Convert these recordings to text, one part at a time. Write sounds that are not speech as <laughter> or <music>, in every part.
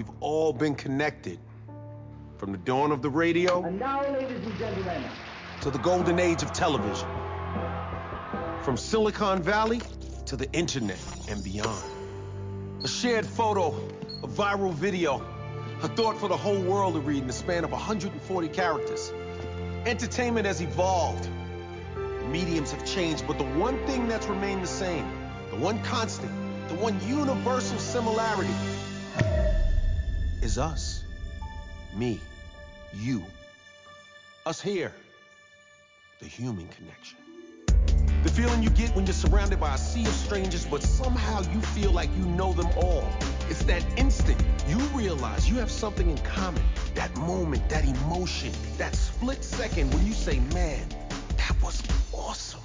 we've all been connected. From the dawn of the radio And now, ladies and gentlemen, to the golden age of television. From Silicon Valley to the internet and beyond. A shared photo, a viral video, a thought for the whole world to read in the span of 140 characters. Entertainment has evolved. Mediums have changed, but the one thing that's remained the same, the one constant, the one universal similarity is us. Me. You. Us here. The human connection. The feeling you get when you're surrounded by a sea of strangers, but somehow you feel like you know them all. It's that instant you realize you have something in common. That moment, that emotion, that split second when you say, man, that was awesome.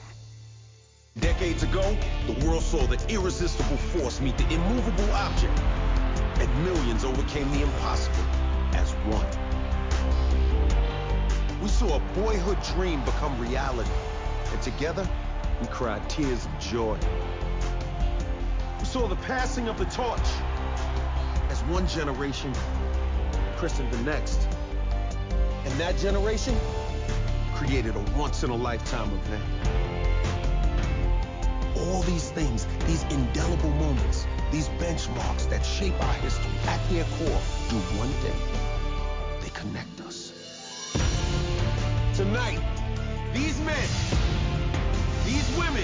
Decades ago, the world saw the irresistible force meet the immovable object, and millions overcame the impossible as one. We saw a boyhood dream become reality, and together, we cried tears of joy. We saw the passing of the torch as one generation christened the next. And that generation created a once in a lifetime event. All these things, these indelible moments, these benchmarks that shape our history at their core do one thing they connect us. Tonight, these men, these women,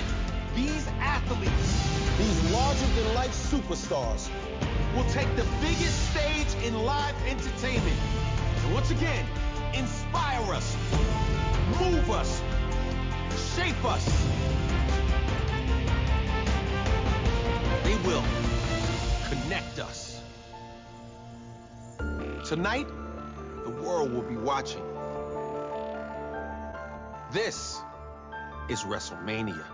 these athletes, these larger than life superstars will take the biggest stage in live entertainment and once again inspire us, move us, shape us. They will connect us. Tonight, the world will be watching. This is WrestleMania.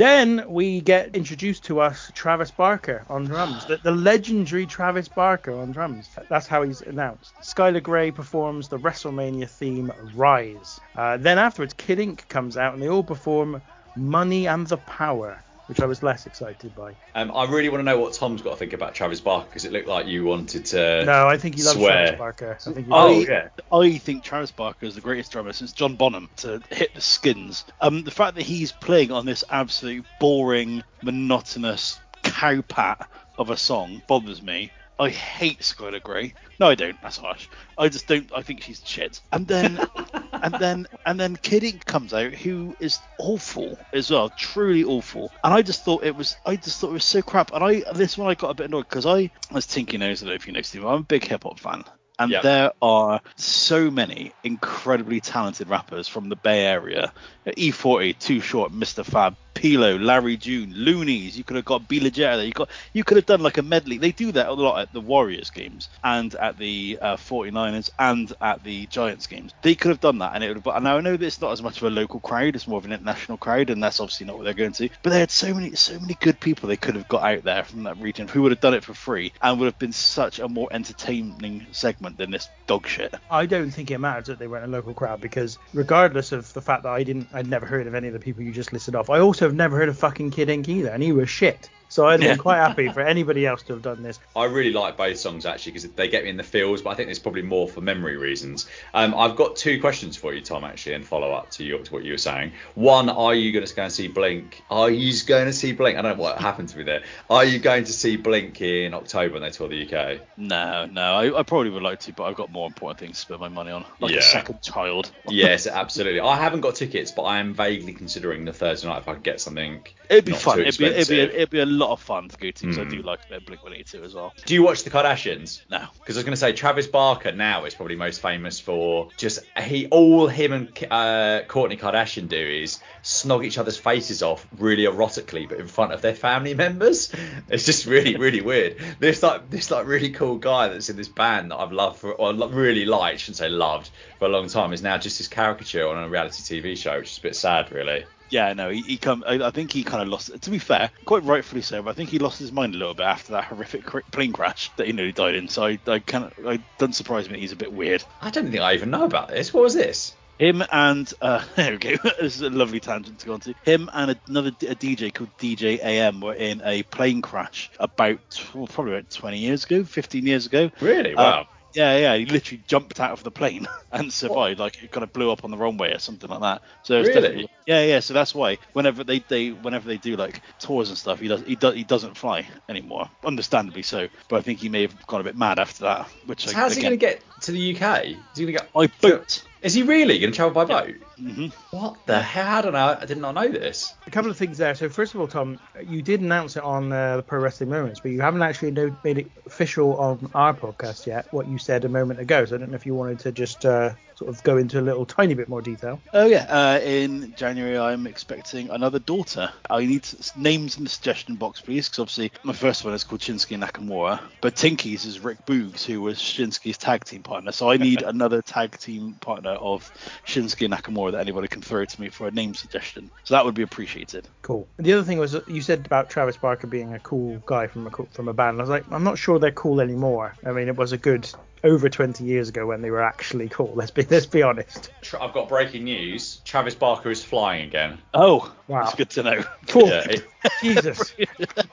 Then we get introduced to us Travis Barker on drums, the, the legendary Travis Barker on drums. That's how he's announced. Skylar Grey performs the WrestleMania theme Rise. Uh, then afterwards, Kid Ink comes out and they all perform Money and the Power, which I was less excited by. Um, I really want to know what Tom's got to think about Travis Barker because it looked like you wanted to. No, I think he loves swear. Travis Barker. I think he Oh, loves- yeah. I think Travis Barker is the greatest drummer since John Bonham to hit the skins. Um, the fact that he's playing on this absolute boring, monotonous cowpat of a song bothers me. I hate Skylar Grey. No, I don't. That's harsh. I just don't. I think she's shit. And then, <laughs> and then, and then Kid Ink comes out, who is awful as well, truly awful. And I just thought it was. I just thought it was so crap. And I this one I got a bit annoyed because I was. I don't know if you know Steve. I'm a big hip hop fan. And Yeah. there are so many incredibly talented rappers from the Bay Area. E40, Too Short, Mr. Fab, Pilo, Larry June, Luniz. You could have got B-Legit there. You got you could have done like a medley. They do that a lot at the Warriors games and at the uh, 49ers and at the Giants games. They could have done that, and it would. Have, and I know that it's not as much of a local crowd; it's more of an international crowd, and that's obviously not what they're going to. But they had so many, so many good people they could have got out there from that region who would have done it for free and would have been such a more entertaining segment than this dog shit. I don't think it matters that they weren't a local crowd because regardless of the fact that I didn't, I'd never heard of any of the people you just listed off. I also have never heard of fucking Kid Ink either, and he was shit. So I'd Yeah. been quite happy for <laughs> anybody else to have done this. I really like both songs actually because they get me in the feels, but I think it's probably more for memory reasons. Um, I've got two questions for you, Tom, actually, and follow up to, you, to what you were saying. One, are you going to go and see Blink? Are you going to see Blink? I don't know what happened to me there. Are you going to see Blink in October when they tour the UK? No, no, I, I probably would like to, but I've got more important things to spend my money on, like Yeah. a second child. <laughs> yes, absolutely. I haven't got tickets, but I am vaguely considering the Thursday night if I could get something. It'd be not fun. too It'd be, it'd be, it'd be a lot of fun to go to because I Mm. do like their Blink 182 as well. Do you watch the Kardashians? No. Because I was going to say Travis Barker now is probably most famous for just he all him and uh, Kourtney Kardashian do is snog each other's faces off really erotically, but in front of their family members. <laughs> It's just really really weird. This like this like really cool guy that's in this band that I've loved for or really liked, shouldn't say loved for a long time is now just his caricature on a reality TV show, which is a bit sad really. Yeah, no, he, he come. I, I think he kind of lost. To be fair, quite rightfully so, but I think he lost his mind a little bit after that horrific cr- plane crash that he nearly died in. So I, I kind of, I doesn't surprise me. that He's a bit weird. I don't think I even know about this. What was this? Him and uh, <laughs> there we go. <laughs> this is a lovely tangent to go on to. Him and another d- a DJ called DJ AM were in a plane crash about well, probably about 20 years ago, 15 years ago. Really? Uh, Wow. yeah, yeah. He literally jumped out of the plane <laughs> and survived. Like it kind of blew up on the runway or something like that. So it's Really? definitely yeah, yeah. So that's why whenever they, they whenever they do like tours and stuff, he does he does he doesn't fly anymore. Understandably so. But I think he may have gone a bit mad after that. Which So I, how's he going to get to the UK? Is he going to go? I boat. Is he really going to travel by boat? hmm What the hell? I don't know. I did not know this. A couple of things there. So first of all, Tom, you did announce it on uh, the Pro Wrestling Moments, but you haven't actually made it official on our podcast yet. What you said a moment ago. So I don't know if you wanted to just uh, sort of go into a little tiny bit more detail. Oh yeah, uh, in January I'm expecting another daughter. I need names in the suggestion box, please, because obviously my first one is called Shinsuke Nakamura, but Tinky's is Rick Boogs, who was Shinsuke's tag team partner. So I need <laughs> another tag team partner of Shinsuke Nakamura that anybody can throw to me for a name suggestion. So that would be appreciated. Cool. And the other thing was you said about Travis Barker being a cool guy from a from a band. I was like, I'm not sure they're cool anymore. I mean, it was a good over 20 years ago when they were actually cool. Let's be let's be honest. I've got breaking news. Travis Barker is flying again. Oh, Wow. that's good to know. <laughs> Cool. Yeah, it- <laughs> Jesus.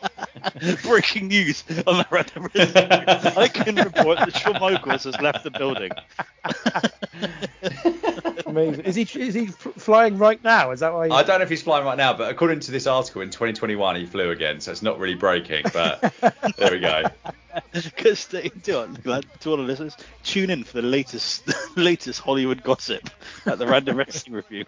<laughs> Breaking news on the random I can report that Shawn Michaels has left the building. Amazing. Is he is he flying right now? Is that why? I don't know if he's flying right now, but according to this article, in 2021 he flew again, so it's not really breaking. But <laughs> there we go. Because they do it, to all the listeners. Tune in for the latest <laughs> latest Hollywood gossip at the Random Wrestling Review.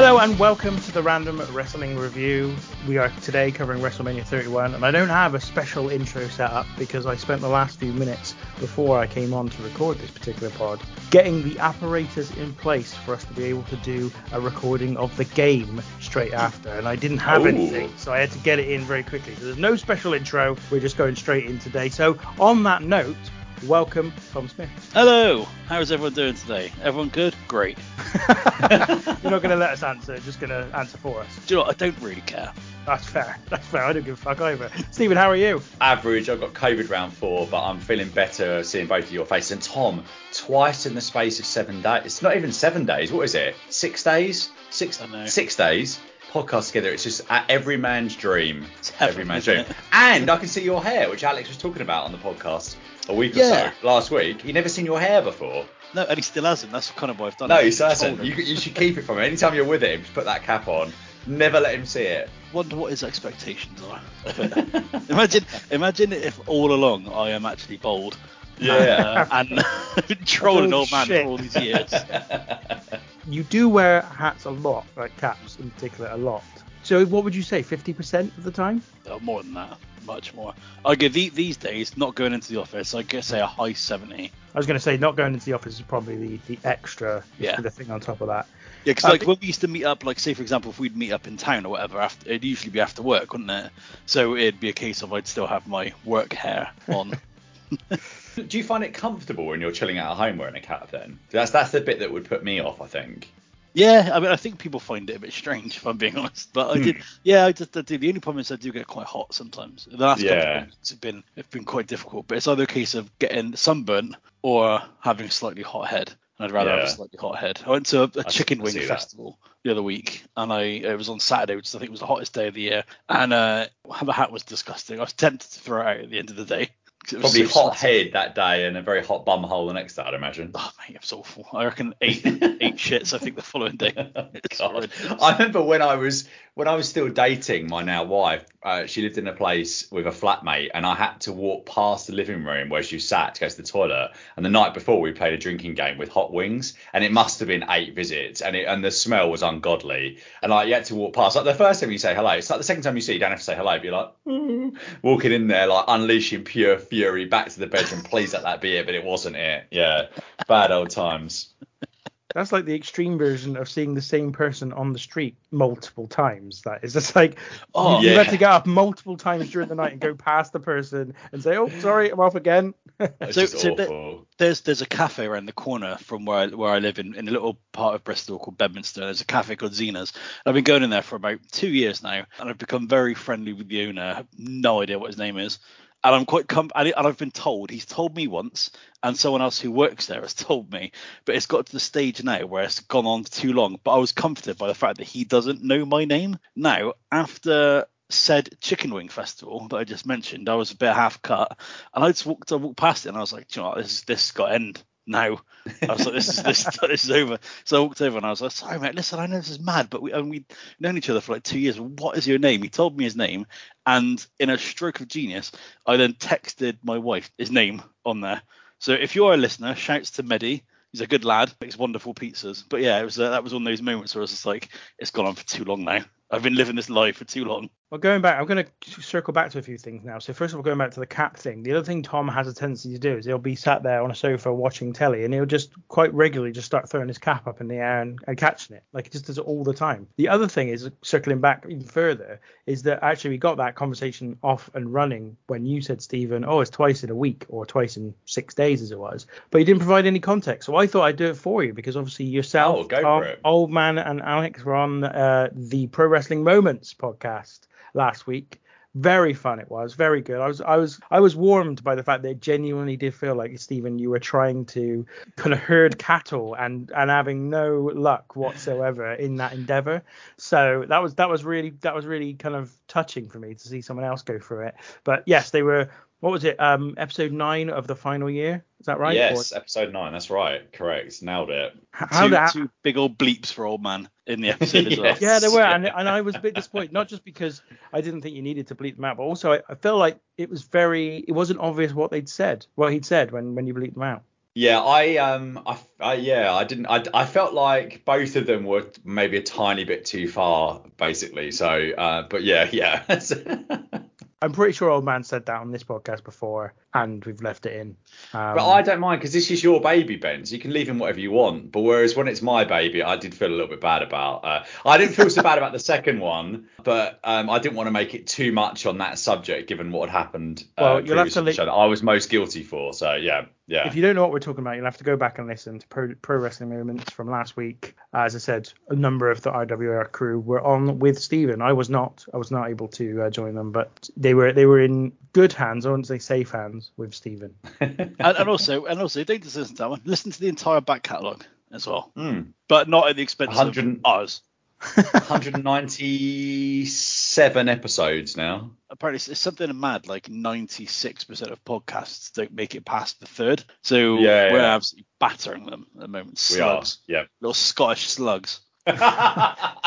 Hello and welcome to the Random Wrestling Review. We are today covering WrestleMania 31, and I don't have a special intro set up because I spent the last few minutes before I came on to record this particular pod getting the apparatus in place for us to be able to do a recording of the game straight after, and I didn't have Ooh. anything, so I had to get it in very quickly. So there's no special intro. We're just going straight in today. So on that note, welcome Tom Smith. Hello, how is everyone doing today? Everyone good? Great. <laughs> You're not going to let us answer, just going to answer for us. Do you know what? I don't really care. That's fair. That's fair. I don't give a fuck either. Stephen, how are you? Average, I've got COVID round four, but I'm feeling better seeing both of your faces. And Tom, twice in the space of seven days. It's not even seven days. What is it? Six days? Six I know. six days. Podcast together. It's just a- every man's dream. heaven, every man's dream. it? And I can see your hair, which Alex was talking about on the podcast a week Yeah. or so last week. You never seen your hair before. No, and he still hasn't. That's kind of why I've done No, it. he Told hasn't. You, you should keep it from him. Anytime you're with him, just put that cap on. Never let him see it. Wonder what his expectations are. <laughs> imagine, imagine if all along I am actually bold. Yeah. And, uh, and <laughs> trolled an Oh, old man shit. for all these years. <laughs> You do wear hats a lot, like caps in particular, a lot. So what would you say, 50% of the time? Oh, more than that, much more. I go the, these days, not going into the office. I guess say a high seventy. I was going to say not going into the office is probably the, the extra Yeah. the thing on top of that. Yeah, because I uh, like think- when we used to meet up, like say for example, if we'd meet up in town or whatever, after, it'd usually be after work, wouldn't it? So it'd be a case of I'd still have my work hair on. <laughs> Do you find it comfortable when you're chilling out at home wearing a cap then? That's that's the bit that would put me off, I think. Yeah, I mean, I think people find it a bit strange if I'm being honest, but I did. Yeah, I just I do. The only problem is I do get quite hot sometimes. The last couple Yeah. of weeks have been have been quite difficult, but it's either a case of getting sunburnt or having a slightly hot head. And I'd rather have a slightly hot head. I went to a chicken wing see that. festival the other week, and I it was on Saturday, which I think was the hottest day of the year. And uh, the hat was disgusting. I was tempted to throw it out at the end of the day. 'Cause it was Probably hot head that day and a very hot bum hole the next day, I'd imagine. Oh mate, it was awful. I reckon eight eight <laughs> shits. I think the following day. <laughs> It's God. horrid. I remember when I was when I was still dating my now wife. Uh, she lived in a place with a flatmate, and I had to walk past the living room where she sat to go to the toilet. And the night before, we played a drinking game with hot wings, and it must have been eight visits, and it and the smell was ungodly. And like you had to walk past. Like the first time you say hello, it's like the second time you see, you don't have to say hello. But you're like "Mm," walking in there, like unleashing pure fury back to the bedroom. Please let that be it, but it wasn't it. Yeah, bad old times. That's like the extreme version of seeing the same person on the street multiple times. That is just like Oh, you, you yeah. had to get up multiple times during the night and go past the person and say, "Oh, sorry, I'm off again." It's So- just so the- awful. there's there's a cafe around the corner from where I, where I live in, in a little part of Bristol called Bedminster. There's a cafe called Zena's. I've been going in there for about two years now, and I've become very friendly with the owner. No idea what his name is, and I'm quite com- and I've been told he's told me once, and someone else who works there has told me, but it's got to the stage now where it's gone on too long. But I was comforted by the fact that he doesn't know my name. Now after said chicken wing festival that I just mentioned, I was a bit half cut, and I just walked, I walked past it, and I was like, "Do you know what, this this has got to end now. I was like, this is this <laughs> this is over. So I walked over and I was like, sorry mate, listen, I know this is mad, but we and we'd known each other for like two years. What is your name? He told me his name, and in a stroke of genius, I then texted my wife his name on there. So if you're a listener, shouts to Medi. He's a good lad, makes wonderful pizzas. But yeah, it was uh, that was one of those moments where I was just like, it's gone on for too long now. I've been living this life for too long. Well, going back, I'm going to circle back to a few things now. So first of all, going back to the cap thing, the other thing Tom has a tendency to do is he'll be sat there on a sofa watching telly, and he'll just quite regularly just start throwing his cap up in the air and, and catching it, like he just does it all the time. The other thing is circling back even further is that actually we got that conversation off and running when you said Stephen, oh, it's twice in a week or twice in six days as it was, but you didn't provide any context. So I thought I'd do it for you because obviously yourself, Oh, Tom. Old Man, and Alex were on uh, the Pro Wrestling Moments podcast last week. Very fun it was, very good. I was I was I was warmed by the fact that it genuinely did feel like Stephen, you were trying to kind of herd cattle and and having no luck whatsoever in that endeavor. So that was that was really that was really kind of touching for me to see someone else go through it. But yes, they were what was it? Um episode nine of the final year. Is that right? Yes, Or- episode nine. That's right. Correct. Nailed it. how two, that two big old bleeps for old man in the episode as <laughs> well. Yeah, they were, Yeah. and, and I was a bit disappointed, not just because I didn't think you needed to bleep them out, but also I, I felt like it was very, it wasn't obvious what they'd said, what he'd said when when you bleeped them out. Yeah, I um, I, I yeah, I didn't, I, I felt like both of them were maybe a tiny bit too far, basically. So, uh, but yeah, yeah. <laughs> I'm pretty sure Old Man said that on this podcast before, and we've left it in. Um, But I don't mind because this is your baby, Ben. So you can leave him whatever you want. But whereas when it's my baby, I did feel a little bit bad about. Uh, I didn't feel so bad about the second one, but um, I didn't want to make it too much on that subject, given what had happened. Uh, Well, you'll have to li- I was most guilty for. So yeah, yeah. If you don't know what we're talking about, you'll have to go back and listen to Pro, Pro Wrestling Moments from last week. As I said, a number of the RWR crew were on with Stephen. I was not. I was not able to uh, join them, but they were they were in good hands. I wouldn't say safe hands with Stephen. <laughs> and, and also, and also, don't just listen to that one. Listen to the entire back catalogue as well, Mm. but not at the expense of 100 ours. 197 episodes now. Apparently, it's, something mad. Like 96% of podcasts don't make it past the third. So Yeah, we're yeah. absolutely battering them at the moment. We are. Yeah. little Scottish slugs. <laughs>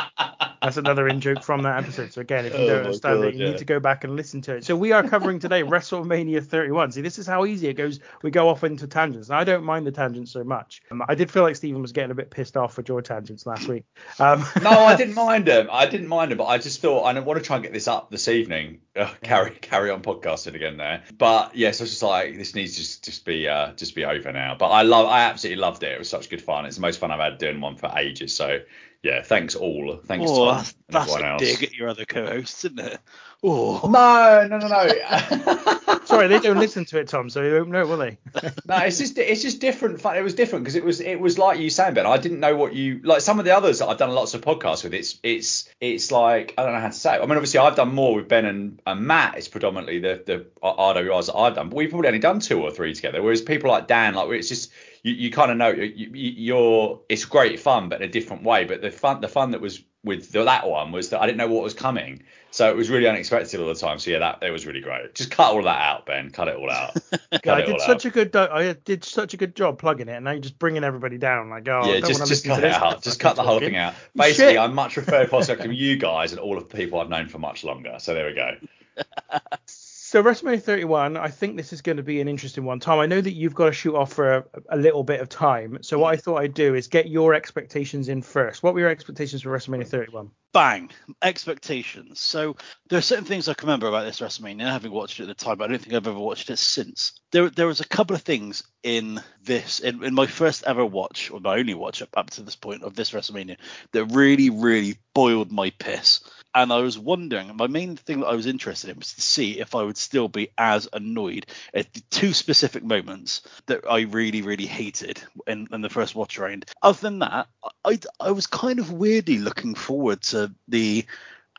That's another in joke from that episode. So again, if you Oh don't my understand God, it, you yeah. need to go back and listen to it. So we are covering today <laughs> WrestleMania 31. See, this is how easy it goes. We go off into tangents. And I don't mind the tangents so much. Um, I did feel like Stephen was getting a bit pissed off with your tangents last week. Um, no, I <laughs> didn't mind them. I didn't mind them, but I just thought I want to try and get this up this evening. Uh, carry carry on podcasting again there. But yes, I was just like this needs to just just be uh just be over now. But I love I absolutely loved it. It was such good fun. It's the most fun I've had doing one for ages. So yeah, thanks all. Thanks Oh, Tom that's, and that's everyone a else. dig at your other co-hosts, isn't it? Oh, No, no, no, no. <laughs> sorry, they don't listen to it, Tom, so they won't know, will they? <laughs> no, it's just it's just different fun. It was different because it was it was like you saying, Ben. I didn't know what you like. Some of the others that I've done lots of podcasts with. It's it's it's like I don't know how to say. It. I mean, obviously I've done more with Ben and, and Matt. It's predominantly the the uh, RWRs that I've done, but we've probably only done two or three together. Whereas people like Dan, like it's just you, you kind of know you, you're it's great fun, but in a different way. But the fun the fun that was with the, that one was that I didn't know what was coming. So it was really unexpected all the time. So yeah, that it was really great. Just cut all that out, Ben. Cut it all out. <laughs> I did such out. a good I did such a good job plugging it, and now you're just bringing everybody down. Like, oh, yeah, don't just just cut it out. Just cut the whole thing out. Basically, Shit. I much prefer podcasting with you guys and all of the people I've known for much longer. So there we go. <laughs> So WrestleMania 31, I think this is going to be an interesting one. Tom, I know that you've got to shoot off for a, a little bit of time. So what I thought I'd do is get your expectations in first. What were your expectations for WrestleMania 31? bang expectations so there are certain things i can remember about this wrestlemania having watched it at the time but i don't think i've ever watched it since there, there was a couple of things in this in, in my first ever watch or my only watch up, up to this point of this wrestlemania that really really boiled my piss and I was wondering, my main thing that I was interested in was to see if I would still be as annoyed at the two specific moments that I really, really hated in, in the first watch round. Other than that, I, I was kind of weirdly looking forward to the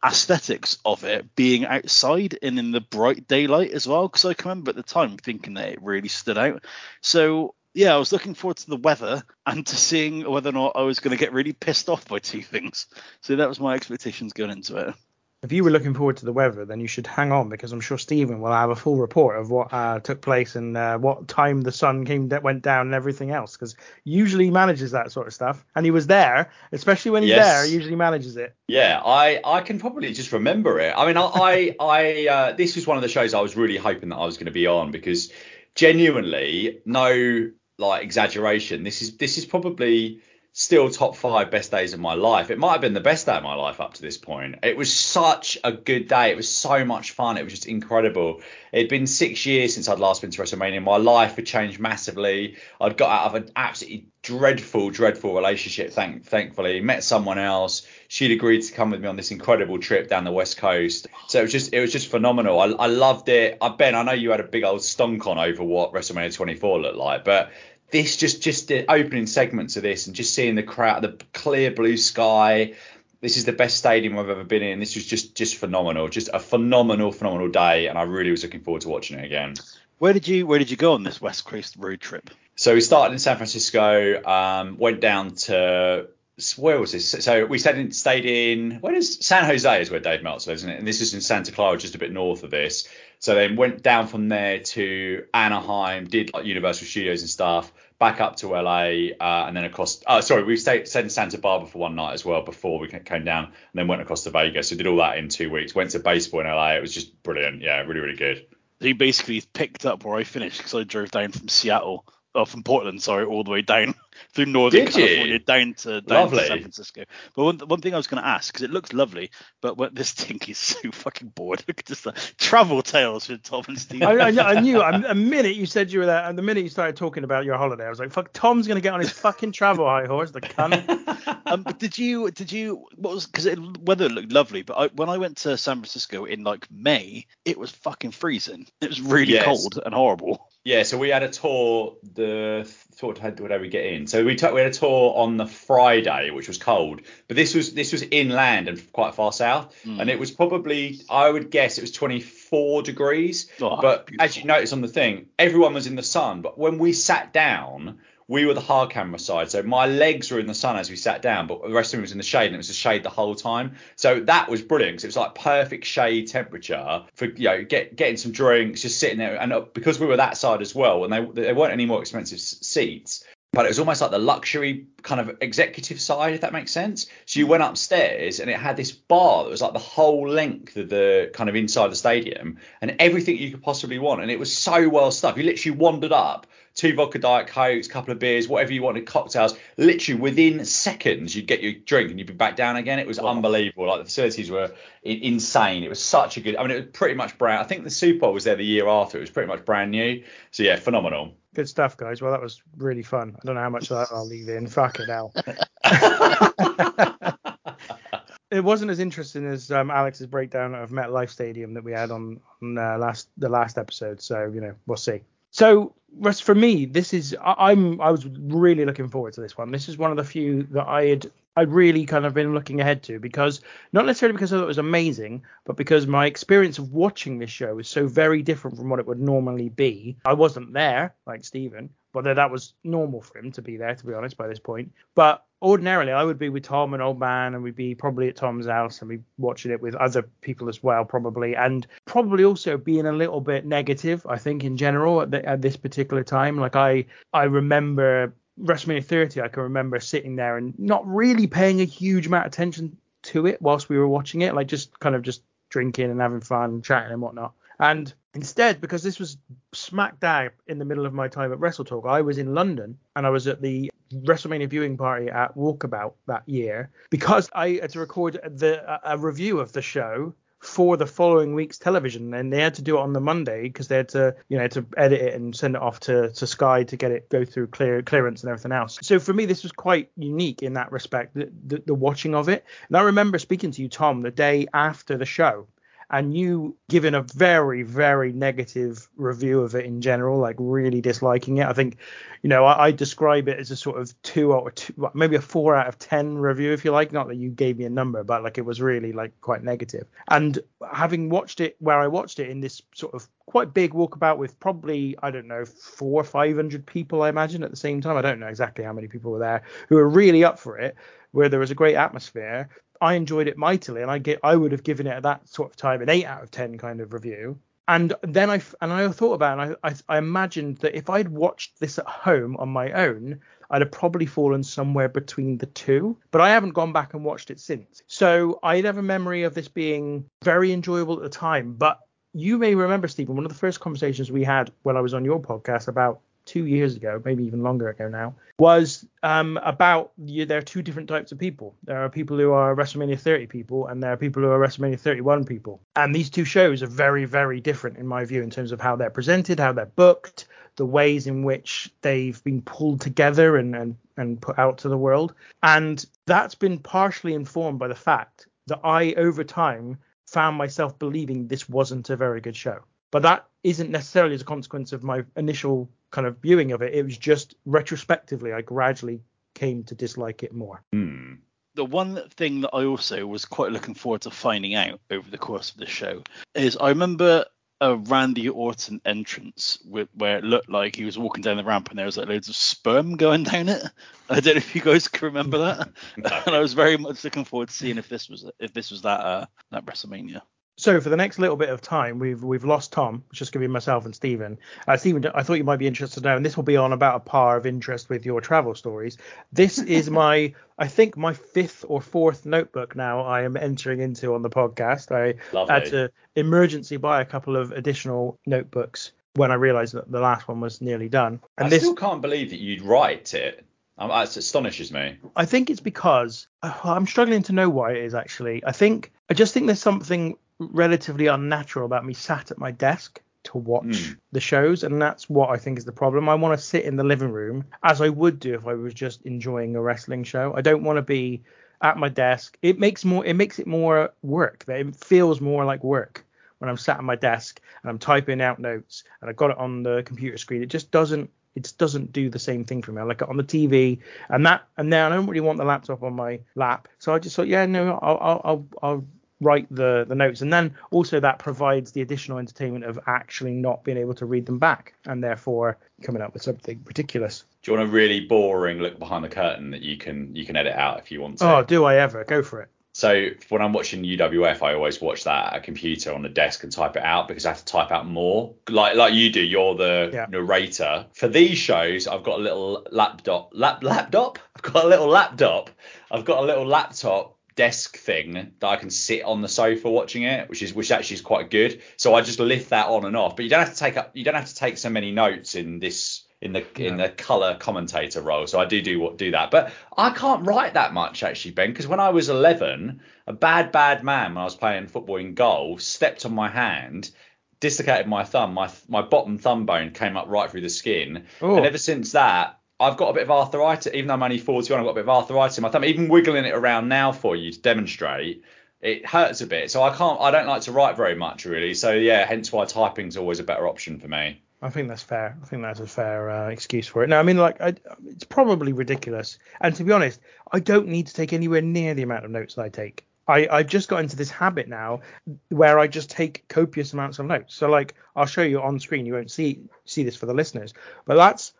aesthetics of it being outside and in the bright daylight as well because I can remember at the time thinking that it really stood out. So yeah, I was looking forward to the weather and to seeing whether or not I was going to get really pissed off by two things. So that was my expectations going into it. If you were looking forward to the weather, then you should hang on because I'm sure Stephen will have a full report of what uh, took place and uh, what time the sun came that went down and everything else. Because usually he manages that sort of stuff, and he was there, especially when he's Yes. there. He usually manages it. Yeah, I, I can probably just remember it. I mean, I I, I uh, this was one of the shows I was really hoping that I was going to be on because genuinely, no like exaggeration, this is this is probably still top five best days of my life. It might have been the best day of my life up to this point. It was such a good day. It was so much fun. It was just incredible. It'd been six years since I'd last been to WrestleMania. My life had changed massively. I'd got out of an absolutely dreadful, dreadful relationship. Thank, thankfully, met someone else. She'd agreed to come with me on this incredible trip down the west coast. So it was just, it was just phenomenal. I, I loved it. I Ben, I know you had a big old stunk on over what WrestleMania 24 looked like, but this just just the opening segments of this and just seeing the crowd, the clear blue sky. This is the best stadium I've ever been in. This was just just phenomenal, just a phenomenal, phenomenal day, and I really was looking forward to watching it again. Where did you Where did you go on this West Coast road trip? So we started in San Francisco, um, went down to where was this? So we stayed in, stayed in where is San Jose is where Dave Meltzer lives, isn't it? And this is in Santa Clara, just a bit north of this. So then went down from there to Anaheim, did like Universal Studios and stuff, back up to LA, uh, and then across. Uh, sorry, we stayed, stayed in Santa Barbara for one night as well before we came down, and then went across to Vegas. So did all that in two weeks. Went to baseball in LA. It was just brilliant. Yeah, really, really good. He basically picked up where I finished because I drove down from Seattle, or from Portland, sorry, all the way down through Northern Did you? California down to down to San Francisco. But one, one thing I was going to ask because it looks lovely, but what, this <laughs> thing is so fucking bored. Look at this uh, travel tales with Tom and Steve. I, I, I knew. I, a minute you said you were there, and the minute you started talking about your holiday, I was like, "Fuck, Tom's gonna get on his fucking travel high horse, the cunt." <laughs> um, but did you did you what was because weather looked lovely, but I, when I went to San Francisco in like May, it was fucking freezing. It was really Yes. cold and horrible. Yeah, so we had a tour. The thought how did we get in? So we took we had a tour on the Friday, which was cold, but this was this was inland and quite far south, hmm. and it was probably I would guess it was 24 degrees. Oh, but beautiful. as you notice on the thing, everyone was in the sun. But when we sat down, we were the hard camera side, so my legs were in the sun as we sat down, but the rest of me was in the shade, and it was the shade the whole time. So that was brilliant because it was like perfect shade temperature for you know get getting some drinks, just sitting there, and uh, because we were that side as well, and they there weren't any more expensive seats. But it was almost like the luxury kind of executive side, if that makes sense. So you mm. went upstairs and it had this bar that was like the whole length of the kind of inside the stadium and everything you could possibly want. And it was so well stuffed. You literally wandered up, two vodka diet cokes, couple of beers, whatever you wanted, cocktails. Literally within seconds, you'd get your drink and you'd be back down again. It was unbelievable. Like the facilities were insane. It was such a good. I mean, it was pretty much brand. I think the Super Bowl was there the year after. It was pretty much brand new. So yeah, phenomenal. Good stuff, guys. Well, that was really fun. I don't know how much of that I'll leave in. Fuck it hell. <laughs> it wasn't as interesting as um, Alex's breakdown of MetLife Stadium that we had on, on uh, last the last episode. So you know, we'll see. So Russ, for me, this is I, I'm I was really looking forward to this one. This is one of the few that I had I'd really kind of been looking ahead to because not necessarily because I thought it was amazing, but because my experience of watching this show is so very different from what it would normally be. I wasn't there like Stephen, whether that was normal for him to be there, to be honest, by this point. But ordinarily, I would be with Tom and Old Man, and we'd be probably at Tom's house and we'd be watching it with other people as well, probably, and probably also being a little bit negative, I think, in general at, the, at this particular time. Like I, I remember WrestleMania 30, I can remember sitting there and not really paying a huge amount of attention to it whilst we were watching it, like just kind of just drinking and having fun, chatting and whatnot. And instead, because this was smack dab in the middle of my time at WrestleTalk, I was in London and I was at the WrestleMania viewing party at Walkabout that year because I had to record the a review of the show for the following week's television and they had to do it on the Monday because they had to you know to edit it and send it off to, to Sky to get it go through clear clearance and everything else. So for me this was quite unique in that respect the, the, the watching of it. And I remember speaking to you Tom the day after the show and you giving a very very negative review of it in general like really disliking it i think you know i, I describe it as a sort of two or two maybe a four out of ten review if you like. Not that you gave me a number but like it was really like quite negative. negative. And having watched it where i watched it in this sort of quite big walkabout with probably i don't know four or five hundred people i imagine at the same time. I don't know exactly how many people were there who were really up for it where there was a great atmosphere I enjoyed it mightily, and I get I would have given it at that sort of time an eight out of ten kind of review. And then I and I thought about it, and I, I, I imagined that if I'd watched this at home on my own, I'd have probably fallen somewhere between the two. But I haven't gone back and watched it since. So I'd have a memory of this being very enjoyable at the time. But you may remember, Stephen, one of the first conversations we had when I was on your podcast about two years ago, maybe even longer ago now, was um, about you, there are two different types of people. There are people who are WrestleMania 30 people, and there are people who are WrestleMania 31 people. And these two shows are very, very different in my view in terms of how they're presented, how they're booked, the ways in which they've been pulled together and, and, and put out to the world. And that's been partially informed by the fact that I, over time, found myself believing this wasn't a very good show. But that isn't necessarily as a consequence of my initial kind of viewing of it. It was just retrospectively, I gradually came to dislike it more. Hmm. The one thing that I also was quite looking forward to finding out over the course of the show is I remember a Randy Orton entrance with, where it looked like he was walking down the ramp and there was like loads of sperm going down it. I don't know if you guys can remember that. <laughs> and I was very much looking forward to seeing if this was if this was that uh, that WrestleMania. So for the next little bit of time, we've we've lost Tom, which is going to be myself and Stephen. Uh, Stephen, I thought you might be interested now, and this will be on about a par of interest with your travel stories. This <laughs> is my, I think, my fifth or fourth notebook now. I am entering into on the podcast. I Lovely. had to emergency buy a couple of additional notebooks when I realised that the last one was nearly done. And I this, still can't believe that you'd write it. Um, That astonishes me. I think it's because uh, I'm struggling to know why it is actually. I think I just think there's something relatively unnatural about me sat at my desk to watch Mm. the shows, and that's what I think is the problem. I want to sit in the living room as I would do if I was just enjoying a wrestling show. I don't want to be at my desk. It makes more it makes it more work. It feels more like work when I'm sat at my desk and I'm typing out notes and I've got it on the computer screen. It just doesn't it just doesn't do the same thing for me. I like it on the TV, and that, and now I don't really want the laptop on my lap, so I just thought, yeah, no, I'll, I'll, I'll, I'll write the the notes, and then also that provides the additional entertainment of actually not being able to read them back, and therefore coming up with something ridiculous. Do you want a really boring look behind the curtain that you can you can edit out if you want to? Oh, do I ever? Go for it. So when I'm watching UWF, I always watch that at a computer on the desk and type it out because I have to type out more. Like like you do, you're the Yeah. narrator. For these shows, I've got a little laptop lap laptop. I've got a little laptop. I've got a little laptop desk thing that I can sit on the sofa watching it, which is which actually is quite good. So I just lift that on and off. But you don't have to take up you don't have to take so many notes in this in the in the color commentator role. So I do do what do that. But I can't write that much actually, Ben, because when I was 11, a bad bad man when I was playing football in goal stepped on my hand. Dislocated my thumb. My my bottom thumb bone came up right through the skin, Oh. and ever since that, I've got a bit of arthritis. Even though I'm only 41, I've got a bit of arthritis in my thumb. Even wiggling it around now for you to demonstrate, it hurts a bit. So I can't. I don't like to write very much really. So yeah, hence why typing's always a better option for me. I think that's fair. I think that's a fair uh, excuse for it. No, I mean, like, I, it's probably ridiculous. And to be honest, I don't need to take anywhere near the amount of notes that I take. I, I've just got into this habit now where I just take copious amounts of notes. So, like, I'll show you on screen. You won't see see this for the listeners, but that's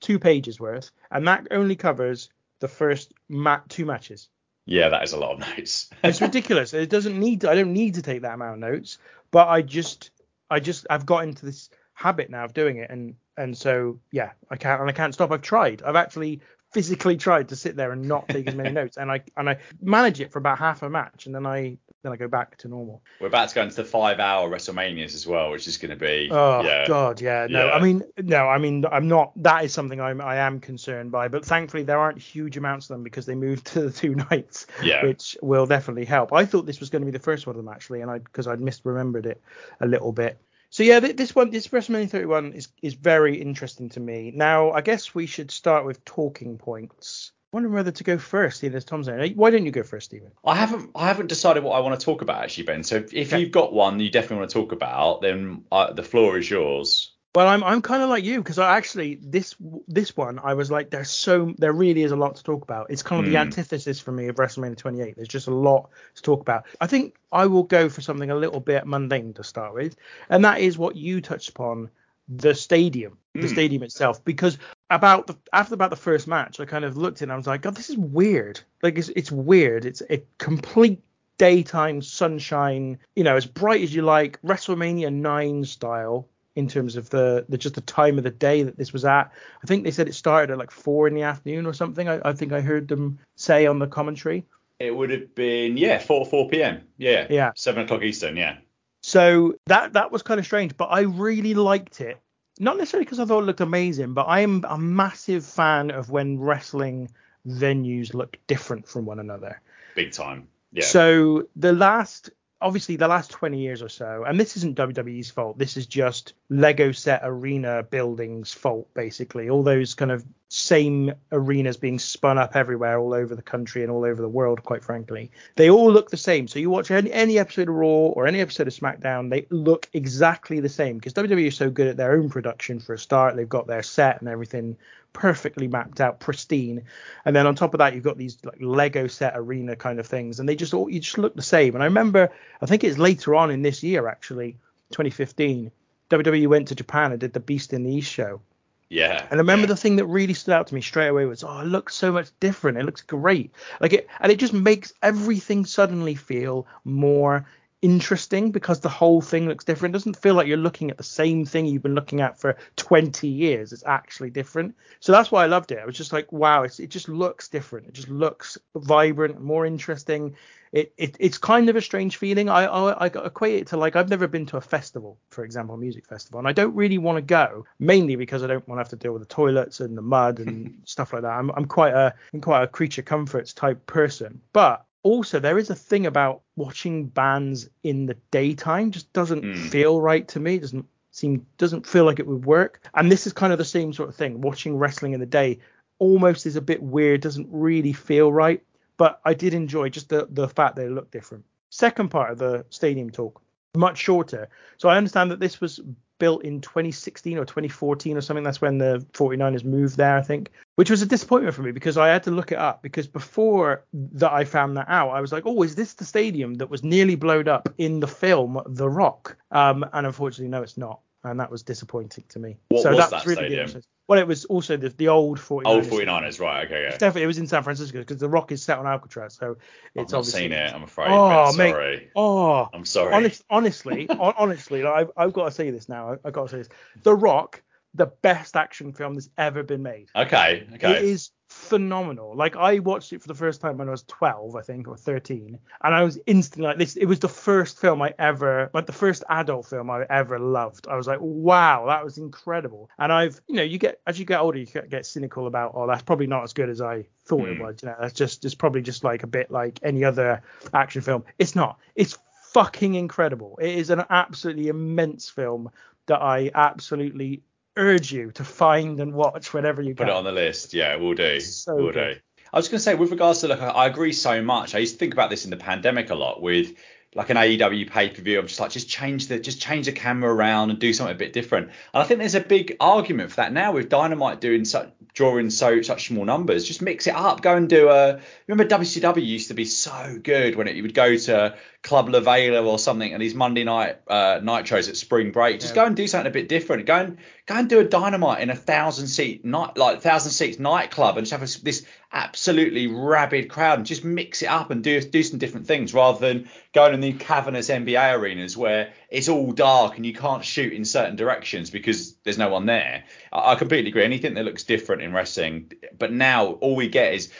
two pages worth, and that only covers the first ma- two matches. Yeah, that is a lot of notes. <laughs> It's ridiculous. it doesn't need. I don't need to take that amount of notes, but I just, I just, I've got into this habit now of doing it, and and so yeah, I can't and I can't stop. I've tried. I've actually physically tried to sit there and not take as many <laughs> notes, and I and I manage it for about half a match, and then I then I go back to normal. We're about to go into the five-hour WrestleManias as well, which is going to be. Oh yeah. God, yeah. No, Yeah. I mean, no, I mean, I'm not. That is something I'm, I am concerned by. But thankfully, there aren't huge amounts of them because they moved <laughs> to the two nights, Yeah. which will definitely help. I thought this was going to be the first one of them actually, and I because I'd misremembered it a little bit. So yeah, this one, this WrestleMania 31 is is very interesting to me. Now, I guess we should start with talking points. Wondering whether to go first, as Tom's there. Why don't you go first, Stephen? I haven't I haven't decided what I want to talk about actually, Ben. So if, if Okay. you've got one you definitely want to talk about, then uh, the floor is yours. Well, I'm I'm kind of like you because I actually this this one I was like there's so there really is a lot to talk about. It's kind of the Hmm. antithesis for me of WrestleMania 28. There's just a lot to talk about. I think I will go for something a little bit mundane to start with, and that is what you touched upon the stadium, the Hmm. stadium itself, because about the after about the first match, I kind of looked and I was like, God, this is weird. Like it's it's weird. It's a complete daytime sunshine, you know, as bright as you like, WrestleMania 9 style in terms of the, the just the time of the day that this was at. I think they said it started at like four in the afternoon or something. I, I think I heard them say on the commentary. It would have been yeah, four four p.m. Yeah, Yeah. seven o'clock Eastern. Yeah, So that that was kind of strange, but I really liked it. Not necessarily because I thought it looked amazing, but I am a massive fan of when wrestling venues look different from one another. big time. Yeah, So the last, obviously, the last 20 years or so, and this isn't WWE's fault. This is just Lego set arena buildings' fault, basically. All those kind of same arenas being spun up everywhere, all over the country and all over the world, quite frankly. They all look the same. So you watch any, any episode of Raw or any episode of SmackDown, they look exactly the same because WWE is so good at their own production for a start. They've got their set and everything perfectly mapped out, pristine. And then on top of that, you've got these like Lego set arena kind of things, and they just all you just look the same. And I remember, I think it's later on in this year actually, 2015, WWE went to Japan and did the Beast in the East show. yeah. And I remember yeah. the thing that really stood out to me straight away was, oh, it looks so much different. It looks great. Like it, and it just makes everything suddenly feel more interesting because the whole thing looks different. It doesn't feel like you're looking at the same thing you've been looking at for 20 years. It's actually different. So that's why I loved it. I was just like, wow, it's, it just looks different. It just looks vibrant, more interesting. It, it it's kind of a strange feeling. I, I I equate it to like I've never been to a festival, for example, a music festival, and I don't really want to go mainly because I don't want to have to deal with the toilets and the mud and <laughs> stuff like that. I'm I'm quite a I'm quite a creature comforts type person, but also there is a thing about watching bands in the daytime just doesn't Mm. feel right to me. It doesn't seem doesn't feel like it would work. And this is kind of the same sort of thing. Watching wrestling in the day almost is a bit weird, doesn't really feel right. But I did enjoy just the the fact that it looked different. Second part of the stadium talk, much shorter. So I understand that this was built in 2016 or 2014 or something. That's when the 49ers moved there, I think, which was a disappointment for me because I had to look it up because before that I found that out, I was like, oh, is this the stadium that was nearly blown up in the film The Rock? Um, and unfortunately, no, it's not. And that was disappointing to me. What so was that that really stadium? Well, it was also the, the old 49ers. Old 49ers, right? Okay, yeah. Definitely, it was in San Francisco because The Rock is set on Alcatraz, so it's I've obviously. seen it. I'm afraid. Oh, mate. sorry. Oh, I'm sorry. honest, honestly, honestly, like, I've, I've got to say this now. I, I've got to say this. The Rock, the best action film that's ever been made. Okay, okay. is phenomenal. Like I watched it for the first time when I was 12, I think, or 13, and I was instantly like this. It was the first film I ever, like the first adult film I ever loved. I was like, wow, that was incredible. And I've, you know, you get as you get older, you get cynical about, oh, that's probably not as good as I thought it Hmm. was. You know, that's just, it's probably just like a bit like any other action film. It's not. It's fucking incredible. It is an absolutely immense film that I absolutely urge you to find and watch whenever you Put can. it on the list. Yeah, we'll do. So we'll good. do. I was going to say, with regards to like, I agree so much. I used to think about this in the pandemic a lot with like an AEW pay per view. I'm just like, just change the just change the camera around and do something a bit different. And I think there's a big argument for that now with Dynamite doing such drawing so such small numbers. Just mix it up. Go and do a. Remember WCW used to be so good when it, you would go to Club La Vela or something and these Monday night uh, nitros at spring break. Just Yeah. go and do something a bit different. Go and go and do a Dynamite in a thousand seat night like thousand seats nightclub and just have a, this absolutely rabid crowd and just mix it up and do do some different things rather than going in the cavernous NBA arenas where it's all dark and you can't shoot in certain directions because there's no one there. I, I completely agree. Anything that looks different in wrestling, but now all we get is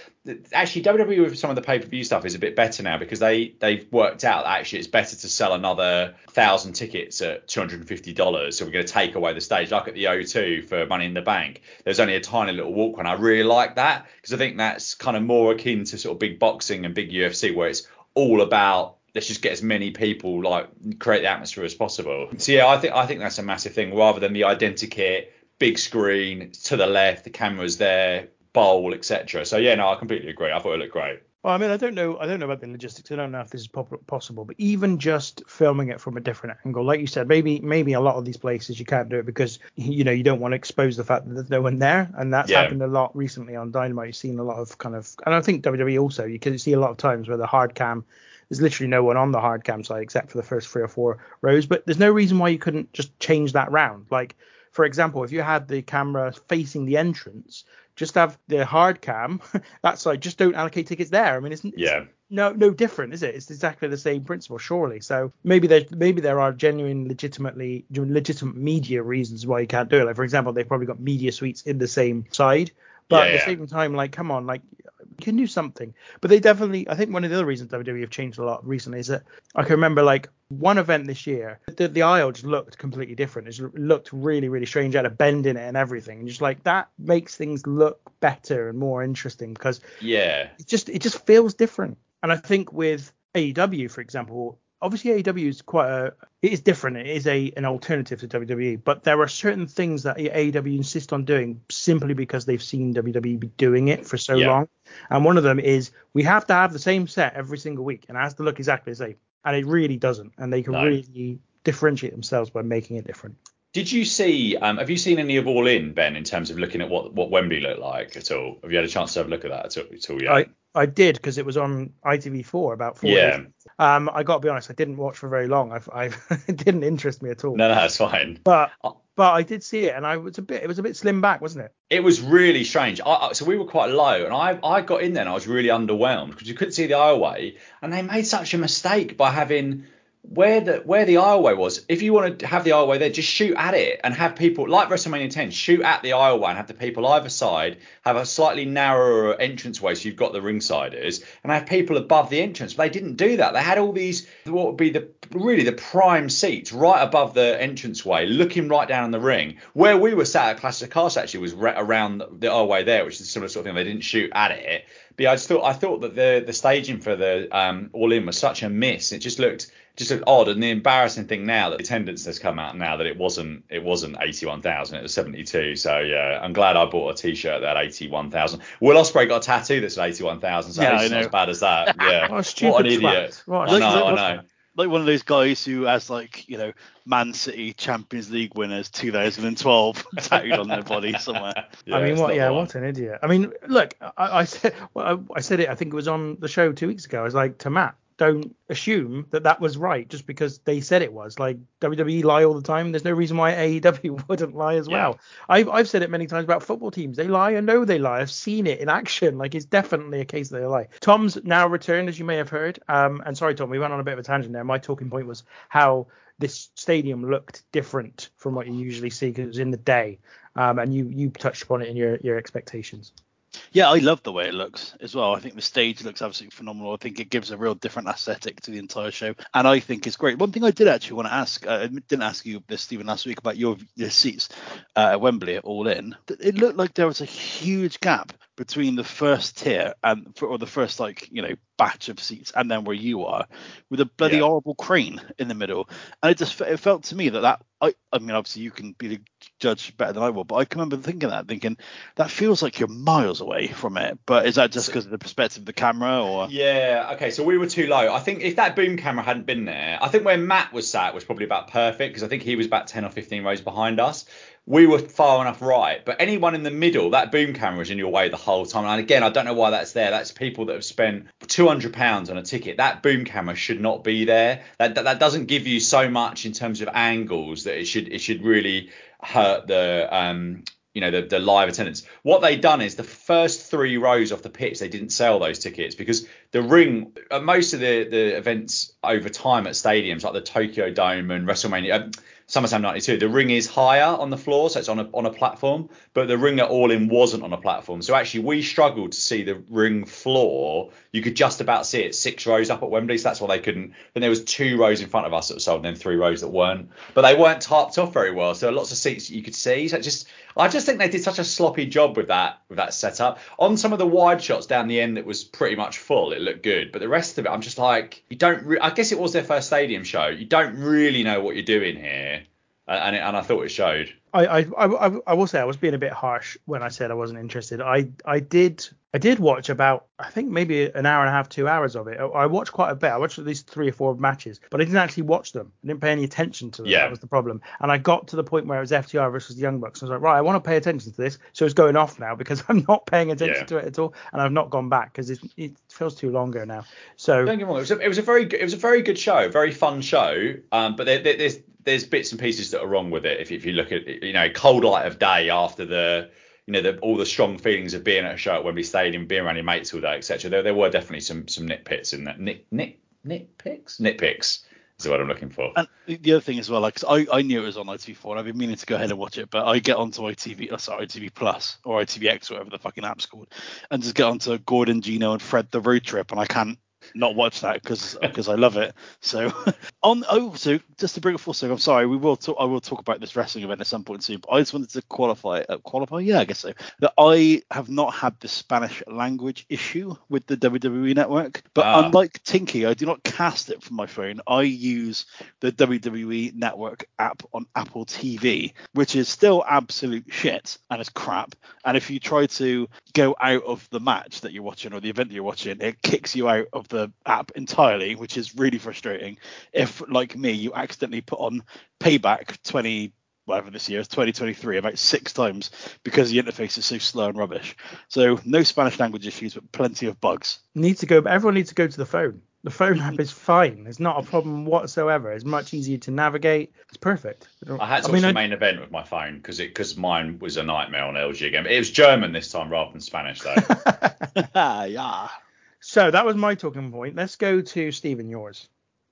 actually WWE with some of the pay per view stuff is a bit better now because they they've worked out actually it's better to sell another thousand tickets at two hundred and fifty dollars. So we're going to take away the stage, like at the O2 for Money in the Bank. There's only a tiny little walk and I really like that because I think that's kind of more akin to sort of big boxing and big UFC where it's all about let's just get as many people like create the atmosphere as possible. So yeah, I think I think that's a massive thing rather than the identikit, big screen to the left, the camera's there, bowl, etc. So yeah, no, I completely agree. I thought it looked great. Well, I mean, I don't know. I don't know about the logistics. I don't know if this is pop- possible, but even just filming it from a different angle, like you said, maybe maybe a lot of these places you can't do it because you know you don't want to expose the fact that there's no one there, and that's Yeah. happened a lot recently on Dynamite. You've seen a lot of kind of, and I think WWE also. You can see a lot of times where the hard cam, there's literally no one on the hard cam side except for the first three or four rows, but there's no reason why you couldn't just change that round. Like for example, if you had the camera facing the entrance, just have the hard cam <laughs> that side. Just don't allocate tickets there. I mean, it's, it's Yeah. no no different, is it? It's exactly the same principle, surely. So maybe there maybe there are genuine, legitimately legitimate media reasons why you can't do it. Like for example, they've probably got media suites in the same side, but Yeah, at the same time, like come on, like you can do something. But they definitely, I think one of the other reasons WWE have changed a lot recently is that I can remember like one event this year, the, the aisle just looked completely different. It looked really, really strange. It had a bend in it and everything. And just like that makes things look better and more interesting because Yeah. it just it just feels different. And I think with AEW, for example, obviously AEW is quite a it is different. It is a an alternative to WWE, but there are certain things that AEW insist on doing simply because they've seen WWE be doing it for so Yeah. long. And one of them is we have to have the same set every single week, and it has to look exactly the same. And it really doesn't. And they can No. really differentiate themselves by making it different. Did you see? Um, have you seen any of All In, Ben, in terms of looking at what, what Wembley looked like at all? Have you had a chance to have a look at that at all? At all yet? I I did because it was on ITV4 about four Yeah. days. Um, I got to be honest, I didn't watch for very long. I've, I've <laughs> it didn't interest me at all. no, no, that's fine. But Oh. but I did see it, and I was a bit it was a bit slim back, wasn't it? It was really strange. I, so we were quite low, and I I got in there and I was really underwhelmed because you couldn't see the aisleway, and they made such a mistake by having where the where the aisleway was. If you want to have the aisleway there, just shoot at it and have people like WrestleMania 10, shoot at the aisleway and have the people either side have a slightly narrower entranceway, so you've got the ringsiders, and have people above the entrance. But they didn't do that. They had all these what would be the really the prime seats right above the entranceway, looking right down the ring. Where we were sat at Classic Cast actually was right around the aisleway there, which is a similar sort of thing. They didn't shoot at it. But yeah, I just thought I thought that the the staging for the um, All In was such a miss. It just looked just looked odd. And the embarrassing thing now that the attendance has come out now that it wasn't it wasn't 81,000, it was 72. So yeah, I'm glad I bought a T-shirt that had 81,000. Will Ospreay got a tattoo that's at 81,000, so Yeah, at least I it's not as bad as that. <laughs> Yeah. What a stupid what an idiot. What a I know, I know. like one of those guys who has like you know Man City Champions League winners 2012 <laughs> tattooed on their body somewhere. <laughs> Yeah, I mean, what? Yeah, one. what an idiot. I mean, look, I, I said, well, I, I said it. I think it was on the show two weeks ago. I was like to Matt, don't assume that that was right just because they said it was. Like WWE lie all the time. There's no reason why AEW <laughs> wouldn't lie as Yeah. well. I've I've said it many times about football teams. They lie. I know they lie. I've seen it in action. Like it's definitely a case that they lie. Tom's now returned, as you may have heard. Um, and sorry, Tom, we went on a bit of a tangent there. My talking point was how this stadium looked different from what you usually see because it was in the day. Um, and you you touched upon it in your your expectations. Yeah, I love the way it looks as well. I think the stage looks absolutely phenomenal. I think it gives a real different aesthetic to the entire show, and I think it's great. One thing I did actually want to ask, uh, I didn't ask you this, Stephen, last week about your, your seats uh, at Wembley at All In. It looked like there was a huge gap between the first tier and or the first like you know batch of seats and then where you are with a bloody Yeah. horrible crane in the middle and it just it felt to me that that I, I mean obviously you can be the judge better than I will but I can remember thinking that thinking that feels like you're miles away from it but is that just because of the perspective of the camera or Yeah, okay, so we were too low. I think if that boom camera hadn't been there, I think where Matt was sat was probably about perfect because I think he was about 10 or 15 rows behind us. We were far enough right, but anyone in the middle, that boom camera was in your way the whole time. And again, I don't know why that's there. That's people that have spent 200 pounds on a ticket. That boom camera should not be there. That, that that doesn't give you so much in terms of angles that it should it should really hurt the um you know the, the live attendance. What they done is the first three rows off the pitch they didn't sell those tickets because the ring at most of the the events over time at stadiums like the Tokyo Dome and WrestleMania. SummerSlam 92, the ring is higher on the floor, so it's on a on a platform, but the ring at All In wasn't on a platform. So actually, we struggled to see the ring floor. You could just about see it six rows up at Wembley, so that's why they couldn't. Then there was two rows in front of us that were sold, and then three rows that weren't. But they weren't tarped off very well, so lots of seats you could see. So just, I just think they did such a sloppy job with that with that setup. On some of the wide shots down the end, that was pretty much full. It looked good, but the rest of it, I'm just like, you don't. Re- I guess it was their first stadium show. You don't really know what you're doing here and it, and I thought it showed. I, I, I, I will say I was being a bit harsh when I said I wasn't interested. I, I did I did watch about I think maybe an hour and a half, two hours of it. I watched quite a bit. I watched at least three or four matches, but I didn't actually watch them. I didn't pay any attention to them. Yeah. That was the problem. And I got to the point where it was FTR versus the Young Bucks. I was like, right, I want to pay attention to this. So it's going off now because <laughs> I'm not paying attention Yeah. to it at all, and I've not gone back because it, it feels too longer now. So Don't get me wrong. It was a, it was a very good, it was a very good show, very fun show. Um, but there, there, there's there's bits and pieces that are wrong with it. If, if you look at you know cold light of day after the you know the, all the strong feelings of being at a show at Wembley Stadium, being around your mates all day, etc. There there were definitely some some nitpicks in that. Nit nit nitpicks nitpicks is what I'm looking for. And the other thing as well, like I, I knew it was on ITV4 and I've been meaning to go ahead and watch it, but I get onto ITV, oh, uh, sorry, ITV Plus or ITVX, whatever the fucking app's called, and just get onto Gordon, Gino, and Fred the road trip, and I can't not watch that because because <laughs> I love it. So <laughs> on oh, so just to bring it full circle, I'm sorry, we will talk. I will talk about this wrestling event at some point soon. But I just wanted to qualify, uh, qualify, yeah, I guess so. That I have not had the Spanish language issue with the WWE network, but Ah. unlike Tinky, I do not cast it from my phone. I use the WWE Network app on Apple TV, which is still absolute shit and it's crap. And if you try to go out of the match that you're watching or the event that you're watching, it kicks you out of the app entirely, which is really frustrating. If, like me, you accidentally put on Payback 20 whatever this year is 2023 about six times because the interface is so slow and rubbish. So no Spanish language issues, but plenty of bugs. needs to go. Everyone needs to go to the phone. The phone mm-hmm. app is fine. It's not a problem whatsoever. It's much easier to navigate. It's perfect. I had to I mean, watch the main event with my phone because it because mine was a nightmare on LG again. It was German this time rather than Spanish though. <laughs> <laughs> yeah. So that was my talking point. Let's go to Stephen yours.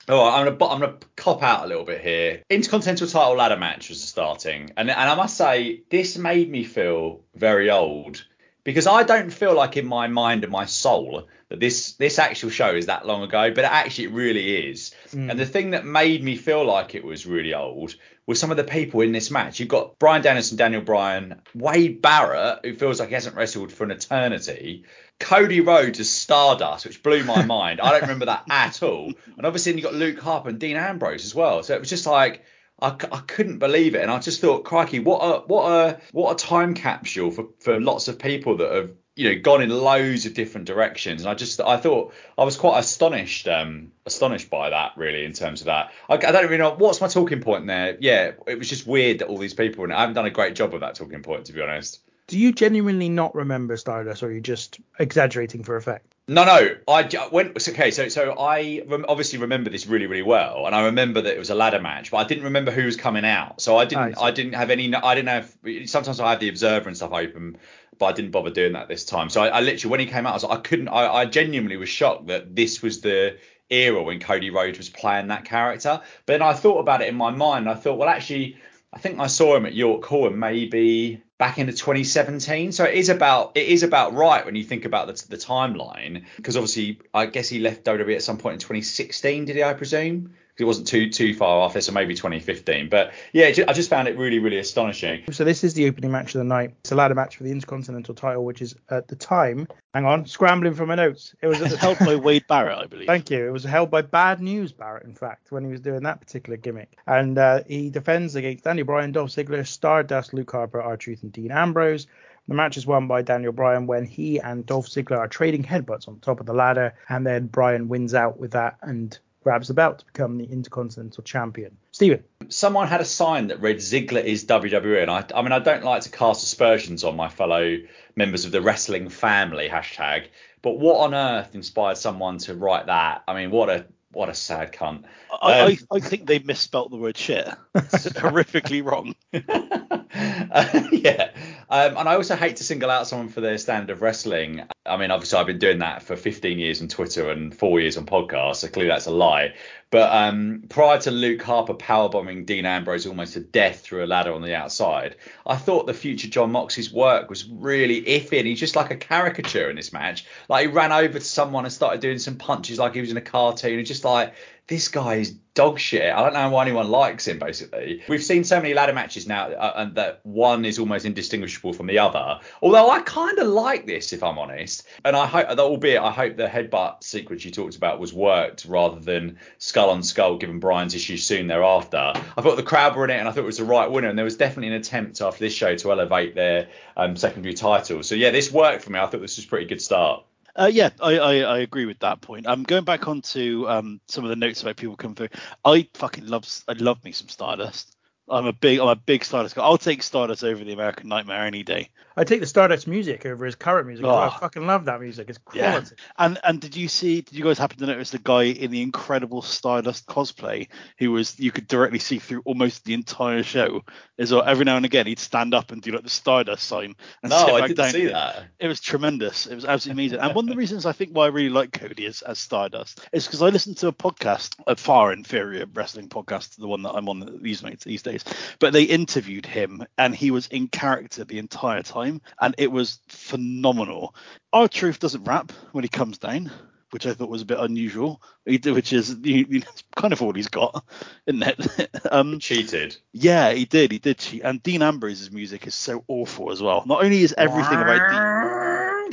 Oh, I'm gonna I'm gonna cop out a little bit here. Intercontinental title ladder match was starting, and and I must say this made me feel very old because I don't feel like in my mind and my soul that this this actual show is that long ago, but it actually it really is. And hmm. the thing that made me feel like it was really old was some of the people in this match. You've got Bryan Danielson, Daniel Bryan, Wade Barrett, who feels like he hasn't wrestled for an eternity. Cody Rhodes as Stardust, which blew my <laughs> mind. I don't remember that at all. And obviously, then you got Luke Harper and Dean Ambrose as well. So it was just like I, couldn't believe it, and I just thought, crikey, what a what a what a time capsule for for lots of people that have you know gone in loads of different directions. And I just I thought I was quite astonished um astonished by that really in terms of that. I, I don't really know what's my talking point there. Yeah, it was just weird that all these people and I haven't done a great job of that talking point to be honest. Do you genuinely not remember Stardust, or are you just exaggerating for effect? No, no. I went. Okay, so so I rem- obviously remember this really, really well, and I remember that it was a ladder match, but I didn't remember who was coming out. So I didn't. I. I, didn't have any. I didn't have. Sometimes I have the Observer and stuff open, but I didn't bother doing that this time. So I, I literally, when he came out, I was like, I couldn't. I, I genuinely was shocked that this was the era when Cody Rhodes was playing that character. But then I thought about it in my mind. I thought, well, actually, I think I saw him at York Hall and maybe back into 2017. So it is about it is about right when you think about the, the timeline because obviously I guess he left WWE at some point in 2016. Did he? I presume. 'Cause It wasn't too too far off this, so maybe 2015. But yeah, I just found it really really astonishing. So this is the opening match of the night. It's a ladder match for the Intercontinental title, which is at the time. Hang on, scrambling for my notes. It was <laughs> at It's held by Wade Barrett, I believe. Thank you. It was held by Bad News Barrett, in fact, when he was doing that particular gimmick. And uh, he defends against Daniel Bryan, Dolph Ziggler, Stardust, Luke Harper, R Truth, and Dean Ambrose. The match is won by Daniel Bryan when he and Dolph Ziggler are trading headbutts on top of the ladder, and then Bryan wins out with that and grabs the belt to become the Intercontinental Champion. Stephen. someone had a sign that read Ziggler is WWE, and I, I mean, I don't like to cast aspersions on my fellow members of the wrestling family hashtag, but what on earth inspired someone to write that? I mean, what a what a sad cunt. I, Um, I, I think they misspelt the word shit. <laughs> It's horrifically wrong. <laughs> Uh, yeah. Um, and I also hate to single out someone for their standard of wrestling. I mean, obviously, I've been doing that for 15 years on Twitter and four years on podcasts, so clearly that's a lie. But um, prior to Luke Harper powerbombing Dean Ambrose almost to death through a ladder on the outside, I thought the future Jon Moxley's work was really iffy, and he's just like a caricature in this match. Like he ran over to someone and started doing some punches like he was in a cartoon, and just like this guy is dog shit. I don't know why anyone likes him. Basically, we've seen so many ladder matches now, uh, and that one is almost indistinguishable from the other. Although I kind of like this, if I'm honest, and I hope, albeit I hope the headbutt sequence you talked about was worked rather than skull on skull, given Bryan's issues soon thereafter. I thought the crowd were in it, and I thought it was the right winner, and there was definitely an attempt after this show to elevate their um, secondary title. So yeah, this worked for me. I thought this was a pretty good start. Uh, yeah, I, I, I, agree with that point. I'm um, going back onto um, some of the notes about people coming through. I fucking love I love me some Stardust. I'm a big I'm a big Stardust guy. I'll take Stardust over the American Nightmare any day. I take the Stardust music over his current music. Oh. I fucking love that music. It's quality. Yeah. And and did you see? Did you guys happen to notice the guy in the incredible Stardust cosplay who was you could directly see through almost the entire show? Is well, every now and again he'd stand up and do like the Stardust sign and no, sit I back didn't down. see that. It was tremendous. It was absolutely amazing. and one of the reasons I think why I really like Cody as, as Stardust is because I listened to a podcast, a far inferior wrestling podcast to the one that I'm on these these days, but they interviewed him and he was in character the entire time and it was phenomenal. R Truth doesn't rap when he comes down, which I thought was a bit unusual. Which is you, you know, kind of all he's got, isn't it? <laughs> um, cheated. Yeah, he did. He did cheat. And Dean Ambrose's music is so awful as well. Not only is everything about Dean. <laughs>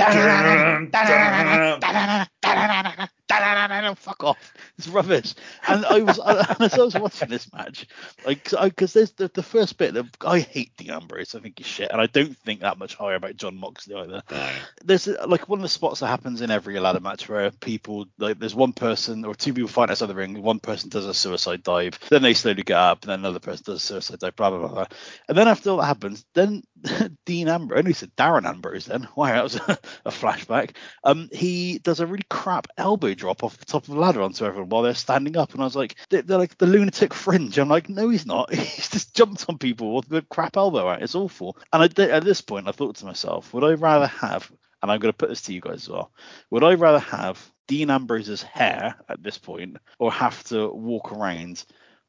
fuck off. It's rubbish. And I was, as I was watching this match, like, because there's the, the first bit that I hate Dean Ambrose. I think he's shit, and I don't think that much higher about Jon Moxley either. There's like one of the spots that happens in every ladder match where people like there's one person or two people fight outside the ring. One person does a suicide dive, then they slowly get up, and then another person does a suicide dive. Blah blah blah. blah. And then after all that happens, then <laughs> Dean Ambrose, only said Darren Ambrose. Then wow, that was a, <laughs> a flashback. Um, he does a really crap elbow drop off the top of the ladder onto everyone while they're standing up, and I was like, they're, they're like the lunatic fringe. I'm like, no, he's not. <laughs> He's just jumped on people with a crap elbow out. It's awful. And I, at this point, I thought to myself, would I rather have, and I'm going to put this to you guys as well, would I rather have Dean Ambrose's hair at this point, or have to walk around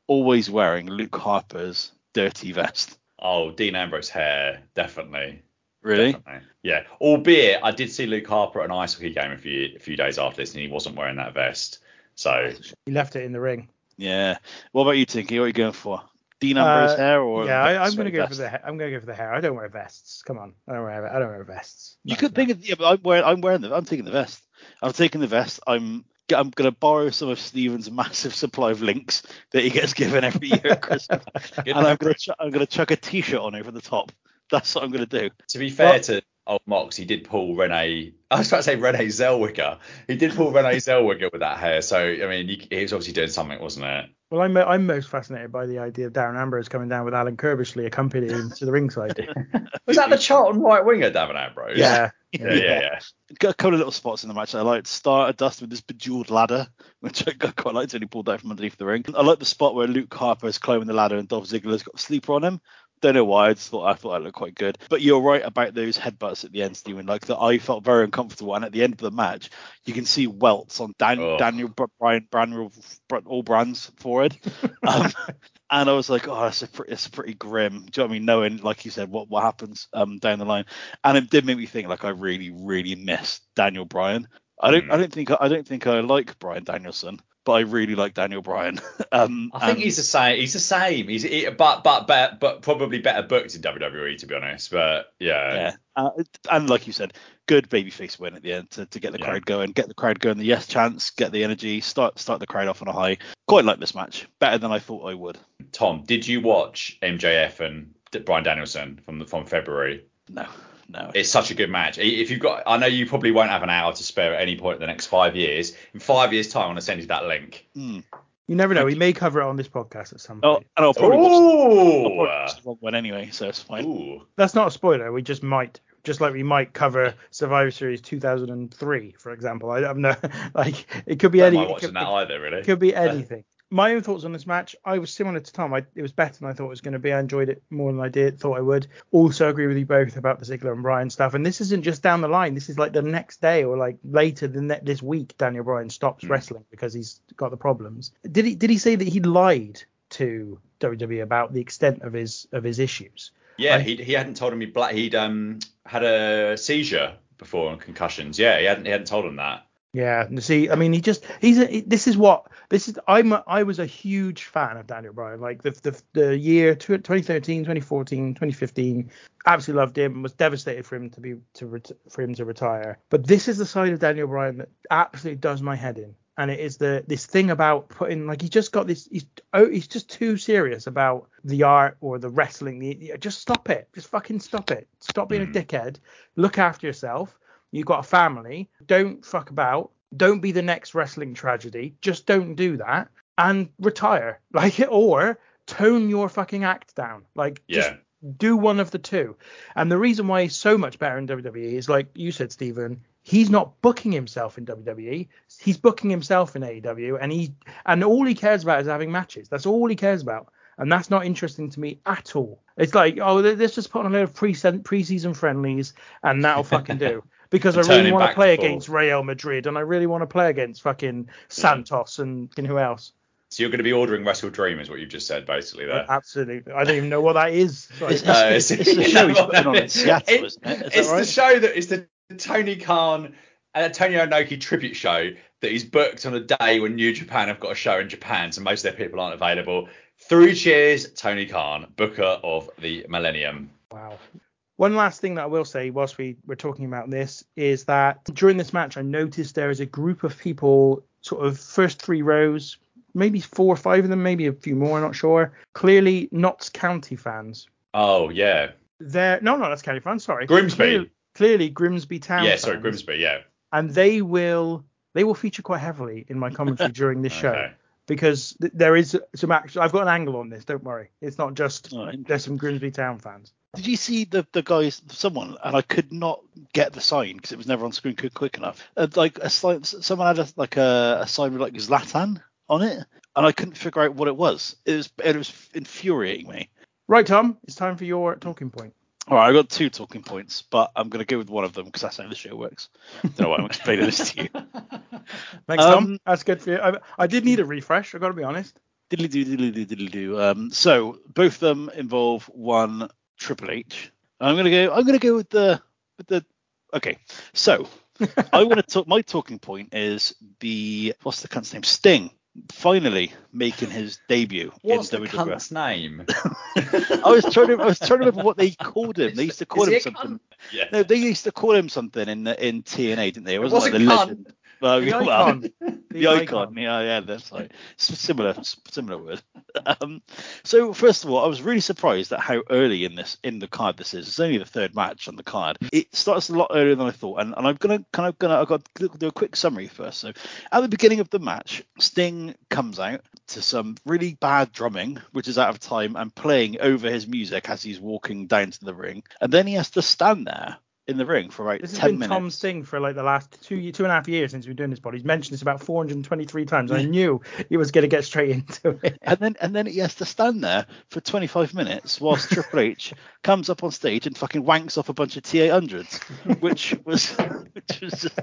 always wearing Luke Harper's dirty vest? Oh, Dean Ambrose hair, definitely. Really? Definitely. Yeah. Albeit, I did see Luke Harper at an ice hockey game a few a few days after this, and he wasn't wearing that vest. So he left it in the ring. Yeah. What about you, Tinky? What are you going for? Dean Ambrose uh, hair or yeah, I, am going to go vest? for the I'm going to go for the hair. I don't wear vests. Come on, I don't wear I don't wear vests. You could think of yeah, but I'm wearing I'm wearing the I'm taking the vest. I'm taking the vest. I'm I'm going to borrow some of Steven's massive supply of links that he gets given every year at Christmas, <laughs> and I'm going to ch- I'm going to chuck a t-shirt on over the top. <laughs> That's what I'm going to do. To be fair to old Mox, he did pull Renee. <laughs> I was about to say Renee Zellweger. He did pull Renee <laughs> Zellweger with that hair. So I mean, he, he was obviously doing something, wasn't it? Well, I'm I'm most fascinated by the idea of Darren Ambrose coming down with Alan Curbishley accompanying him to the ringside. was that the Charlton right winger, Darren Ambrose? Yeah. Yeah, yeah, yeah. Got a couple of little spots in the match I like liked. Stardust with this bejeweled ladder, which I quite liked when he pulled out from underneath the ring. I like the spot where Luke Harper is climbing the ladder and Dolph Ziggler's got a sleeper on him. Don't know why. I just thought I thought I looked quite good. But you're right about those headbutts at the end, Steven. Like that, I felt very uncomfortable. And at the end of the match, you can see welts on Dan, oh. Daniel Bryan, Bryan, all brands forward. <laughs> Um, and I was like, oh, it's a pretty, it's pretty grim. Do you know what I mean? Knowing, like you said, what what happens um, down the line, and it did make me think like I really, really miss Daniel Bryan. I don't, mm. I don't think, I don't think I like Bryan Danielson but I really like Daniel Bryan. <laughs> um, I think he's the same. He's the same. He's he, but but but but probably better booked in WWE to be honest. But yeah. Yeah. Uh, and like you said, good babyface win at the end to, to get the yeah. crowd going, get the crowd going, the yes chance, get the energy, start start the crowd off on a high. Quite like this match, better than I thought I would. Tom, did you watch MJF and Bryan Danielson from the, from February? No no. It's such a good match. If you've got, I know you probably won't have an hour to spare at any point in the next five years. In five years' time, I'm gonna send you that link. Mm. You never know. We may cover it on this podcast at some oh, point. Oh, and I'll probably, watch, I'll probably watch the wrong one anyway, so it's fine. Ooh. That's not a spoiler. We just might, just like we might cover Survivor Series 2003, for example. I don't know. <laughs> Like it could be I anything. watching that either, really. It could be anything. My own thoughts on this match. I was similar to Tom. I, it was better than I thought it was going to be. I enjoyed it more than I did thought I would. Also agree with you both about the Ziggler and Bryan stuff. And this isn't just down the line. This is like the next day or like later than that this week. Daniel Bryan stops Hmm. wrestling because he's got the problems. Did he? Did he say that he lied to WWE about the extent of his of his issues? Yeah, he he hadn't told him he he'd um had a seizure before and concussions. Yeah, he hadn't he hadn't told him that. Yeah, and see, I mean, he just he's a, this is what this is. I'm a, I was a huge fan of Daniel Bryan. Like the the, the year 2013, 2014, 2015, absolutely loved him. Was devastated for him to be to ret- for him to retire. But this is the side of Daniel Bryan that absolutely does my head in. And it is the this thing about putting like he just got this he's oh he's just too serious about the art or the wrestling. The, just stop it. Just fucking stop it. Stop being a mm. dickhead. Look after yourself. You've got a family. Don't fuck about. Don't be the next wrestling tragedy. Just don't do that and retire. <laughs> Like or tone your fucking act down. Like just do one of the two. And the reason why he's so much better in WWE is like you said, Stephen. He's not booking himself in WWE. He's booking himself in AEW, and he and all he cares about is having matches. That's all he cares about, and that's not interesting to me at all. It's like, oh, let's just put on a load of pre preseason friendlies, and that'll fucking do. <laughs> Because I really want to play against Real Madrid, and I really want to play against fucking Santos and, and who else. So you're going to be ordering WrestleDream, is what you've just said, basically. There. Absolutely, I don't even know what that is. <laughs> Sorry. It's- Uh, it's the <laughs> show he's putting on in Seattle, It- isn't it? Is that it's the show that is the Tony Khan and Tony Inoki tribute show that he's booked on a day when New Japan have got a show in Japan, so most of their people aren't available. Three cheers, Tony Khan, Booker of the Millennium. Wow. One last thing that I will say whilst we were talking about this is that during this match, I noticed there is a group of people, sort of first three rows, maybe four or five of them, maybe a few more, I'm not sure. Clearly, Notts County fans. Oh yeah, They're no, not Notts County fans. Sorry, Grimsby. Clearly, clearly Grimsby Town. yeah, fans. sorry, Grimsby, yeah. And they will they will feature quite heavily in my commentary <laughs> during this show because th- there is some action. I've got an angle on this. Don't worry, it's not just Oh, there's some Grimsby Town fans. Did you see the the guys? Someone and I could not get the sign because it was never on screen quick, quick enough. Uh, like a sign, someone had a, like a, a sign with like Zlatan on it, and I couldn't figure out what it was. It was it was infuriating me. Right, Tom, it's time for your talking point. All right, I've got two talking points, but I'm going to go with one of them because that's how the show works. I Don't know why I'm explaining this to you. <laughs> Thanks, Tom. Um, That's good for you. I, I did need a refresh. I've got to be honest. Diddly do, diddly do, diddly do. Um, so both of them involve one Triple H. I'm gonna go. I'm gonna go with the with the. Okay, so I want to <laughs> talk. My talking point is the what's the cunt's name? Sting finally making his debut What's in the WWE. cunt's name? <laughs> I was trying to. I was trying to remember what they called him. They used to call Is him something. Yeah. No, they used to call him something in the, in TNA, didn't they? It It wasn't wasn't like the cunt. legend. Well, The well, icon. <laughs> the icon. Yeah, yeah, that's right. Similar, similar word. <laughs> Um, so first of all, I was really surprised at how early in this in the card this is. It's only the third match on the card. It starts a lot earlier than I thought, and, and I'm gonna kind of gonna I've got to do a quick summary first. So at the beginning of the match, Sting comes out to some really bad drumming, which is out of time, and playing over his music as he's walking down to the ring, and then he has to stand there in the ring for about This has ten been minutes. Tom's thing for like the last two two and a half years since we've been doing this pod. He's mentioned this about 423 times. I knew he was going to get straight into it. <laughs> and then and then he has to stand there for 25 minutes whilst Triple H comes up on stage and fucking wanks off a bunch of T800s, which was which was just,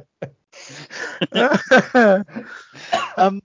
<laughs> um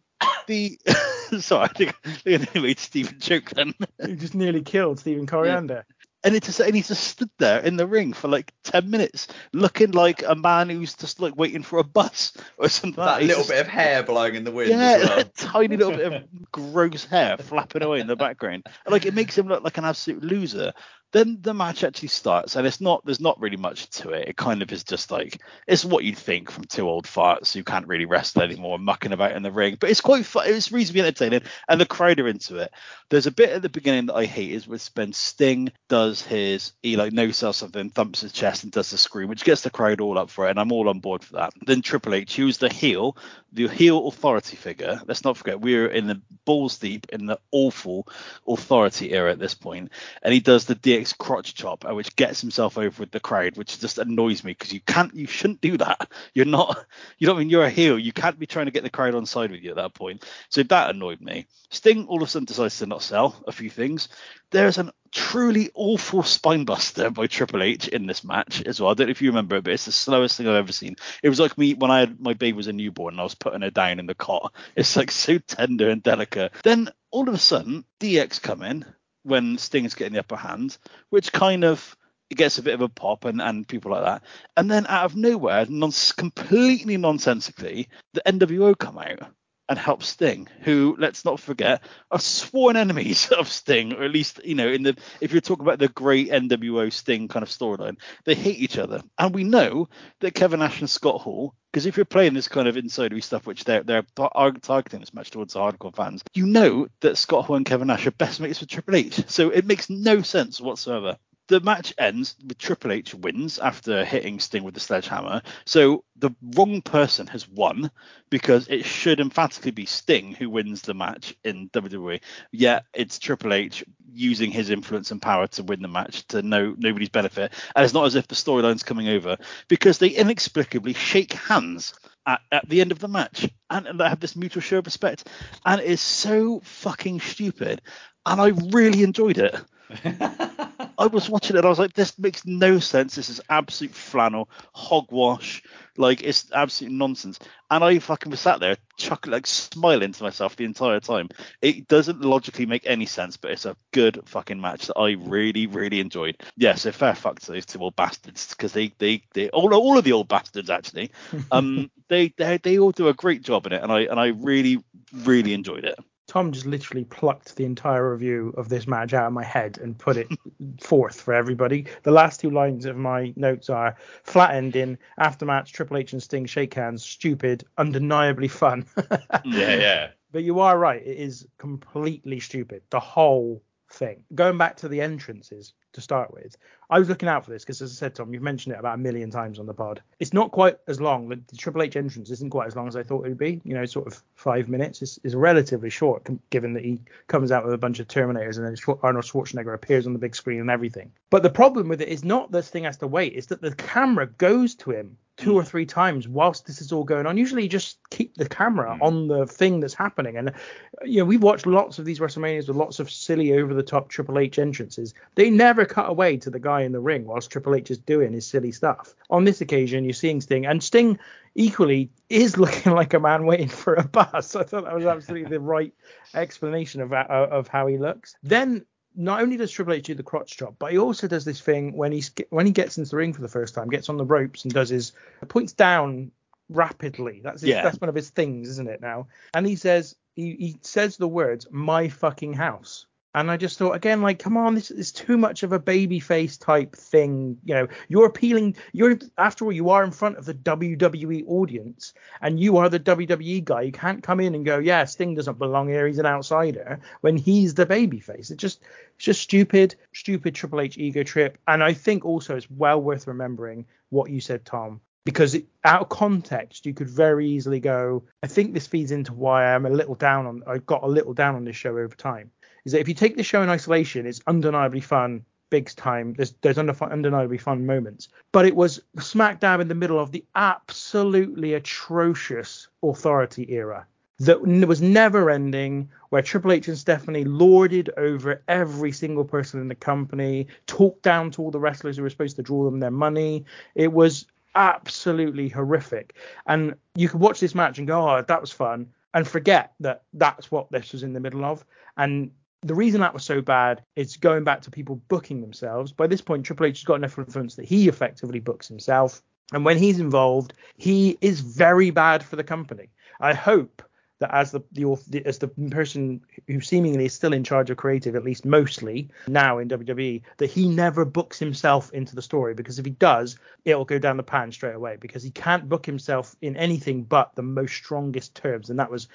the <laughs> sorry I think I think I made Stephen joke then, he just nearly killed Stephen Coriander. And it just and he just stood there in the ring for like 10 minutes looking like a man who's just like waiting for a bus or something. that He's little just- bit of hair blowing in the wind Yeah, as <laughs> well. a tiny little bit of gross hair flapping away in the background. Like it makes him look like an absolute loser. Then the match actually starts, and it's not. There's not really much to it. It kind of is just like it's what you'd think from two old farts who can't really wrestle anymore, mucking about in the ring. But it's quite fun. It's reasonably entertaining, and the crowd are into it. There's a bit at the beginning that I hate is when Sting does his he like no sells something, thumps his chest and does the scream, which gets the crowd all up for it, and I'm all on board for that. Then Triple H, who's the heel, the heel authority figure. Let's not forget we're in the balls deep in the awful authority era at this point, and he does the DX crotch chop, uh, which gets himself over with the crowd, which just annoys me because you can't, you shouldn't do that. <laughs> You're not, you don't mean you're a heel. You can't be trying to get the crowd on side with you at that point. So that annoyed me. Sting all of a sudden decides to not sell a few things. There's an truly awful spinebuster by Triple H in this match as well. I don't know if you remember it, but it's the slowest thing I've ever seen. It was like me when I had my baby was a newborn and I was putting her down in the cot. It's like so tender and delicate. Then all of a sudden, DX come in when Sting's getting the upper hand, which kind of it gets a bit of a pop and, and people like that. And then out of nowhere, non- completely nonsensically, the NWO come out and help Sting, who let's not forget are sworn enemies <laughs> of Sting, or at least you know in the if you're talking about the great NWO Sting kind of storyline, they hate each other, and we know that Kevin Nash and Scott Hall, because if you're playing this kind of insidery stuff, which they're they're targeting this match towards the hardcore fans, you know that Scott Hall and Kevin Nash are best mates with Triple H, so it makes no sense whatsoever the match ends with Triple H wins after hitting Sting with the sledgehammer. So the wrong person has won because it should emphatically be Sting who wins the match in WWE. Yet it's Triple H using his influence and power to win the match to no nobody's benefit. And it's not as if the storyline's coming over because they inexplicably shake hands at, at, the end of the match and, and they have this mutual show of respect. And it is so fucking stupid. And I really enjoyed it. <laughs> I was watching it. I was like, this makes no sense. This is absolute flannel, hogwash. Like it's absolute nonsense. And I fucking was sat there, chuckling, like smiling to myself the entire time. It doesn't logically make any sense, but it's a good fucking match that I really, really enjoyed. Yeah, so fair fuck to those two old bastards because they, they, they, all, all of the old bastards actually, <laughs> um, they, they, they all do a great job in it, and I, and I really, really enjoyed it. Tom just literally plucked the entire review of this match out of my head and put it <laughs> forth for everybody. The last two lines of my notes are flat ending, aftermatch, Triple H and Sting shake hands, stupid, undeniably fun. <laughs> yeah, yeah. But you are right, it is completely stupid. The whole thing. Going back to the entrances to start with, I was looking out for this because, as I said, Tom, you've mentioned it about a million times on the pod. It's not quite as long. The, Triple H entrance isn't quite as long as I thought it would be. You know, sort of five minutes is, is relatively short, given that he comes out with a bunch of Terminators and then Arnold Schwarzenegger appears on the big screen and everything. But the problem with it is not this thing has to wait; it's that the camera goes to him two or three times whilst this is all going on. Usually, you just keep the camera mm. on the thing that's happening. And you know, we've watched lots of these WrestleManias with lots of silly, over-the-top Triple H entrances. They never cut away to the guy in the ring whilst Triple H is doing his silly stuff. On this occasion, you're seeing Sting, and Sting equally is <laughs> looking like a man waiting for a bus. <laughs> I thought that was absolutely the right explanation of of how he looks. Then not only does Triple H do the crotch chop, but he also does this thing when he's when he gets into the ring for the first time, gets on the ropes and does his points down rapidly. That's his, yeah. that's one of his things, isn't it now? And he says he, he says the words "my fucking house." And I just thought again, like, come on, this is too much of a babyface type thing. You know, you're appealing. You're after all, you are in front of the WWE audience, and you are the WWE guy. You can't come in and go, yeah, Sting doesn't belong here. He's an outsider when he's the babyface. It just, it's just stupid, stupid Triple H ego trip. And I think also it's well worth remembering what you said, Tom, because it, out of context you could very easily go i think this feeds into why i'm a little down on i got a little down on this show over time is that if you take the show in isolation, it's undeniably fun, big time. There's there's undeniably fun moments, but it was smack dab in the middle of the absolutely atrocious Authority era that was never ending, where Triple H and Stephanie lorded over every single person in the company, talked down to all the wrestlers who were supposed to draw them their money. It was absolutely horrific. And you could watch this match and go, oh, that was fun, and forget that that's what this was in the middle of. And the reason that was so bad is going back to people booking themselves. By this point, Triple H has got enough influence that he effectively books himself. And when he's involved, he is very bad for the company. I hope that as the, the as the person who seemingly is still in charge of creative, at least mostly now in WWE, that he never books himself into the story because if he does, it'll go down the pan straight away because he can't book himself in anything but the most strongest terms, and that was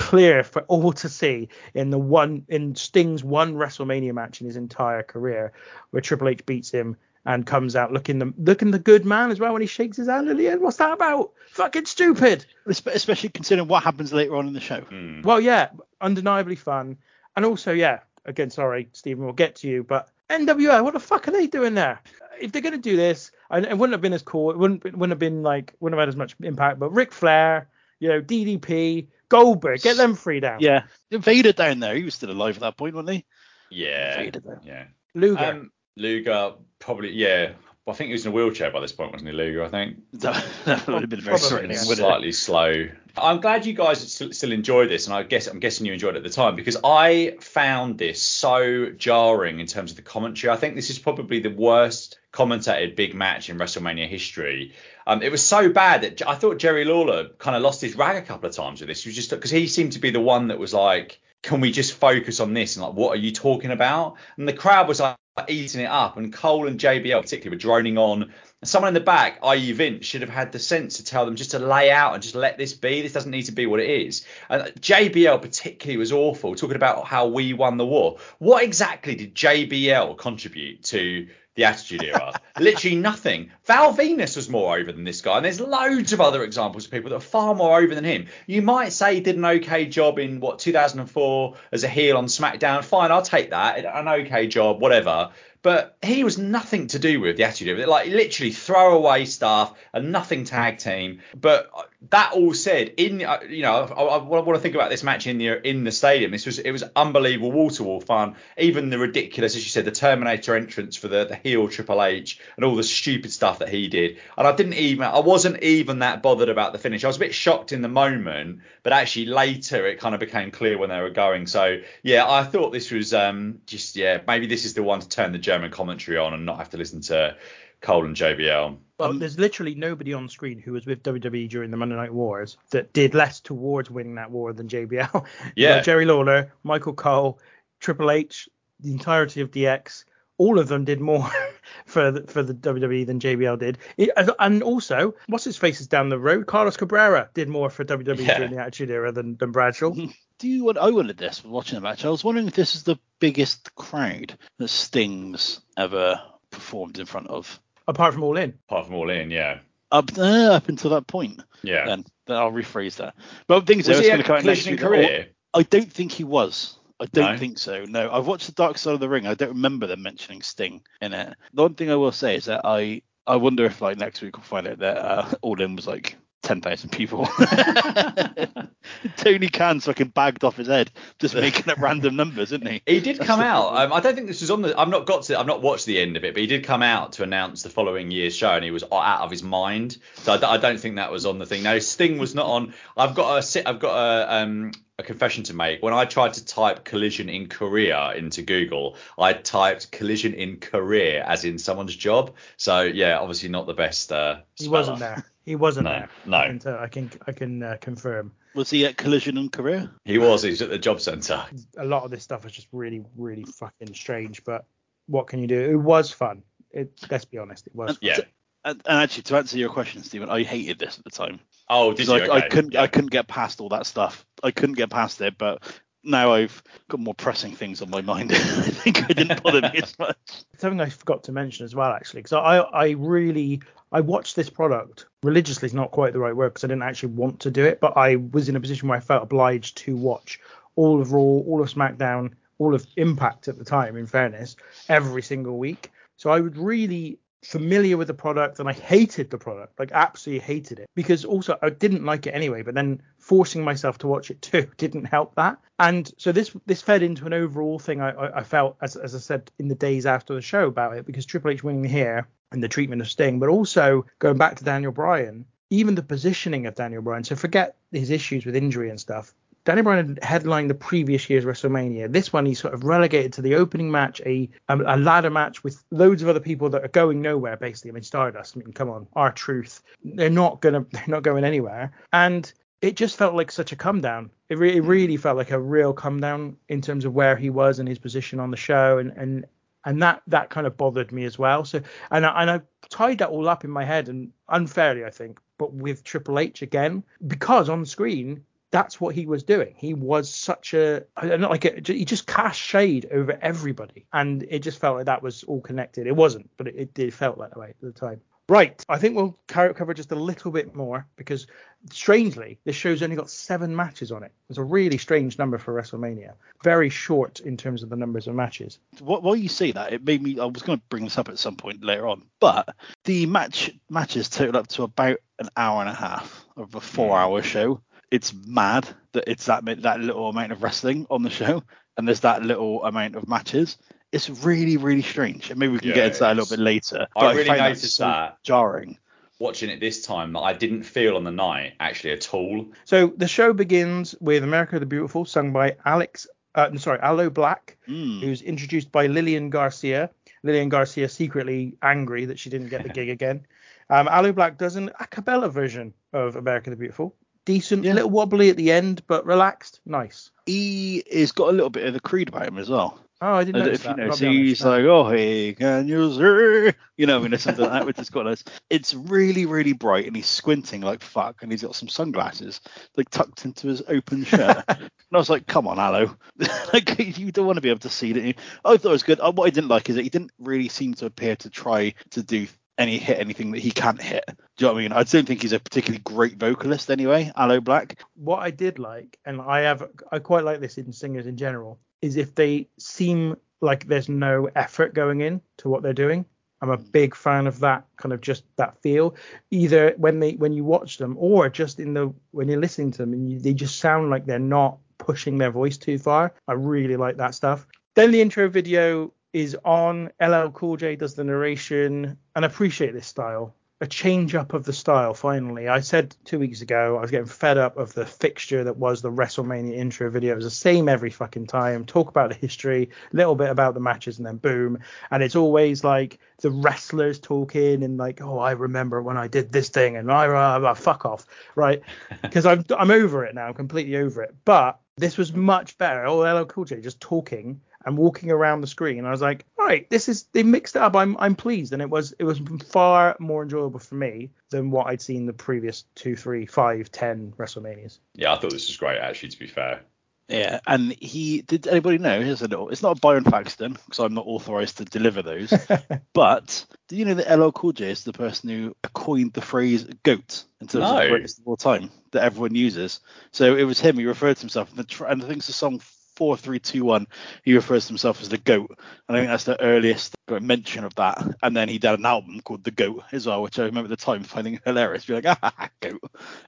clear for all to see in the one in Sting's one WrestleMania match in his entire career, where Triple H beats him and comes out looking the looking the good man as well when he shakes his hand at the end. What's that about? Fucking stupid. Especially considering what happens later on in the show. Hmm. Well, yeah, undeniably fun, and also yeah. Again, sorry, Stephen, we'll get to you, but NWA, what the fuck are they doing there? If they're gonna do this, and it wouldn't have been as cool. It wouldn't wouldn't have been like wouldn't have had as much impact. But Ric Flair, you know, DDP, Goldberg, get them three down. Yeah. Vader down there, he was still alive at that point, wasn't he? Yeah. Vader there. Yeah. Luger. Um, Luger probably yeah. I think he was in a wheelchair by this point, wasn't he, Luger? I think. That, <laughs> that would have been very Probably, threatening, yeah. slightly slow. I'm glad you guys still, still enjoy this, and I guess I'm guessing you enjoyed it at the time because I found this so jarring in terms of the commentary. I think this is probably the worst commentated big match in WrestleMania history. Um, it was so bad that I thought Jerry Lawler kind of lost his rag a couple of times with this. He was just because he seemed to be the one that was like, "Can we just focus on this?" and like, "What are you talking about?" And the crowd was like eating it up, and Cole and JBL particularly were droning on. Someone in the back, i.e. Vince, should have had the sense to tell them just to lay out and just let this be. This doesn't need to be what it is. And JBL particularly was awful, talking about how we won the war. What exactly did JBL contribute to the Attitude Era? Literally nothing. Val Venis was more over than this guy, and there's loads of other examples of people that are far more over than him. You might say he did an okay job in what 2004 as a heel on SmackDown. Fine, I'll take that. An okay job, whatever. But he was nothing to do with the attitude of it. Like literally throwaway stuff and nothing tag team. But that all said, in uh, you know, I, I, want to think about this match in the in the stadium. This was it was unbelievable, wall to wall fun. Even the ridiculous, as you said, the Terminator entrance for the the heel Triple H and all the stupid stuff that he did. And I didn't even, I wasn't even that bothered about the finish. I was a bit shocked in the moment, but actually later it kind of became clear when they were going. So yeah, I thought this was um just yeah, maybe this is the one to turn the German commentary on and not have to listen to Cole and JBL. Well, there's literally nobody on screen who was with WWE during the Monday Night Wars that did less towards winning that war than JBL. <laughs> Yeah. got Jerry Lawler, Michael Cole, Triple H, the entirety of DX. All of them did more <laughs> for the, for the WWE than JBL did. It- and also, what's his face is down the road? Carlos Cabrera did more for WWE Yeah. during the Attitude Era than, than Bradshaw. <laughs> Do you want? I wanted this watching the match. I was wondering if this is the biggest crowd that Sting's ever performed in front of. apart from All In. Apart from all in, yeah. Up uh, up until that point. Yeah. Then, then I'll rephrase that. But the thing is, Was though, he it's going to come out next week. career? I don't think he was. I don't No? think so. No, I've watched the Dark Side of the Ring. I don't remember them mentioning Sting in it. The one thing I will say is that I I wonder if like next week we'll find out that uh, All In was like ten thousand people. <laughs> <laughs> Tony Khan's fucking bagged off his head, just making up random numbers, isn't he? He did That's come out. Um, I don't think this was on the. I've not got to. I've not watched the end of it, but he did come out to announce the following year's show, and he was out of his mind. So I don't think that was on the thing. No, Sting was not on. I've got a. si- I've got a. Um, a confession to make. When I tried to type collision in Korea into Google, I typed collision in career as in someone's job. So yeah, obviously not the best. Uh, He wasn't there. <laughs> He wasn't No, there. no. I can, tell- I can, I can uh, confirm. Was he at Collision and Career? He was. He was at the job centre. a lot of this stuff is just really, really fucking strange. But what can you do? It was fun. It, let's be honest, it was. Fun. Yeah. And, and actually, to answer your question, Stephen, I hated this at the time. Oh, did 'Cause you? I, I couldn't Yeah. I couldn't get past all that stuff. I couldn't get past it, but now I've got more pressing things on my mind. <laughs> I think I didn't bother me as <laughs> much. Something I forgot to mention as well, actually, because I, I really, I watched this product religiously is not quite the right word because I didn't actually want to do it, but I was in a position where I felt obliged to watch all of Raw, all of SmackDown, all of Impact at the time. In fairness, every single week. So I was really familiar with the product and I hated the product, like absolutely hated it because also I didn't like it anyway. But then forcing myself to watch it <laughs> too didn't help that. And so this this fed into an overall thing I, I, I felt as as I said in the days after the show about it because Triple H winning here and the treatment of Sting, but also going back to Daniel Bryan, even the positioning of Daniel Bryan. So forget his issues with injury and stuff. Daniel Bryan had headlined the previous year's WrestleMania. This one, he's sort of relegated to the opening match, a a ladder match with loads of other people that are going nowhere. Basically, I mean, Stardust. I mean, come on, R Truth. They're not gonna, <laughs> they're not going anywhere. And it just felt like such a come down. It, re- it hmm. really felt like a real come down in terms of where he was and his position on the show, and and and that that kind of bothered me as well. So and I, and I tied that all up in my head and unfairly, I think, but with Triple H again because on screen that's what he was doing. He was such a not like a, he just cast shade over everybody, and it just felt like that was all connected. It wasn't, but it, it felt like that way at the time. Right, I think we'll cover just a little bit more because strangely, this show's only got seven matches on it. It's a really strange number for WrestleMania. Very short in terms of the numbers of matches. While you say that, it made me. I was going to bring this up at some point later on, but the match matches total up to about an hour and a half of a four-hour mm. show. It's mad that it's that that little amount of wrestling on the show, and there's that little amount of matches it's really really strange and maybe we can Yeah, get into that a little bit later I but really find noticed so that. jarring Watching it this time, that I didn't feel on the night actually at all. So the show begins with America the Beautiful, sung by Alex, uh, sorry, Aloe Blacc, Mm. who's introduced by Lillian Garcia. Lillian Garcia secretly angry that she didn't get the <laughs> gig again. Um, Aloe Blacc does an a cappella version of America the Beautiful. Decent, Yeah. a little wobbly at the end, but relaxed, nice. he has got a little bit of the creed about him as well Oh, I didn't know if you that. know, so he's like, oh, hey, can you see? You know, I mean, it's something like that, which is quite nice. It's really, really bright, and he's squinting like fuck, and he's got some sunglasses like tucked into his open shirt. <laughs> and I was like, come on, Aloe, <laughs> like you don't want to be able to see that. I thought it was good. Uh, What I didn't like is that he didn't really seem to appear to try to do any hit anything that he can't hit. Do you know what I mean? I don't think he's a particularly great vocalist anyway, Aloe Blacc. what I did like, and I have, I quite like this in singers in general, is if they seem like there's no effort going in to what they're doing. I'm a mm. big fan of that kind of just that feel, either when they when you watch them or just in the when you're listening to them and you, they just sound like they're not pushing their voice too far. I really like that stuff. Then the intro video is on. LL Cool J does the narration, and I appreciate this style. A change up of the style finally. I said two weeks ago I was getting fed up of the fixture that was the WrestleMania intro video. It was the same every fucking time. Talk about the history, a little bit about the matches, and then boom. And it's always like the wrestlers talking and like, oh, I remember when I did this thing, and I uh, fuck off, right? <laughs> Because I'm I'm over it now, I'm completely over it. But this was much better. Oh, LL Cool J just talking and walking around the screen. I was like, all right, this is they mixed it up. I'm I'm pleased, and it was it was far more enjoyable for me than what I'd seen the previous two, three, five, ten WrestleManias. Yeah, I thought this was great actually. To be fair, Yeah, and he did. Anybody know? Here's a little. It's not a Byron Faxton because I'm not authorized to deliver those. <laughs> but do you know that LL Cool J is the person who coined the phrase "goat" in terms of No. the greatest of all time that everyone uses? So it was him. He referred to himself, and, the tr- and I think the song four, three, two, one. He refers to himself as the goat, and I think that's the earliest mention of that. And then he did an album called The Goat as well, which I remember at the time finding <laughs> hilarious. Be like, ah, goat.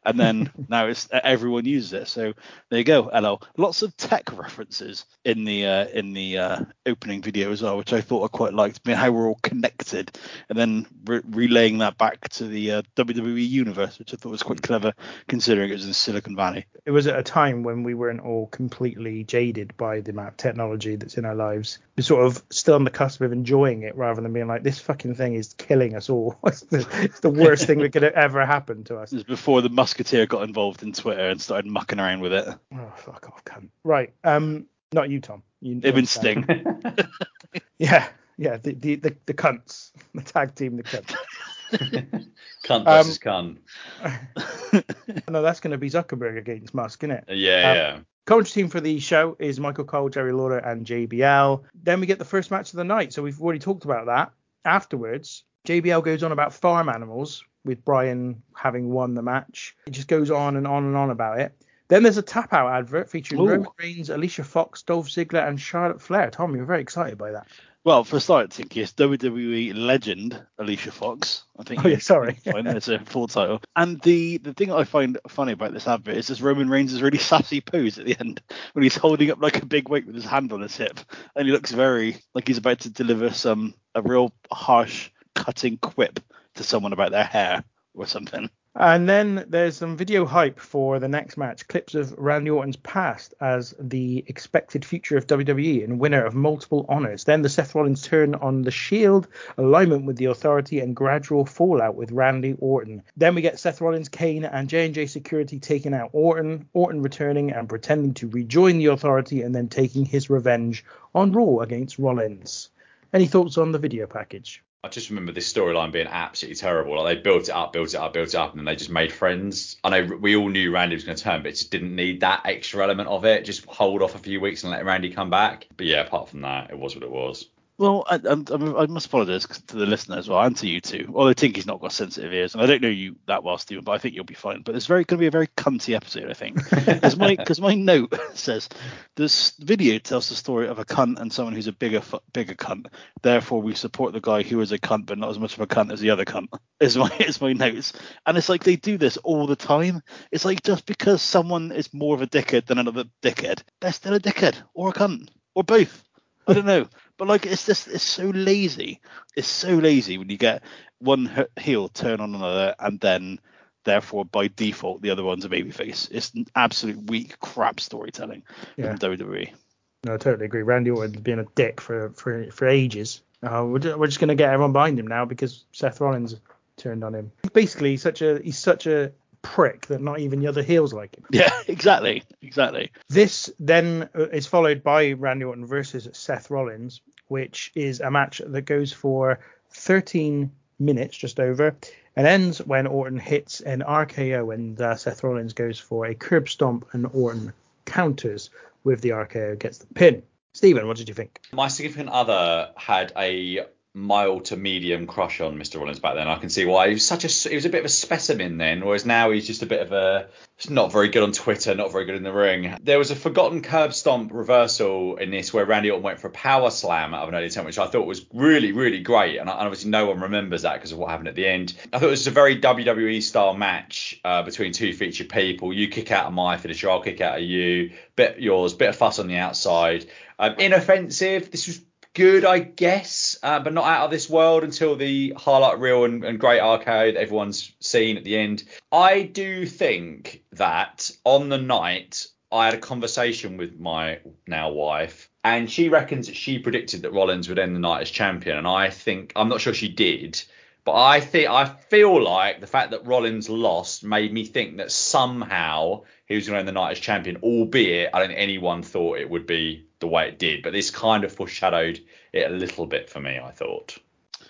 And then <laughs> now it's everyone uses it. So there you go, LL. Lots of tech references in the uh, in the uh, opening video as well, which I thought I quite liked. I mean, how we're all connected, and then re- relaying that back to the uh, WWE universe, which I thought was quite clever, considering it was in Silicon Valley. It was at a time when we weren't all completely jaded by the amount of technology that's in our lives. We're sort of still on the cusp of enjoying it rather than being like, this fucking thing is killing us all. <laughs> it's, the, it's the worst thing that could ever happen to us. This is before the Musketeer got involved in Twitter and started mucking around with it. Oh, fuck off, cunt. Right. Um, not you, Tom. You, Him and. Sting. <laughs> Yeah, yeah. The, the the the cunts, <laughs> the tag team, the cunts. cunt Um, versus cunt. no, that's going to be Zuckerberg against Musk, isn't it? Yeah, um, yeah. Commentary team for the show is Michael Cole, Jerry Lawler, and JBL. Then we get the first match of the night. So we've already talked about that. Afterwards, JBL goes on about farm animals with Bryan having won the match. It just goes on and on and on about it. Then there's a tap out advert featuring Ooh. Roman Reigns, Alicia Fox, Dolph Ziggler, and Charlotte Flair. Tom, you're very excited by that. Well, for a start, it's WWE legend Alicia Fox. I think. Oh, yeah, sorry. <laughs> It's a full title. And the the thing I find funny about this advert is this Roman Reigns' really sassy pose at the end when he's holding up like a big weight with his hand on his hip, and he looks very like he's about to deliver some a real harsh, cutting quip to someone about their hair or something. And then there's some video hype for the next match. Clips of Randy Orton's past as the expected future of WWE and winner of multiple honors. Then the Seth Rollins turn on the Shield, alignment with the Authority, and gradual fallout with Randy Orton. Then we get Seth Rollins, Kane, and J&J Security taking out Orton. Orton returning and pretending to rejoin the Authority, and then taking his revenge on Raw against Rollins. Any thoughts on the video package? I just remember this storyline being absolutely terrible. Like they built it up, built it up, built it up, and then they just made friends. I know we all knew Randy was going to turn, but it just didn't need that extra element of it. Just hold off a few weeks and let Randy come back. But yeah, apart from that, it was what it was. Well, I, I, I must apologise to the listener as well, and to you too. Although Tinky's not got sensitive ears, and I don't know you that well, Stephen, but I think you'll be fine. But it's very going to be a very cunty episode, I think, <laughs> because my because my note <laughs> says this video tells the story of a cunt and someone who's a bigger bigger cunt. Therefore, we support the guy who is a cunt, but not as much of a cunt as the other cunt. <laughs> Is my is my notes, and it's like they do this all the time. It's like just because someone is more of a dickhead than another dickhead, they're still a dickhead or a cunt or both. I don't know. But like it's just it's so lazy. It's so lazy when you get one heel turn on another and then therefore by default the other one's a babyface. It's an absolute weak crap storytelling yeah. from WWE. No, I totally agree. Randy Orton's been a dick for for for ages. Uh, we're, just, we're just gonna get everyone behind him now because Seth Rollins turned on him. Basically, such a he's such a prick that not even the other heels like him. Yeah, <laughs> exactly, exactly. This then uh, is followed by Randy Orton versus Seth Rollins, which is a match that goes for 13 minutes, just over, and ends when Orton hits an RKO and uh, Seth Rollins goes for a curb stomp and Orton counters with the RKO, gets the pin. Stephen, what did you think? My significant other had a mild to medium crush on Mr. Rollins back then. I can see why he was such a he was a bit of a specimen then, whereas now he's just a bit of a not very good on Twitter, not very good in the ring. There was a forgotten curb stomp reversal in this where Randy Orton went for a power slam out of an early attempt, which I thought was really really great, and obviously no one remembers that because of what happened at the end. I thought it was a very WWE style match uh, between two featured people. You kick out of my finisher, I'll kick out of you. Bit yours, bit of fuss on the outside. Um, inoffensive. This was good, I guess, uh, but not out of this world until the highlight reel and, and great that everyone's seen at the end. I do think that on the night I had a conversation with my now wife, and she reckons that she predicted that Rollins would end the night as champion, and I think I'm not sure she did. But I think I feel like the fact that Rollins lost made me think that somehow he was going to end the night as champion, albeit I don't think anyone thought it would be the way it did. But this kind of foreshadowed it a little bit for me, I thought.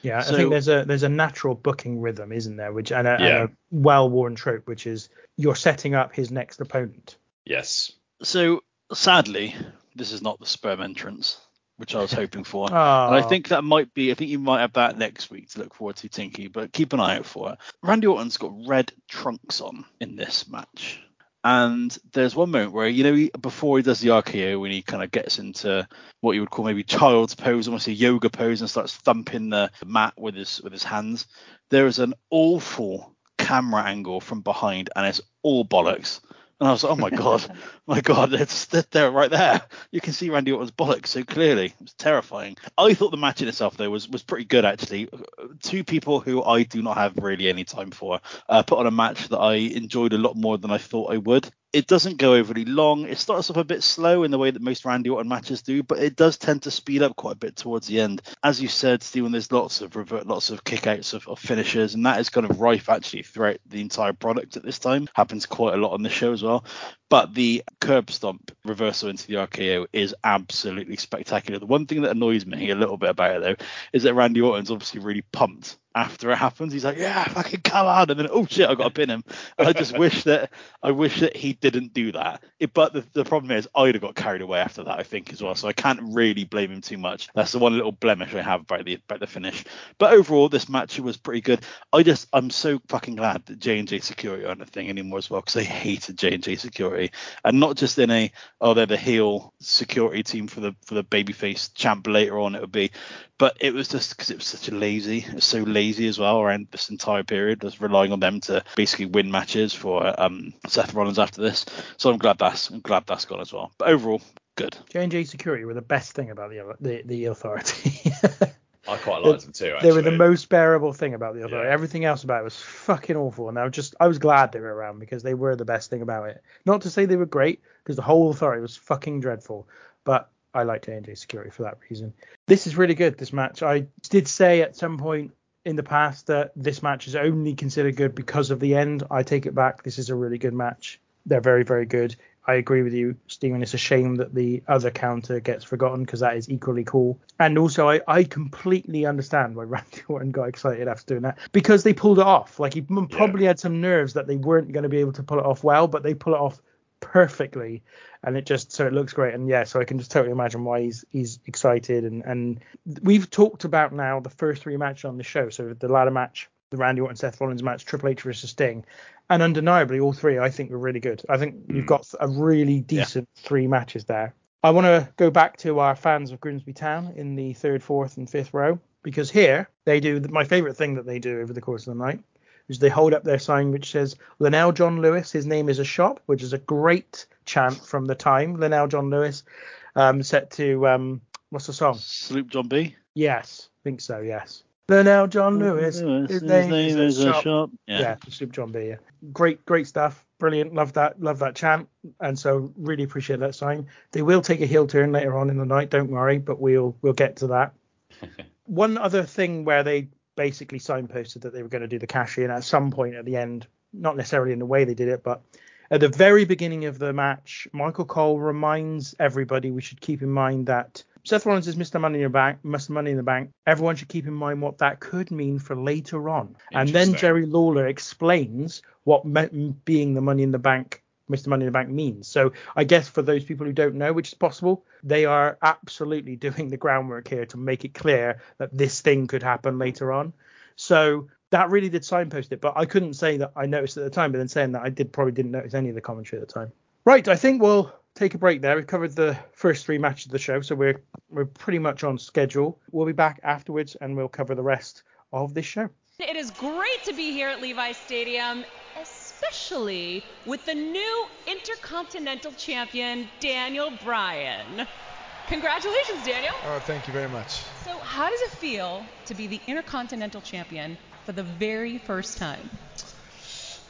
Yeah, so, I think there's a there's a natural booking rhythm, isn't there? Which and a, yeah. a well-worn trope, which is you're setting up his next opponent. Yes. So sadly, this is not the sperm entrance which I was hoping for. and I ah. think that might be, I think you might have that next week to look forward to, Tinky, but keep an eye out for it. Randy Orton's got red trunks on in this match. And there's one moment where, you know, he, before he does the RKO, when he kind of gets into what you would call maybe child's pose, almost a yoga pose, and starts thumping the mat with his with his hands, there is an awful camera angle from behind, and it's all bollocks. And I was like, oh my god, <laughs> my god, it's there right there. You can see Randy Orton's bollocks so clearly. It was terrifying. I thought the match in itself though was was pretty good actually. Two people who I do not have really any time for uh, put on a match that I enjoyed a lot more than I thought I would it doesn't go overly long. It starts off a bit slow in the way that most Randy Orton matches do, but it does tend to speed up quite a bit towards the end. As you said, Stephen, there's lots of revert, lots of kickouts of, of finishers, and that is kind of rife actually throughout the entire product at this time. Happens quite a lot on the show as well. But the curb stomp reversal into the RKO is absolutely spectacular. The one thing that annoys me a little bit about it though is that Randy Orton's obviously really pumped after it happens. He's like, yeah, fucking come on, and then oh shit, I got to pin him. And I just wish that I wish that he didn't do that. It, but the, the problem is, I'd have got carried away after that, I think as well. So I can't really blame him too much. That's the one little blemish I have about the about the finish. But overall, this match was pretty good. I just I'm so fucking glad that J and J Security aren't a thing anymore as well because I hated J and J Security, and not just in a oh they're the heel security team for the for the babyface champ later on it would be, but it was just because it was such a lazy, so lazy as well around this entire period, just relying on them to basically win matches for um, Seth Rollins after this. So I'm glad that's I'm glad that's gone as well. But overall, good. J and J Security were the best thing about the the, the authority. <laughs> I quite liked them too. Actually. They were the most bearable thing about the authority. Yeah. Everything else about it was fucking awful, and I was just I was glad they were around because they were the best thing about it. Not to say they were great, because the whole authority was fucking dreadful, but I liked J&J Security for that reason. This is really good. This match. I did say at some point in the past that this match is only considered good because of the end. I take it back. This is a really good match. They're very very good. I agree with you, Stephen. It's a shame that the other counter gets forgotten because that is equally cool. And also, I, I completely understand why <laughs> Randy Orton got excited after doing that because they pulled it off. Like he probably had some nerves that they weren't going to be able to pull it off well, but they pull it off perfectly and it just so it looks great and yeah so i can just totally imagine why he's he's excited and and we've talked about now the first three matches on the show so the ladder match the randy orton seth rollins match triple h versus sting and undeniably all three i think were really good i think you've got a really decent three matches there i want to go back to our fans of grimsby town in the third fourth and fifth row because here they do my favorite thing that they do over the course of the night is they hold up their sign which says Lenell John Lewis, his name is a shop, which is a great chant from the time. Lenell John Lewis, um, set to um, what's the song? Sloop John B. Yes, I think so. Yes. Lenell John Lewis, Lewis, his, name, is, a shop. shop. Yeah, Yeah. John B. Yeah. Great, great stuff. Brilliant. Love that. Love that chant. And so really appreciate that sign. They will take a heel turn later on in the night. Don't worry, but we'll we'll get to that. <laughs> One other thing where they basically signposted that they were going to do the cash in at some point at the end, not necessarily in the way they did it, but at the very beginning of the match, Michael Cole reminds everybody we should keep in mind that Seth Rollins is Mr. Money in the Bank, Mr. Money in the Bank. Everyone should keep in mind what that could mean for later on. And then Jerry Lawler explains what me- being the Money in the Bank, Mr. Money in the Bank means. So I guess for those people who don't know, which is possible, they are absolutely <laughs> doing the groundwork here to make it clear that this thing could happen later on. So that really did signpost it, but I couldn't say that I noticed at the time. But then saying that I did probably didn't notice any of the commentary at the time. Right, I think we'll take a break there. We've covered the first three matches of the show, so we're we're pretty much on schedule. We'll be back afterwards and we'll cover the rest of this show. It is great to be here at Levi Stadium, especially with the new Intercontinental Champion, Daniel Bryan. Congratulations, Daniel. Oh, thank you very much. So, how does it feel to be the Intercontinental Champion for the very first time?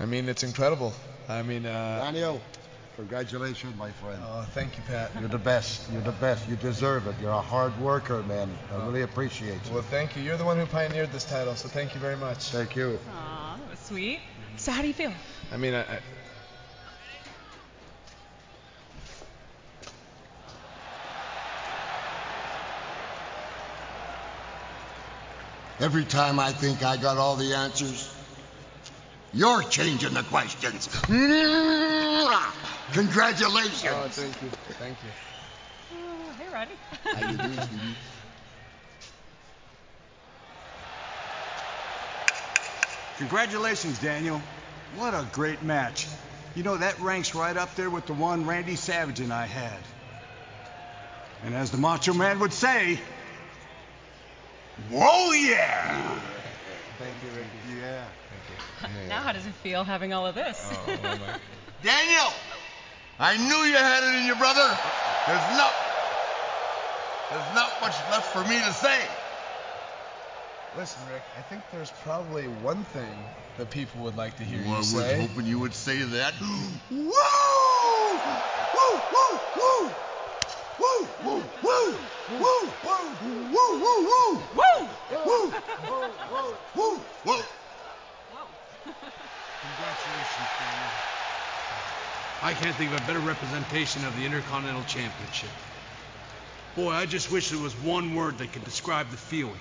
I mean, it's incredible. I mean, uh, Daniel, congratulations, my friend. oh, thank you, Pat. You're the best. You're the best. You deserve it. You're a hard worker, man. I really oh. appreciate you. Well, thank you. You're the one who pioneered this title, so thank you very much. Thank you. Aw, that was sweet. So, how do you feel? I mean, I, I, Every time I think I got all the answers, you're changing the questions. Congratulations. oh, thank you. Thank you. Oh, hey, Roddy. How you doing, Stevie? Congratulations, Daniel. What a great match. You know, that ranks right up there with the one Randy Savage and I had. And as the Macho Man would say, Whoa, yeah! Thank you, Ricky. Yeah. Now, how does it feel having all of this? Oh, oh. Daniel, I knew you had it in you, brother. There's not, there's not much left for me to say. Listen, Rick, I think there's probably one thing that people would like to hear Well, you I was hoping you would say that. woo! Woo! Woo! Woo! Woo! Woo! Woo! Woo! Woo! Woo! Woo! Woo! Woo! Woo! Woo! Woo! Woo! Congratulations, Daniel. I can't think of a better representation of the Intercontinental Championship. Boy, I just wish there was one word that could describe the feeling.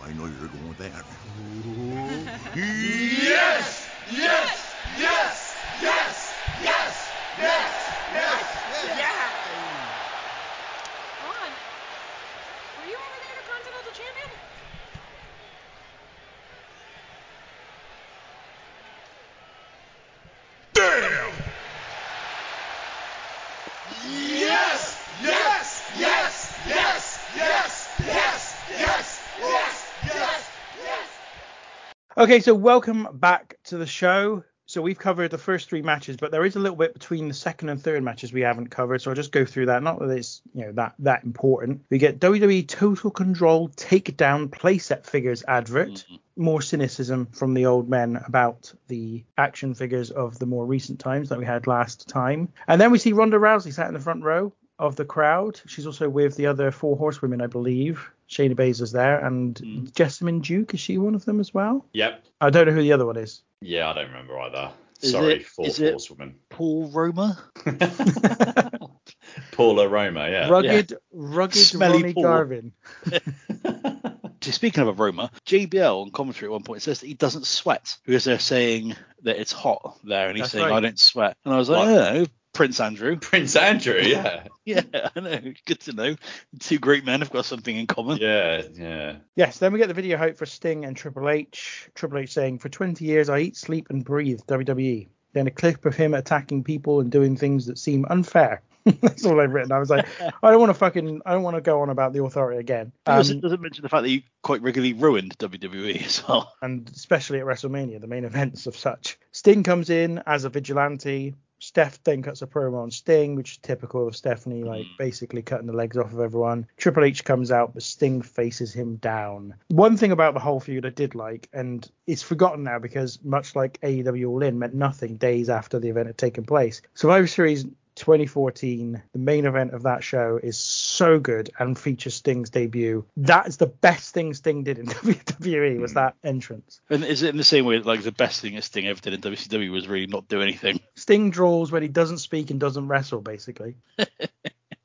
Oh, I know you're going with that. <laughs> Yes! Yes! Yes! Yes! Yes! Yes! Yes! Ron, were you ever Okay, so welcome back to the show. So we've covered the first three matches, but there is a little bit between the second and third matches we haven't covered. So I'll just go through that. Not that it's you know that that important. We get WWE Total Control Takedown playset figures advert. Mm-hmm. More cynicism from the old men about the action figures of the more recent times that we had last time. And then we see Ronda Rousey sat in the front row of the crowd. She's also with the other four horsewomen, I believe. Shayna Baszler's there, and hmm. Jessamyn Duke is she one of them as well? Yep. I don't know who the other one is. Yeah, I don't remember either. Is Sorry, it- fourth is it- Paul Roma. <laughs> Paula Roma, yeah. Rugged, rugged Smelly Ronnie Paul. Garvin. Just <laughs> <laughs> Speaking of a Roma, JBL on commentary at one point says that he doesn't sweat because they're saying that it's hot there, and he's That's saying right. I don't sweat, and I was like, What? I don't know, Prince Andrew. <laughs> Prince Andrew, yeah. <laughs> Yeah, I know. Good to know. Two great men have got something in common. Yeah, yeah. Yes, then we get the video hope for Sting and Triple H. Triple H saying, For 20 years, I eat, sleep, and breathe WWE. Then a clip of him attacking people and doing things that seem unfair. <laughs> That's all I've written. I was like, I don't want to fucking, I don't want to go on about the authority again. He also Um, doesn't mention the fact that you quite regularly ruined WWE as well. and especially at WrestleMania, the main events of such. Sting comes in as a vigilante. Steph then cuts a promo on Sting, which is typical of Stephanie, mm-hmm. like basically cutting the legs off of everyone. Triple H comes out, but Sting faces him down. One thing about the whole feud I did like, and it's forgotten now because much like AEW All In meant nothing days after the event had taken place. Survivor Series 2014, the main event of that show is so good and features Sting's debut. That is the best thing Sting did in <laughs> WWE was hmm. that entrance. And is it in the same way like the best thing that Sting ever did in WCW was really not do anything? Sting draws when he doesn't speak and doesn't wrestle, basically. <laughs>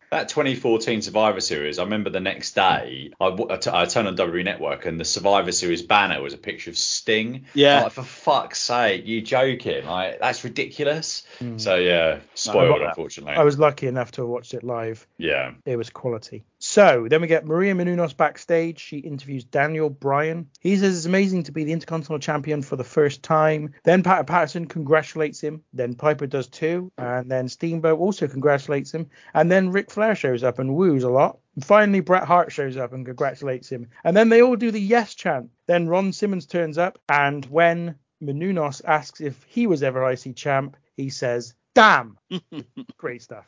That 2014 Survivor Series, I remember the next day, I, I t- I turned on WWE Network and the Survivor Series banner was a picture of Sting. Yeah. Like, for fuck's sake, you joking? Like, that's ridiculous. Hmm. So, yeah, spoiled, I- unfortunately. I was lucky enough to have watched it live. yeah. It was quality. So then we get Maria Menounos backstage. She interviews Daniel Bryan. He says it's amazing to be the Intercontinental Champion for the first time. Then Pat Patterson congratulates him. Then Piper does too. And then Steamboat also congratulates him. And then Ric Flair shows up and woos a lot. And finally, Bret Hart shows up and congratulates him. And then they all do the yes chant. Then Ron Simmons turns up. And when Menounos asks if he was ever IC champ, he says, damn. <laughs> Great stuff.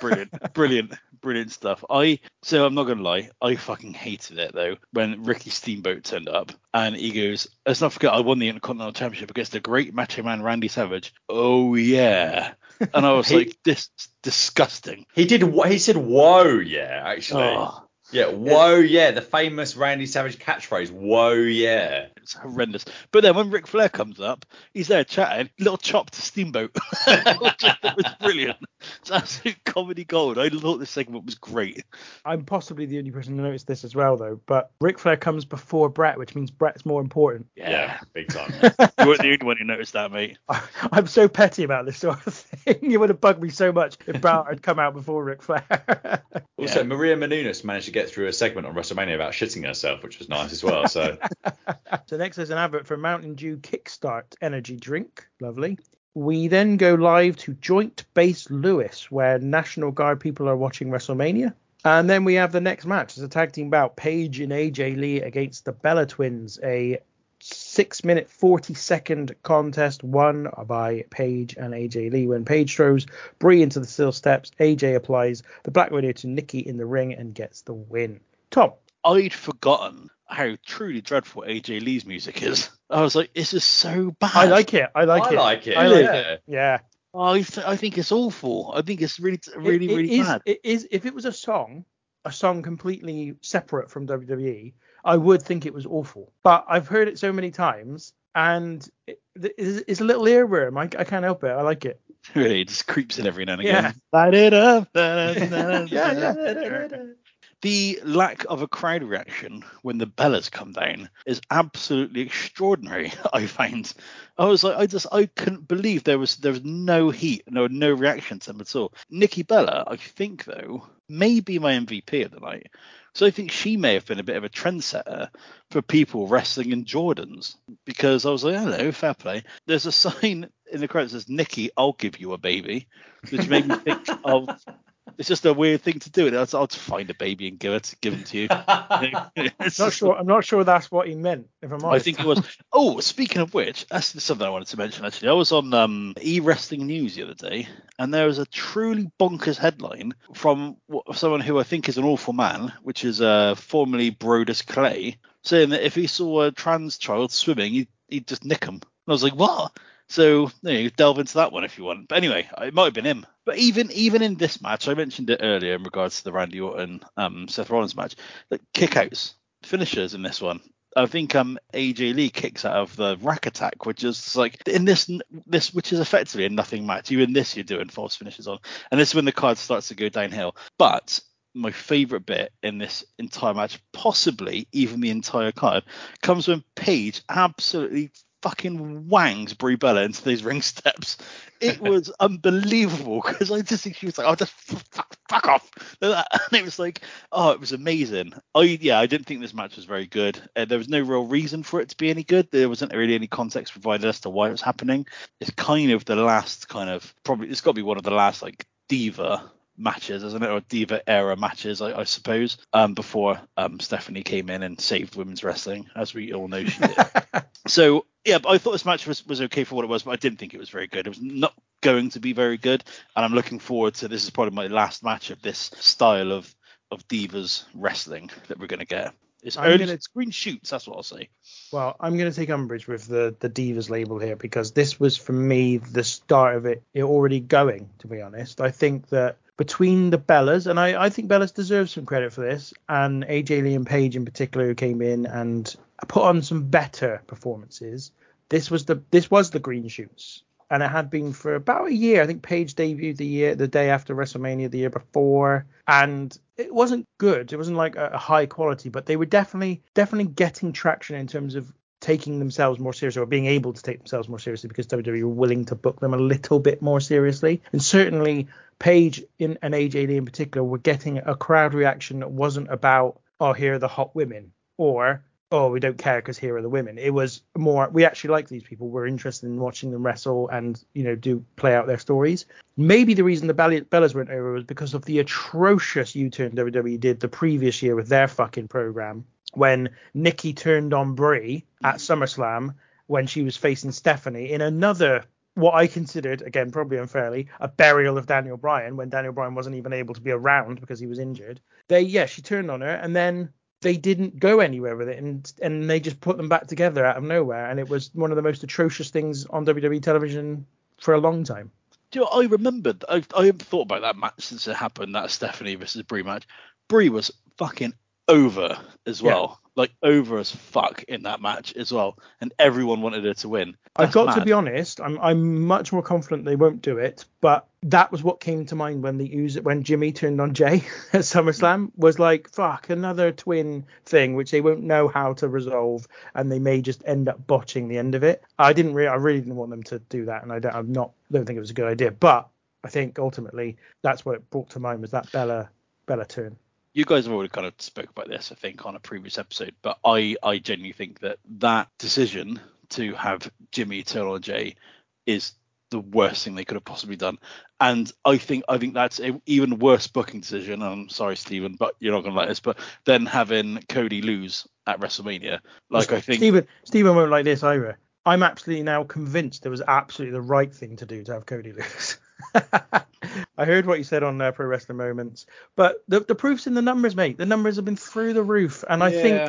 Brilliant, brilliant, brilliant stuff. I so I'm not gonna lie, I fucking hated it though when Ricky Steamboat turned up and he goes, "Let's not forget I won the Intercontinental Championship against the great Macho Man Randy Savage." Oh yeah, and I was <laughs> He- like, "This disgusting." He did. He said, "Whoa, yeah." Actually, Oh, yeah. Whoa, yeah. The famous Randy Savage catchphrase, "Whoa, yeah." it's horrendous. But then when Ric Flair comes up, he's there chatting, little chop to Steamboat, <laughs> which I thought was brilliant. It's absolute comedy gold. I thought this segment was great. I'm possibly the only person who noticed this as well, though. But Ric Flair comes before Bret, which means Bret's more important. Yeah, big time. <laughs> you weren't the only one who noticed that, mate. <laughs> I'm so petty about this sort of thing. it would have bugged me so much if Bret had come out before Ric Flair. Also, Maria Menounos managed to get through a segment on WrestleMania about shitting herself, which was nice as well. So, <laughs> so next there's an advert for Mountain Dew Kickstart energy drink. Lovely. We then go live to Joint Base Lewis, where National Guard people are watching WrestleMania. And then we have the next match. It's a tag team bout. Paige and AJ Lee against the Bella Twins. A six minute 40 second contest won by Paige and AJ Lee. When Paige throws Brie into the steel steps, AJ applies the Black Widow to Nikki in the ring and gets the win. Tom, I'd forgotten how truly dreadful AJ Lee's music is. I was like, this is so bad. I like it. I like it. I it. like it, I like yeah. it. Yeah. I, th- I think it's awful. I think it's really, really, It- it really is- bad. It is. If it was a song, a song completely separate from WWE, I would think it was awful. But I've heard it so many times, and it, it's, it's a little earworm. I, I can't help it. I like it. <laughs> really, it just creeps in every now and again. Yeah. again. <laughs> Light it up. da, da, da, Yeah, da, da. <laughs> The lack of a crowd reaction when the Bellas come down is absolutely extraordinary. I find. I was like, I just, I couldn't believe there was there was no heat, no no reaction to them at all. Nikki Bella, I think though, may be my MVP of the night. So I think she may have been a bit of a trendsetter for people wrestling in Jordans because I was like, hello, fair play. There's a sign in the crowd that says, Nikki, I'll give you a baby, which made me think of. It's just a weird thing to do. I'll, I'll find a baby and give it, give it to you. <laughs> Not sure. I'm not sure that's what he meant. If I'm honest. I think it was. Oh, speaking of which, that's something I wanted to mention. Actually, I was on um, E Wrestling News the other day, and there was a truly bonkers headline from someone who I think is an awful man, which is uh, formerly Brodus Clay, saying that if he saw a trans child swimming, he'd, he'd just nick him. And I was like, what? So you know, delve into that one if you want. But anyway, it might have been him. But even even in this match, I mentioned it earlier in regards to the Randy Orton um, Seth Rollins match, that kickouts, finishers in this one I think um AJ Lee kicks out of the rack attack, which is like in this this which is effectively a nothing match. You in this you're doing false finishes on, and this is when the card starts to go downhill. But my favorite bit in this entire match, possibly even the entire card, comes when Paige absolutely fucking wangs Brie Bella into these ring steps. It <laughs> was unbelievable because I just think she was like, "Oh, just fuck, fuck off," <laughs> and it was like, "Oh, it was amazing." I yeah, I didn't think this match was very good. Uh, there was no real reason for it to be any good. There wasn't really any context provided as to why it was happening. It's kind of the last kind of probably it's got to be one of the last like diva matches, isn't it, or diva era matches, I, I suppose, um, before um, Stephanie came in and saved women's wrestling, as we all know she did. <laughs> so yeah, but I thought this match was, was okay for what it was, but I didn't think it was very good. It was not going to be very good, and I'm looking forward to this is probably my last match of this style of of divas wrestling that we're going to get. It's early gonna- green shoots, that's what I'll say. Well, I'm going to take umbrage with the the Divas label here because this was for me the start of it, it already going. To be honest, I think that between the Bellas, and I, I think Bellas deserves some credit for this, and AJ Lee and Paige in particular, who came in and put on some better performances. This was the this was the green shoots, and it had been for about a year. I think Paige debuted the year the day after WrestleMania the year before, and it wasn't good. It wasn't like a, a high quality, but they were definitely definitely getting traction in terms of taking themselves more seriously or being able to take themselves more seriously because WWE were willing to book them a little bit more seriously. And certainly Paige in, and AJ Lee in particular were getting a crowd reaction that wasn't about, oh, here are the hot women or oh, we don't care because here are the women. It was more, we actually like these people. We're interested in watching them wrestle and, you know, do play out their stories. Maybe the reason the Bell- Bellas went over was because of the atrocious U-turn WWE did the previous year with their fucking program when Nikki turned on Brie at SummerSlam when she was facing Stephanie in another what I considered, again, probably unfairly, a burial of Daniel Bryan when Daniel Bryan wasn't even able to be around because he was injured. They, yeah, she turned on her, and then they didn't go anywhere with it, and and they just put them back together out of nowhere, and it was one of the most atrocious things on WWE television for a long time. Do you know, I remembered. I, I haven't thought about that match since it happened. That Stephanie versus Brie match. Brie was fucking over as well, like over as fuck in that match as well, and everyone wanted her to win. I've That's got to be honest. I'm I'm much more confident they won't do it, but that was what came to mind when the use when Jimmy turned on Jey <laughs> at SummerSlam was like fuck another twin thing which they won't know how to resolve and they may just end up botching the end of it. I didn't really I really didn't want them to do that and I don't I'm not don't think it was a good idea, but I think ultimately that's what it brought to mind was that Bella Bella turn. You guys have already kind of spoke about this, I think, on a previous episode, but I, I genuinely think that that decision to have Jimmy turn on Jey is the worst thing they could have possibly done. And I think I think that's an even worse booking decision. I'm sorry, Stephen, but you're not gonna like this, but then having Cody lose at WrestleMania, like I think Stephen Stephen won't like this either. I'm absolutely now convinced it was absolutely the right thing to do to have Cody lose. <laughs> <laughs> I heard what you said on uh, Pro Wrestling Moments, but the, the proof's in the numbers, mate. The numbers have been through the roof, and I think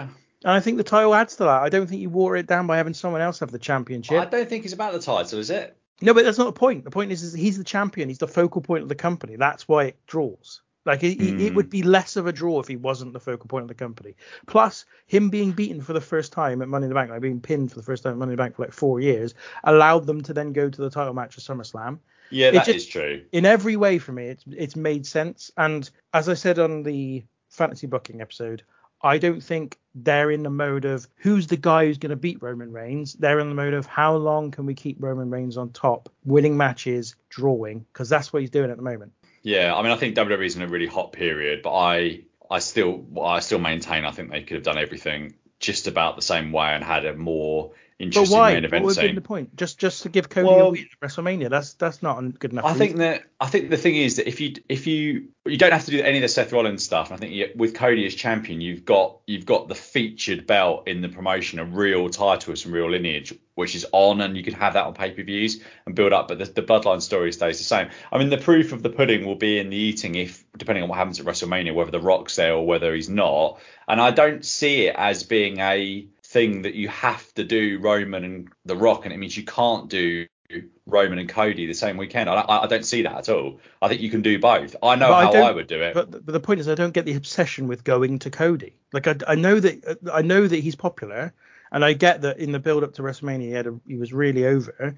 and I think the title adds to that. I don't think you water it down by having someone else have the championship. I don't think it's about the title, is it? No, but that's not the point. The point is, is he's the champion. He's the focal point of the company. That's why it draws. Like it, it- it Hmm. would be less of a draw if he wasn't the focal point of the company. Plus, him being beaten for the first time at Money in the Bank, like being pinned for the first time at Money in the Bank for like four years, allowed them to then go to the title match at SummerSlam. Yeah, that is just- true. In every way, for me, it's it's made sense. And as I said on the fantasy booking episode, I don't think they're in the mode of who's the guy who's going to beat Roman Reigns. They're in the mode of how long can we keep Roman Reigns on top, winning matches, drawing, because that's what he's doing at the moment. Yeah, I mean, I think WWE's in a really hot period, but I, I still, I still maintain I think they could have done everything just about the same way and had a more But interesting why? main What event would have been the point? Just just to give Cody a Well- win at WrestleMania? That's that's not a good enough. I reason. think that I think the thing is that if you if you you don't have to do any of the Seth Rollins stuff. I think you, with Cody as champion, you've got you've got the featured belt in the promotion, a real title with some real lineage, which is on, and you can have that on pay per views and build up. But the, the bloodline story stays the same. I mean, the proof of the pudding will be in the eating, if depending on what happens at WrestleMania, whether the Rock's there or whether he's not. And I don't see it as being a thing that you have to do Roman and The Rock, and it means you can't do Roman and Cody the same weekend. I, I, I don't see that at all. I think you can do both. I know But how don't- I, would do it. But, but the point is, I don't get the obsession with going to Cody. Like I, I know that I know that he's popular, and I get that in the build up to WrestleMania, he, had a, he was really over.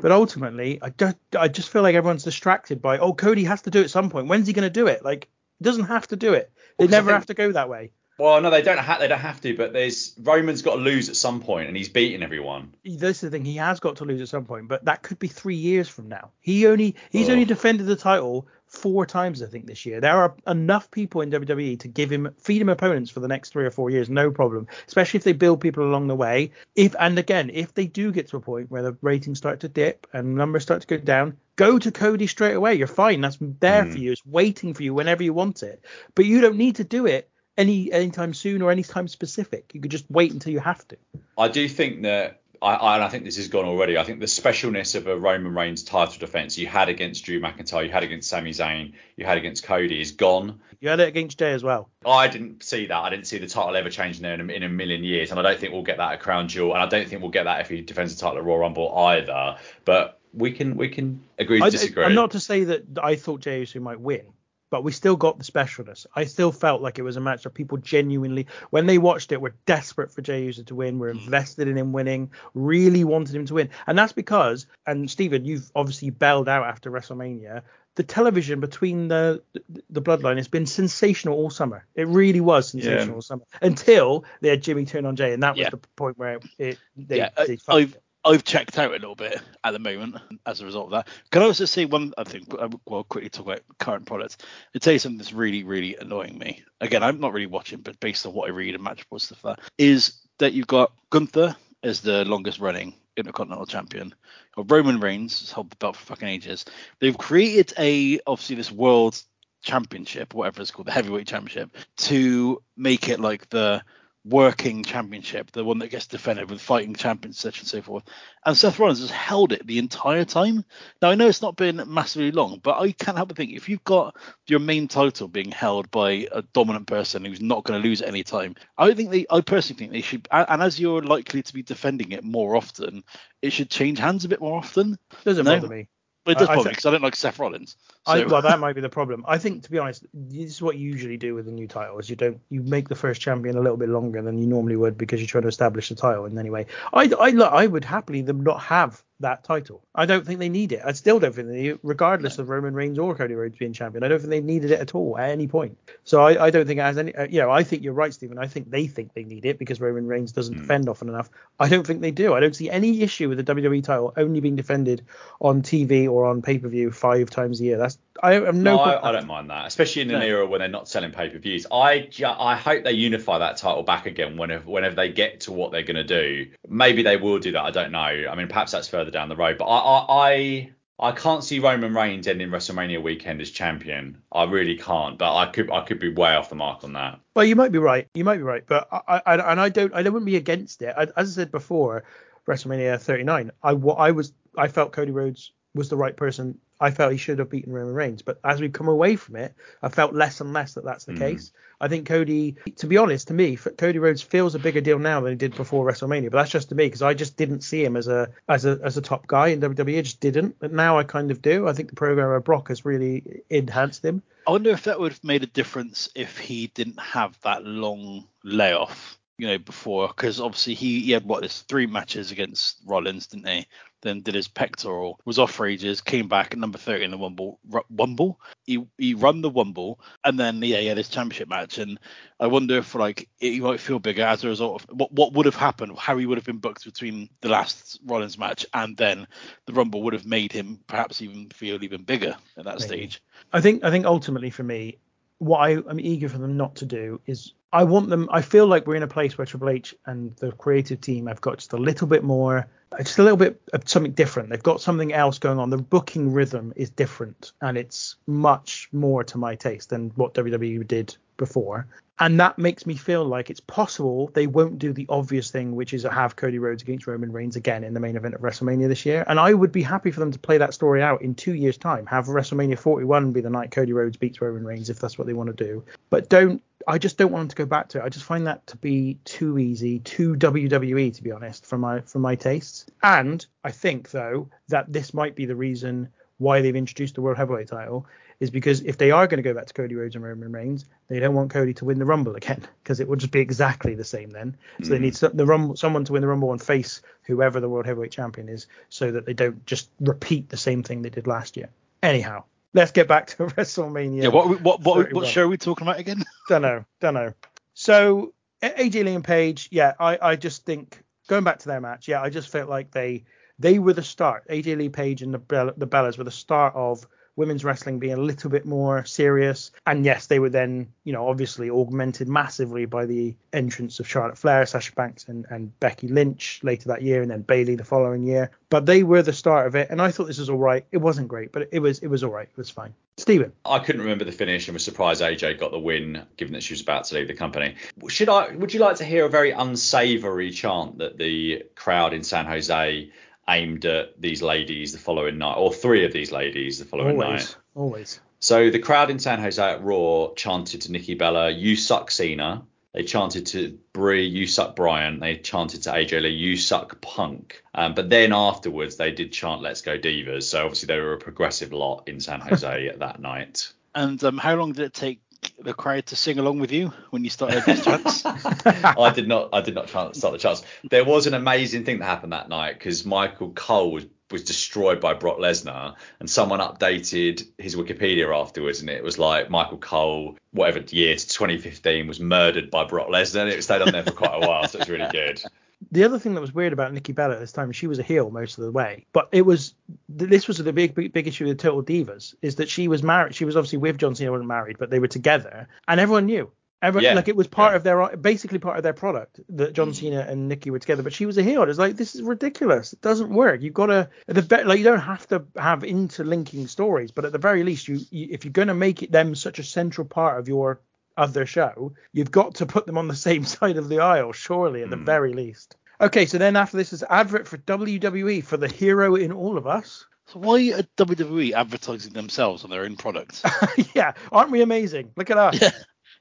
But ultimately, I don't. I just feel like everyone's distracted by, oh, Cody has to do it at some point. When's he going to do it? Like, he doesn't have to do it. They Well, I never think- have to go that way. Well, no, they don't. Ha- they don't have to. But there's Roman's got to lose at some point, and he's beating everyone. This is the thing. He has got to lose at some point, but that could be three years from now. He only he's Oh. only defended the title four times, I think, this year. There are enough people in WWE to give him feed him opponents for the next three or four years, no problem. Especially if they build people along the way. If and again, if they do get to a point where the ratings start to dip and numbers start to go down, go to Cody straight away. You're fine. That's there hmm. for you. It's waiting for you whenever you want it. But you don't need to do it any anytime soon or anytime specific. You could just wait until you have to. I do think that. I, I, and I think this is gone already. I think the specialness of a Roman Reigns title defense you had against Drew McIntyre, you had against Sami Zayn, you had against Cody is gone. You had it against Jey as well. I didn't see that. I didn't see the title ever changing there in a, in a million years, and I don't think we'll get that at Crown Jewel, and I don't think we'll get that if he defends the title at Royal Rumble either. But we can we can agree to I, disagree. I'm not to say that I thought Jey Uso might win, but we still got the specialness. I still felt like it was a match that people genuinely, when they watched it, were desperate for Jey Uso to win, were mm. invested in him winning, really wanted him to win, and that's because, and Stephen, you've obviously bailed out after WrestleMania. The television between the the bloodline has been sensational all summer. It really was sensational Yeah. all summer until they had Jimmy turn on Jey, and that was Yeah. the point where it they, yeah, they I, I've checked out a little bit at the moment as a result of that. Can I also say one? I think I will quickly talk about current products. I'll tell you something that's really, really annoying me. Again, I'm not really watching, but based on what I read and match reports stuff that, is that you've got Gunther as the longest running Intercontinental Champion. Roman Reigns has held the belt for fucking ages. They've created a obviously this World Championship, whatever it's called, the Heavyweight Championship, to make it like the working championship, the one that gets defended with fighting champions, such and so forth. And Seth Rollins has held it the entire time. Now I know it's not been massively long, but I can't help but think if you've got your main title being held by a dominant person who's not going to lose at any time, I think they, I personally think they should. And as you're likely to be defending it more often, it should change hands a bit more often. Doesn't No. bother me. But it does I- I bother me because I don't like Seth Rollins. I, well, that <laughs> might be the problem. I think, to be honest, this is what you usually do with a new title: is you don't you make the first champion a little bit longer than you normally would because you're trying to establish the title in any way. I, I, look, I would happily them not have that title. I don't think they need it. I still don't think they, regardless of Roman Reigns or Cody Rhodes being champion, I don't think they needed it at all at any point. So I, I don't think it has any. Uh, you know, I think you're right, Stephen. I think they think they need it because Roman Reigns doesn't defend often enough. I don't think they do. I don't see any issue with the WWE title only being defended on TV or on pay per view five times a year. That's I have no. No, I, I don't mind that, especially in an No. era when they're not selling pay per views. I ju- I hope they unify that title back again whenever whenever they get to what they're going to do. Maybe they will do that. I don't know. I mean, perhaps that's further down the road. But I I I, I can't see Roman Reigns ending WrestleMania weekend as champion. I really can't. But I could I could be way off the mark on that. Well, you might be right. You might be right, but I, I and I don't. I wouldn't be against it. I, as I said before, WrestleMania 39. I I was I felt Cody Rhodes was the right person. I felt he should have beaten Roman Reigns, but as we come away from it, I felt less and less that that's the hmm. case. I think Cody, to be honest, to me, Cody Rhodes feels a bigger deal now than he did before WrestleMania. But that's just to me because I just didn't see him as a as a as a top guy in WWE. I just didn't. But now I kind of do. I think the program of Brock has really enhanced him. I wonder if that would have made a difference if he didn't have that long layoff, you know, before, because obviously he, he had what his three matches against Rollins, didn't he? Then did his pectoral, was off for ages, came back at number 30 in the Wumble. Ru- Wumble? He he run the Wumble, and then yeah, he had his championship match, and I wonder if like he might feel bigger as a result of what what would have happened, how he would have been booked between the last Rollins match and then the Rumble would have made him perhaps even feel even bigger at that Maybe. stage. I think I think ultimately for me, what I, I'm eager for them not to do is I want them. I feel like we're in a place where Triple H and the creative team have got just a little bit more, just a little bit of something different. They've got something else going on. The booking rhythm is different, and it's much more to my taste than what WWE did before. And that makes me feel like it's possible they won't do the obvious thing, which is have Cody Rhodes against Roman Reigns again in the main event of WrestleMania this year. And I would be happy for them to play that story out in two years' time. Have WrestleMania 41 be the night Cody Rhodes beats Roman Reigns if that's what they want to do. But don't I just don't want them to go back to it. I just find that to be too easy, too WWE to be honest, for my for my tastes. And I think though that this might be the reason why they've introduced the World Heavyweight title is because if they are going to go back to Cody Rhodes and Roman Reigns, they don't want Cody to win the Rumble again <laughs> because it would just be exactly the same then. So they need mm. some, the Rumble, someone to win the Rumble and face whoever the World Heavyweight Champion is, so that they don't just repeat the same thing they did last year. Anyhow, let's get back <laughs> to WrestleMania. Yeah. What what what, what 31. show are we talking about again? <laughs> Don't know, don't know. So AJ Lee and Paige, yeah, I, I just think going back to their match, yeah, I just felt like they they were the start. AJ Lee Paige and the Bell, the Bellas were the start of women's wrestling being a little bit more serious. And yes, they were then, you know, obviously augmented massively by the entrance of Charlotte Flair, Sasha Banks, and, and Becky Lynch later that year, and then Bayley the following year. But they were the start of it, and I thought this was all right. It wasn't great, but it was it was all right. It was fine. Stephen, I couldn't remember the finish and was surprised AJ got the win, given that she was about to leave the company. Should I? Would you like to hear a very unsavoury chant that the crowd in San Jose aimed at these ladies the following night, or three of these ladies the following night? always, always. So the crowd in San Jose at Raw chanted to Nikki Bella, "You suck, Cena." They chanted to Brie, "You suck, Bryan." They chanted to AJ Lee, "You suck, Punk." Um, but then afterwards, they did chant "Let's go Divas." So obviously they were a progressive lot in San Jose <laughs> that night. And um, how long did it take the crowd to sing along with you when you started these chants? <laughs> I did not. I did not try start the charts. There was an amazing thing that happened that night because Michael Cole was was destroyed by Brock Lesnar, and someone updated his Wikipedia afterwards, and it was like Michael Cole, whatever year to 2015, was murdered by Brock Lesnar. And it stayed on there for quite a while, so it's really good. The other thing that was weird about Nikki Bella at this time, she was a heel most of the way, but it was this was the big, big big issue with the Total Divas is that she was married. She was obviously with John Cena, wasn't married, but they were together, and everyone knew. Everyone, Yeah, like it was part yeah. of their basically part of their product that John Cena and Nikki were together, but she was a heel. It's like this is ridiculous. It doesn't work. You've got to the be- like you don't have to have interlinking stories, but at the very least, you, you if you're going to make it them such a central part of your of their show, you've got to put them on the <laughs> same side of the aisle, surely at the hmm. very least. Okay, so then after this is advert for WWE for the hero in all of us. so why are WWE advertising themselves on their own product? <laughs> yeah, aren't we amazing? Look at us. yeah,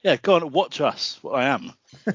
yeah. Go on, watch us. What I am. <laughs>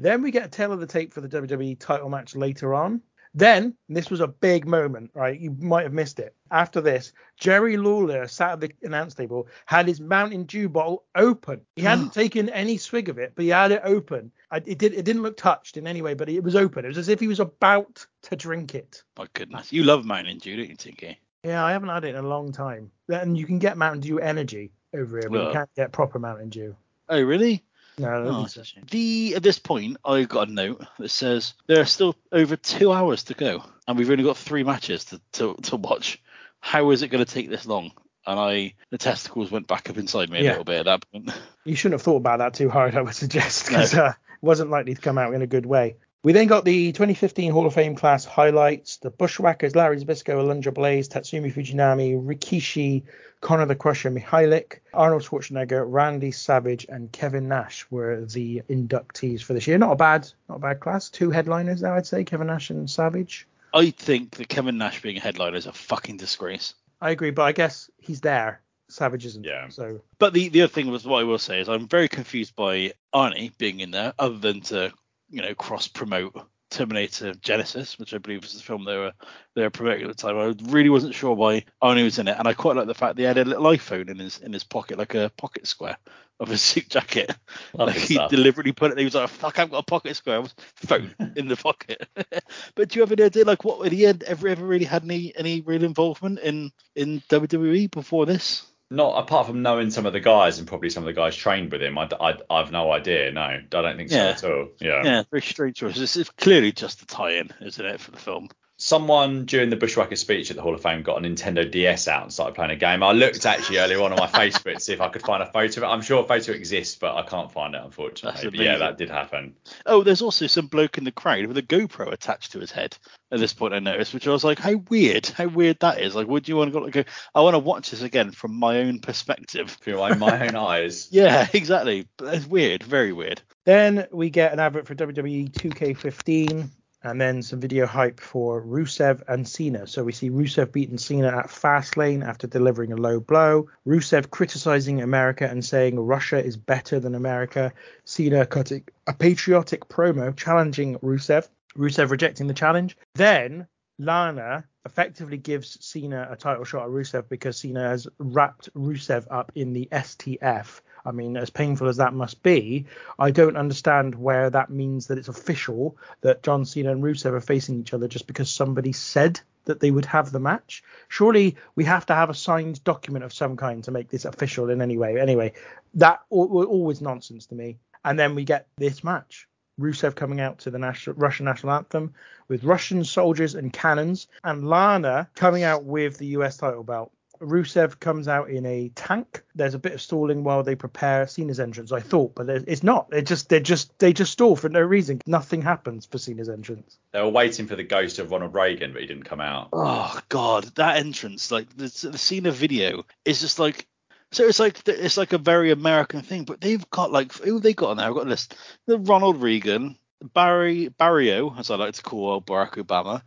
Then we get a tail of the tape for the WWE title match later on. Then, this was a big moment, right? You might have missed it. After this, Jerry Lawler sat at the announce table, had his Mountain Dew bottle open. He hadn't taken any swig of it, but he had it open. I, it did. It didn't look touched in any way, but it was open. It was as if he was about to drink it. My goodness, you love Mountain Dew, don't you, Tinky? Yeah, I haven't had it in a long time. And you can get Mountain Dew Energy over here, but you can't get proper Mountain Dew. Oh, really? No, I don't Oh, think that's so. a shame. The at this point, I got a note that says there are still over two hours to go, and we've only got three matches to to, to watch. How is it going to take this long? And I, the testicles went back up inside me a Yeah. little bit at that point. You shouldn't have thought about that too hard, I would suggest, No. because uh, it wasn't likely to come out in a good way. We then got the 2015 Hall of Fame class highlights. The Bushwhackers, Larry Zbyszko, Alundra Blaze, Tatsumi Fujinami, Rikishi, Connor the Crusher Michalek, Arnold Schwarzenegger, Randy Savage, and Kevin Nash were the inductees for this year. Not a bad, not a bad class. Two headliners now, I'd say, Kevin Nash and Savage. I think that Kevin Nash being a headliner is a fucking disgrace. I agree, but I guess he's there. Savage isn't. Yeah. So But the, the other thing was what I will say is I'm very confused by Arnie being in there, other than to you know cross promote Terminator Genisys, which I believe was the film they were they were promoting at the time. I really wasn't sure why Arnie was in it, and I quite like the fact that he had a little iPhone in his in his pocket, like a pocket square of his <laughs> suit jacket. Like he stuff. deliberately put it. He was like, "Fuck, I've got a pocket square <laughs> phone in the pocket." <laughs> but do you have any idea, like, what had he had ever ever really had any any real involvement in in WWE before this? Not apart from knowing some of the guys and probably some of the guys trained with him. I, I, I've no idea. No, I don't think Yeah. so at all. Yeah. Yeah, very strange choice. This is clearly just a tie-in, isn't it, for the film? Someone during the Bushwhacker speech at the Hall of Fame got a Nintendo DS out and started playing a game. I looked actually earlier on on my Facebook to see if I could find a photo of it. I'm sure a photo exists, but I can't find it unfortunately. But yeah, that did happen. Oh, there's also some bloke in the crowd with a GoPro attached to his head. At this point, I noticed, which I was like, how weird, how weird that is. Like, would you want to go? Like, I want to watch this again from my own perspective. Through my, my own <laughs> eyes. Yeah, exactly. But it's weird, very weird. Then we get an advert for WWE 2K15. And then some video hype for Rusev and Cena. So we see Rusev beating Cena at Fastlane after delivering a low blow. Rusev criticizing America and saying Russia is better than America. Cena cutting a patriotic promo challenging Rusev. Rusev rejecting the challenge. Then Lana effectively gives Cena a title shot at Rusev because Cena has wrapped Rusev up in the STF. I mean, as painful as that must be, I don't understand where that means that it's official that John Cena and Rusev are facing each other just because somebody said that they would have the match. Surely we have to have a signed document of some kind to make this official in any way. Anyway, that always nonsense to me. And then we get this match. Rusev coming out to the national, Russian national anthem with Russian soldiers and cannons, and Lana coming out with the US title belt. Rusev comes out in a tank. There's a bit of stalling while they prepare Cena's entrance. I thought, but it's not. It just they just they just stall for no reason. Nothing happens for Cena's entrance. They were waiting for the ghost of Ronald Reagan, but he didn't come out. Oh God, that entrance, like the, the Cena video, is just like. So it's like it's like a very American thing, but they've got like who have they got on there? I've got a list. The Ronald Reagan, Barry Barrio, as I like to call Barack Obama,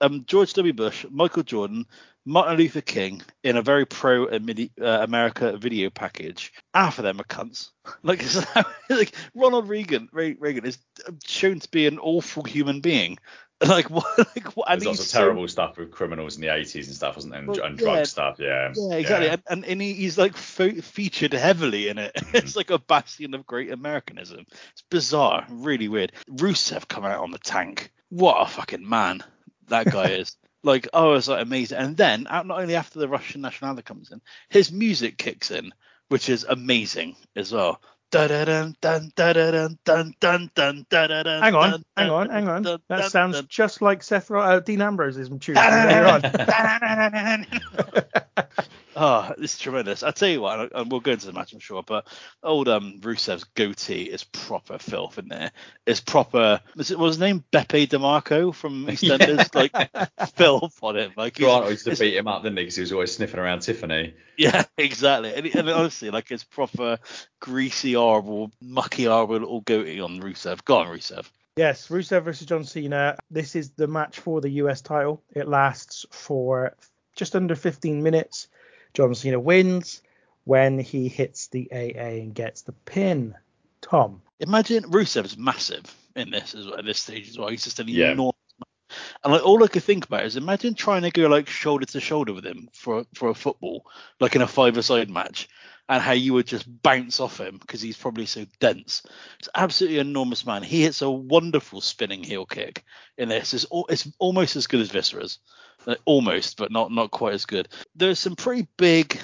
um, George W. Bush, Michael Jordan, Martin Luther King in a very pro uh, America video package. Half of them are cunts. <laughs> Like, <laughs> like Ronald Reagan, Reagan is shown to be an awful human being. <laughs> Like what? Like what? There's lots of so, terrible stuff with criminals in the 80s and stuff, wasn't there? And, well, and drug yeah, stuff, yeah. Yeah, exactly. Yeah. And, and, he's like fo- featured heavily in it. it's like a bastion of great Americanism. It's bizarre, really weird. Rusev coming out on the tank. What a fucking man that guy is. Like, oh, it's like amazing. And then, not only after the Russian national anthem comes in, his music kicks in, which is amazing as well. Hang on, hang on, hang on. That sounds just like Seth uh, Dean Ambrose's tune. <laughs> <laughs> Oh, this is tremendous. I'll tell you what, and we'll go into the match, I'm sure, but old um, Rusev's goatee is proper filth in there. It's proper. Was it was his name Beppe di Marco from <laughs> EastEnders? Yeah. Like filth on it. Like Grant used to beat him up, didn't he? Because he was always sniffing around Tiffany. Yeah, <laughs> exactly. And, and honestly, like it's proper greasy, horrible, mucky, horrible little goatee on Rusev. Go on, Rusev. Yes, Rusev versus John Cena. This is the match for the US title. It lasts for just under 15 minutes. John Cena wins when he hits the AA and gets the pin. Tom. Imagine Rusev's massive in this as well, at this stage as well. He's just an yeah. enormous man. And like all I could think about is imagine trying to go like shoulder to shoulder with him for for a football, like in a five-a-side match, and how you would just bounce off him because he's probably so dense. It's absolutely enormous man. He hits a wonderful spinning heel kick in this. It's, it's almost as good as Viscera's. Uh, almost, but not not quite as good. There's some pretty big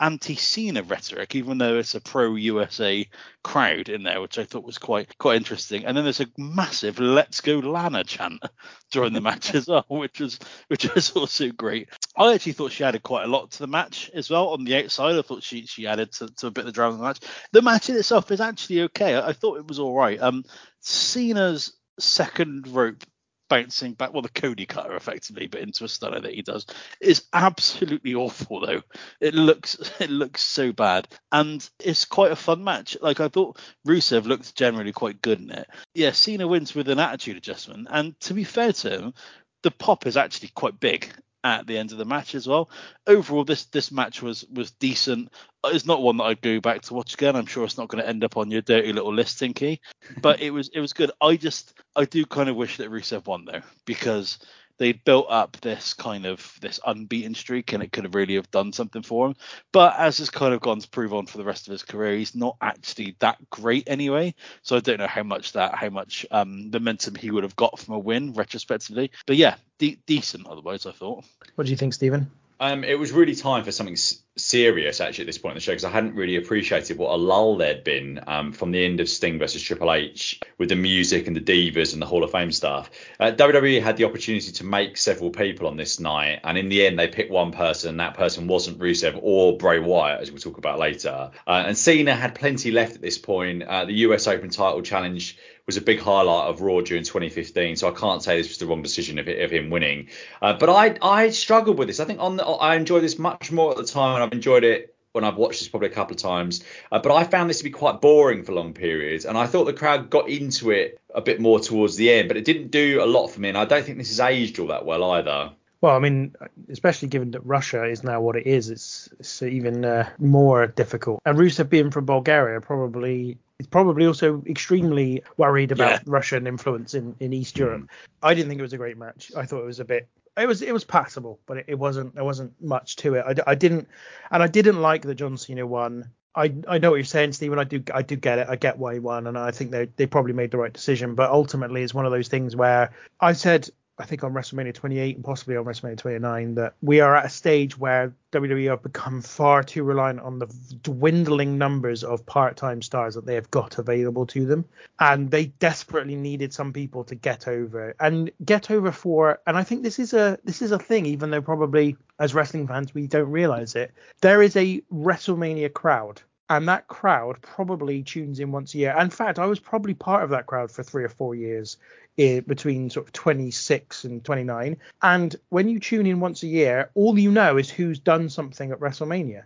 anti-Cena rhetoric, even though it's a pro-USA crowd in there, which I thought was quite quite interesting. And then there's a massive "Let's Go Lana" chant <laughs> during the match as well, which was which was also great. I actually thought she added quite a lot to the match as well. On the outside, I thought she she added to, to a bit of the drama of the match. The match in itself is actually okay. I, I thought it was all right. Um, Cena's second rope bouncing back, well, the Cody cutter effectively, but into a stunner that he does is absolutely awful though. It looks <laughs> it looks so bad, and it's quite a fun match. Like I thought, Rusev looked generally quite good in it. Yeah, Cena wins with an attitude adjustment, and to be fair to him, the pop is actually quite big at the end of the match as well. Overall, this this match was was decent. It's not one that I'd go back to watch again. I'm sure it's not going to end up on your dirty little list, Tinky. <laughs> But it was it was good. I just I do kind of wish that Rusev won though because they built up this kind of this unbeaten streak and it could have really have done something for him. But as has kind of gone to prove on for the rest of his career, he's not actually that great anyway. So I don't know how much that how much um, momentum he would have got from a win retrospectively. But yeah, de- decent otherwise I thought. What do you think, Stephen? Um, it was really time for something s- serious actually at this point in the show because I hadn't really appreciated what a lull there'd been um, from the end of Sting versus Triple H with the music and the divas and the Hall of Fame stuff. Uh, WWE had the opportunity to make several people on this night, and in the end they picked one person, and that person wasn't Rusev or Bray Wyatt, as we'll talk about later. Uh, and Cena had plenty left at this point. Uh, the US Open title challenge was a big highlight of Raw during 2015. So I can't say this was the wrong decision of, of him winning. Uh, but I I struggled with this. I think on the, I enjoyed this much more at the time, and I've enjoyed it when I've watched this probably a couple of times. Uh, but I found this to be quite boring for long periods, and I thought the crowd got into it a bit more towards the end, but it didn't do a lot for me, and I don't think this has aged all that well either. Well, I mean, especially given that Russia is now what it is, it's, it's even uh, more difficult. And Rusev being from Bulgaria probably is probably also extremely worried about Yeah. Russian influence in, in East Europe. I didn't think it was a great match. I thought it was a bit. It was it was passable, but it, it wasn't there wasn't much to it. I didn't and I didn't like that John Cena won. I, I know what you're saying, Stephen. I do I do get it. I get why he won, and I think they they probably made the right decision. But ultimately, it's one of those things where I said I think on WrestleMania 28 and possibly on WrestleMania 29 that we are at a stage where WWE have become far too reliant on the dwindling numbers of part-time stars that they have got available to them, and they desperately needed some people to get over and get over for. And I think this is a this is a thing, even though probably as wrestling fans we don't realize it. There is a WrestleMania crowd and that crowd probably tunes in once a year. In fact, I was probably part of that crowd for three or four years eh, between sort of 26 and 29. And when you tune in once a year, all you know is who's done something at WrestleMania.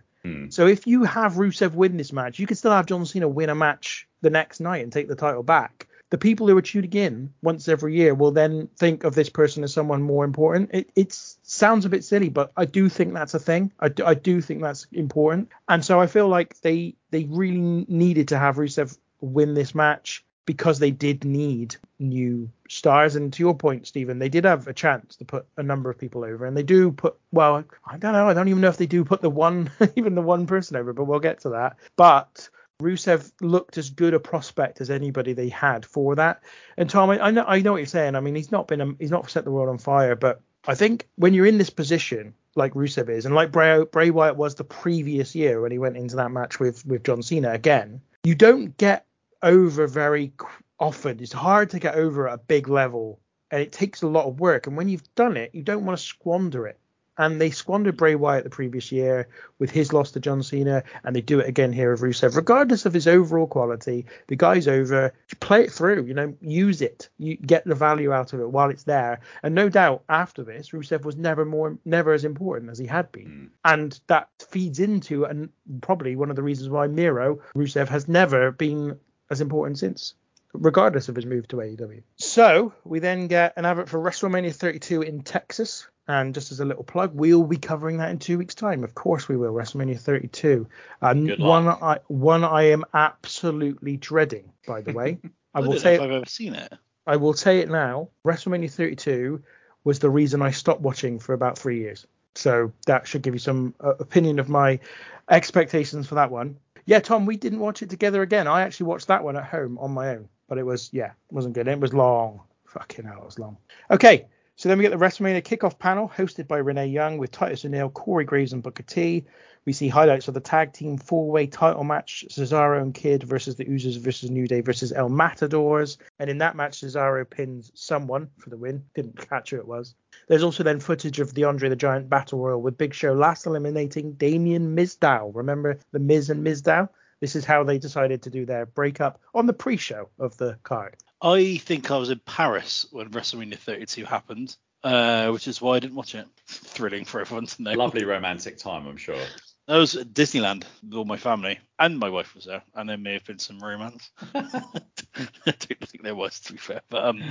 So if you have Rusev win this match, you can still have John Cena win a match the next night and take the title back. The people who are tuning in once every year will then think of this person as someone more important. It it's, sounds a bit silly, but I do think that's a thing. I do, I do think that's important. And so I feel like they they really needed to have Rusev win this match because they did need new stars. And to your point, Stephen, they did have a chance to put a number of people over, and they do put. Well, I don't know. I don't even know if they do put the one, <laughs> even the one person over, but we'll get to that. But Rusev looked as good a prospect as anybody they had for that. And Tom, I, I know I know what you're saying. I mean, he's not been a, he's not set the world on fire, but I think when you're in this position like Rusev is, and like Bray, Bray Wyatt was the previous year when he went into that match with with John Cena again, you don't get over very often. It's hard to get over at a big level, and it takes a lot of work. And when you've done it, you don't want to squander it. And they squandered Bray Wyatt the previous year with his loss to John Cena, and they do it again here with Rusev. Regardless of his overall quality, the guy's over. Play it through, you know, use it. You get the value out of it while it's there. And no doubt after this, Rusev was never more, never as important as he had been, hmm. and that feeds into and probably one of the reasons why Miro Rusev has never been as important since regardless of his move to AEW. So we then get an advert for WrestleMania 32 in Texas. And just as a little plug, we'll be covering that in two weeks' time. Of course, we will. WrestleMania 32. Um, one. I one I am absolutely dreading. By the way, <laughs> I I, will say it, if I've ever seen it. I will say it now. WrestleMania 32 was the reason I stopped watching for about three years. So that should give you some uh, opinion of my expectations for that one. Yeah, Tom, we didn't watch it together again. I actually watched that one at home on my own, but it was yeah, it wasn't good. It was long. Fucking hell, it was long. Okay, so then we get the WrestleMania kickoff panel hosted by Renee Young with Titus O'Neil, Corey Graves, and Booker T. We see highlights of the tag team four-way title match: Cesaro and Kid versus the Usos versus New Day versus El Matadors. And in that match, Cesaro pins someone for the win. Didn't catch who it was. There's also then footage of the Andre the Giant Battle Royal with Big Show last eliminating Damien Mizdow. Remember the Miz and Mizdow? This is how they decided to do their breakup on the pre-show of the card. I think I was in Paris when WrestleMania 32 happened, uh, which is why I didn't watch it. <laughs> Thrilling for everyone to know. Lovely romantic time, I'm sure. I was at Disneyland with all my family, and my wife was there, and there may have been some romance. <laughs> I don't think there was, to be fair, but um,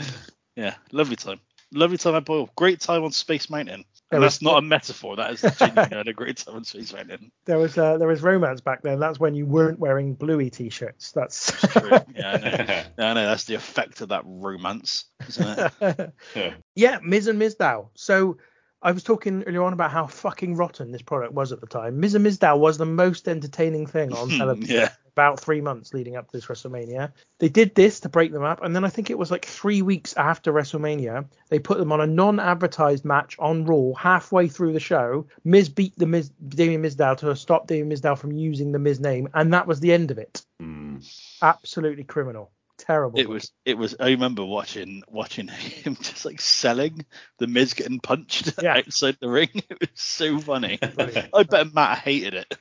yeah, lovely time. Lovely time at Boyle. Great time on Space Mountain. And was- that's not a metaphor. That is had a great time on Space Mountain. There was uh, there was romance back then. That's when you weren't wearing bluey t-shirts. That's True. Yeah, I know. <laughs> Yeah, I know. That's the effect of that romance, isn't it? <laughs> yeah, Miz and Mizdow. So I was talking earlier on about how fucking rotten this product was at the time. Miz and Mizdow was the most entertaining thing on <laughs> television Yeah. About three months leading up to this WrestleMania. They did this to break them up, and then I think it was like three weeks after WrestleMania, they put them on a non-advertised match on Raw halfway through the show. Miz beat the Miz Damien Mizdow to stop Damien Mizdow from using the Miz name, and that was the end of it. Hmm. Absolutely criminal. Terrible. It was. It was. I remember watching watching <laughs> him just like selling the Miz getting punched <laughs> outside the ring. <laughs> It was so funny. I bet Matt hated it,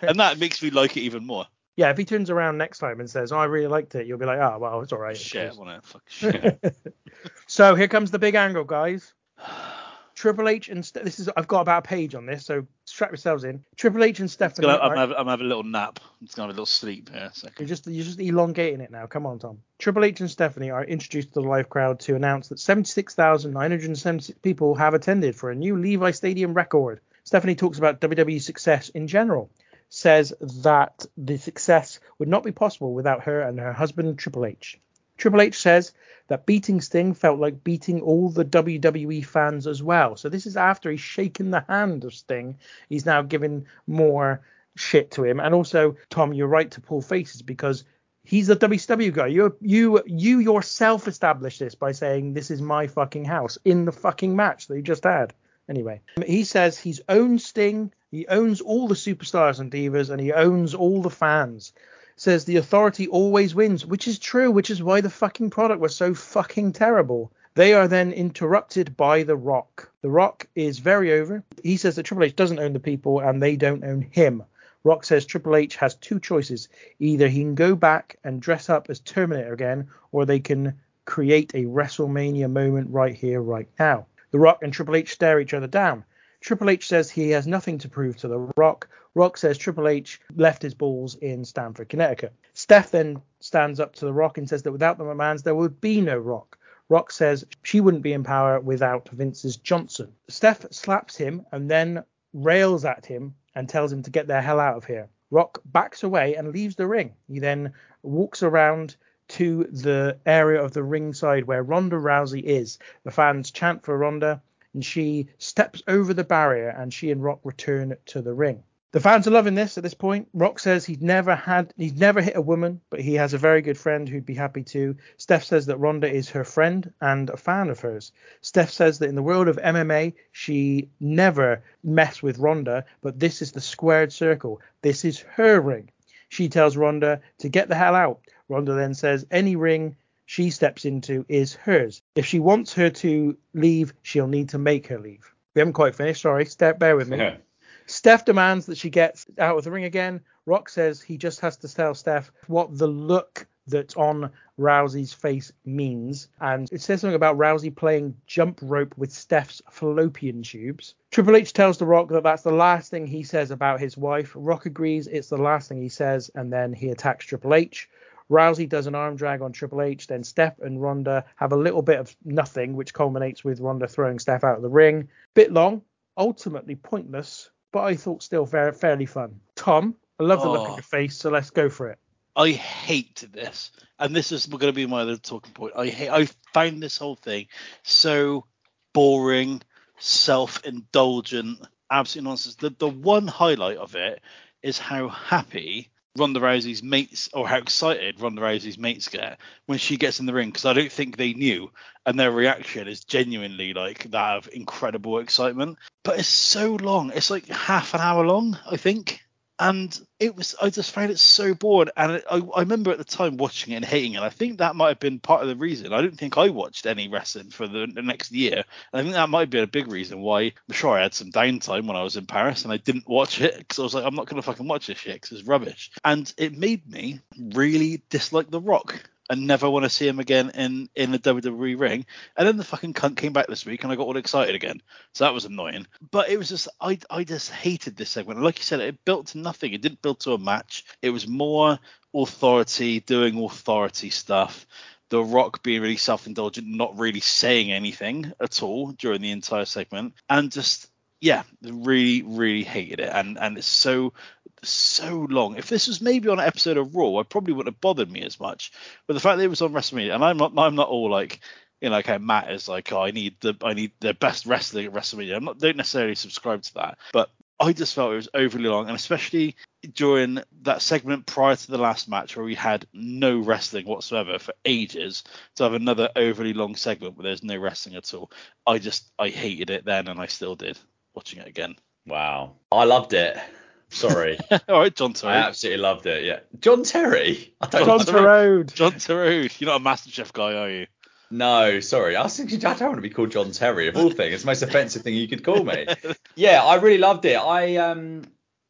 and that makes me like it even more. Yeah, if he turns around next time and says, "Oh, I really liked it," you'll be like, "Oh, well, it's all right." Shit, course." wasn't it? <laughs> Fuck shit. So here comes the big angle, guys. Triple H and Ste- this is I've got about a page on this, so strap yourselves in. Triple H and Stephanie. Gonna- I'm, are- having, I'm having a little nap. I'm just gonna have a little sleep here. second. You're just you're just elongating it now. Come on, Tom. Triple H and Stephanie are introduced to the live crowd to announce that 76,976 people have attended for a new Levi Stadium record. Stephanie talks about WWE success in general, says that the success would not be possible without her and her husband Triple H. Triple H says that beating Sting felt like beating all the WWE fans as well. So this is after he's shaken the hand of Sting. He's now giving more shit to him. And also, Tom, you're right to pull faces because he's a WCW guy. You you you yourself established this by saying this is my fucking house in the fucking match that you just had. Anyway, um, he says he's owns Sting, he owns all the superstars and divas, and he owns all the fans. Says the authority always wins, which is true, which is why the fucking product was so fucking terrible. They are then interrupted by The Rock. The Rock is very over. He says that Triple H doesn't own the people and they don't own him. Rock says Triple H has two choices. Either he can go back and dress up as Terminator again, or they can create a WrestleMania moment right here, right now. The Rock and Triple H stare each other down. Triple H says he has nothing to prove to The Rock. Rock says Triple H left his balls in Stamford, Connecticut. Steph then stands up to The Rock and says that without the McMahons, there would be no Rock. Rock says she wouldn't be in power without Vince's Johnson. Steph slaps him and then rails at him and tells him to get the hell out of here. Rock backs away and leaves the ring. He then walks around to the area of the ringside where Ronda Rousey is. The fans chant for Ronda and she steps over the barrier and she and Rock return to the ring. The fans are loving this at this point. Rock says he'd never had he's never hit a woman, but he has a very good friend who'd be happy to. Steph says that Ronda is her friend and a fan of hers. Steph says that in the world of MMA, she never messed with Ronda, but this is the squared circle. This is her ring. She tells Ronda to get the hell out. Ronda then says any ring she steps into is hers. If she wants her to leave, she'll need to make her leave. We haven't quite finished. Sorry, Steph, bear with me. Steph demands that she gets out of the ring again. Rock says he just has to tell Steph what the look that's on Rousey's face means. And it says something about Rousey playing jump rope with Steph's fallopian tubes. Triple H tells The Rock that that's the last thing he says about his wife. Rock agrees it's the last thing he says, and then he attacks Triple H. Rousey does an arm drag on Triple H. Then Steph and Ronda have a little bit of nothing, which culminates with Ronda throwing Steph out of the ring. Bit long, ultimately pointless, but I thought still very, fairly fun. Tom, I love the look Oh. of your face, so let's go for it. I hate this, and this is going to be my other talking point. I hate. I found this whole thing so boring, self-indulgent, absolute nonsense. The the one highlight of it is how happy Ronda Rousey's mates, or how excited Ronda Rousey's mates get when she gets in the ring, because I don't think they knew, and their reaction is genuinely like that of incredible excitement. But it's so long. It's like half an hour long, I think and it was I just found it so bored. And I, I remember at the time watching it and hating it. I think that might have been part of the reason. I don't think I watched any wrestling for the, the next year. And I think that might be a big reason why. I'm sure I had some downtime when I was in Paris and I didn't watch it because I was like I'm not going to fucking watch this shit because it's rubbish. And it made me really dislike The Rock and never want to see him again in in the WWE ring. And then the fucking cunt came back this week, and I got all excited again. So that was annoying. But it was just I I just hated this segment. Like you said, it built to nothing. It didn't build to a match. It was more authority doing authority stuff. The Rock being really self-indulgent, not really saying anything at all during the entire segment, and just yeah, really, really hated it. And and it's so so long. If this was maybe on an episode of Raw, I probably wouldn't have bothered me as much. But the fact that it was on WrestleMania, and I'm not I'm not all like you know, okay, Matt is like, oh, I need the I need the best wrestling at WrestleMania. I'm not don't necessarily subscribe to that, but I just felt it was overly long, and especially during that segment prior to the last match where we had no wrestling whatsoever for ages, to have another overly long segment where there's no wrestling at all. I just I hated it then, and I still did watching it again. Wow. I loved it. Sorry. <laughs> All right, John Terry. I absolutely loved it. Yeah. John Terry. I don't John Torode. John Terry. You're not a MasterChef guy, are you? No, sorry. I was thinking I don't want to be called John Terry of all things. It's the most offensive thing you could call me. <laughs> Yeah, I really loved it. I um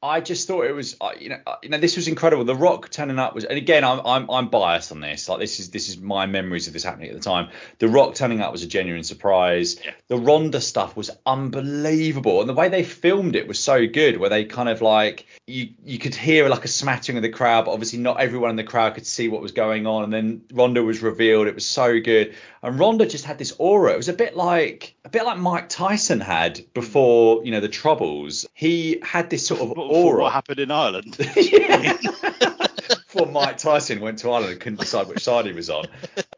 I just thought it was, uh, you know, uh, you know, this was incredible. The Rock turning up was, and again, I'm, I'm, I'm biased on this. Like this is, this is my memories of this happening at the time. The Rock turning up was a genuine surprise. Yeah. The Ronda stuff was unbelievable, and the way they filmed it was so good. Where they kind of like, you, you could hear like a smattering of the crowd, but obviously not everyone in the crowd could see what was going on. And then Ronda was revealed. It was so good, and Ronda just had this aura. It was a bit like, a bit like Mike Tyson had before, mm. you know, the Troubles. He had this sort of aura. what happened in Ireland. <laughs> Yeah. <laughs> before Mike Tyson went to Ireland and couldn't decide which side he was on.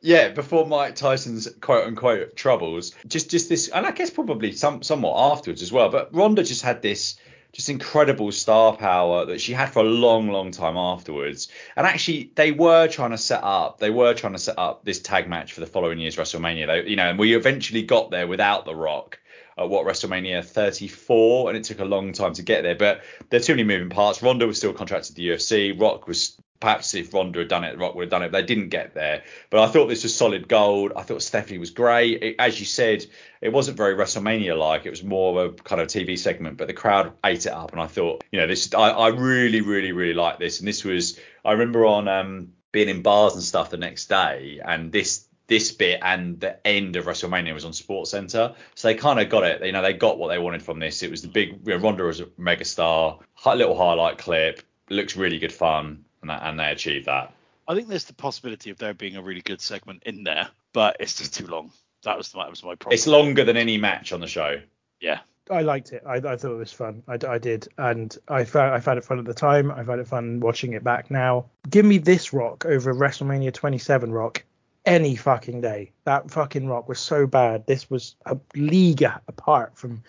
Yeah, before Mike Tyson's quote unquote troubles, just just this, and I guess probably some somewhat afterwards as well. But Ronda just had this just incredible star power that she had for a long, long time afterwards. And actually, they were trying to set up, they were trying to set up this tag match for the following year's WrestleMania. They, you know, and we eventually got there without The Rock at what WrestleMania 34, and it took a long time to get there. But there are too many moving parts. Ronda was still contracted to the UFC. Rock was perhaps if Ronda had done it, Rock would have done it. But they didn't get there. But I thought this was solid gold. I thought Stephanie was great. It, as you said, it wasn't very WrestleMania like. It was more of a kind of TV segment, but the crowd ate it up. And I thought, you know, this I, I really, really, really like this. And this was I remember on um, being in bars and stuff the next day, and this this bit and the end of WrestleMania was on Sports Center, so they kind of got it. You know, they got what they wanted from this. It was the big you know, Ronda was a megastar, little highlight clip, looks really good fun, and that, and they achieve that. I think there's the possibility of there being a really good segment in there, but it's just too long. That was that was my problem. It's longer than any match on the show. Yeah. I liked it. I, I thought it was fun. I, I did, and I found I found it fun at the time. I found it fun watching it back now. Give me this Rock over WrestleMania 27 Rock any fucking day. That fucking Rock was so bad. This was a league apart from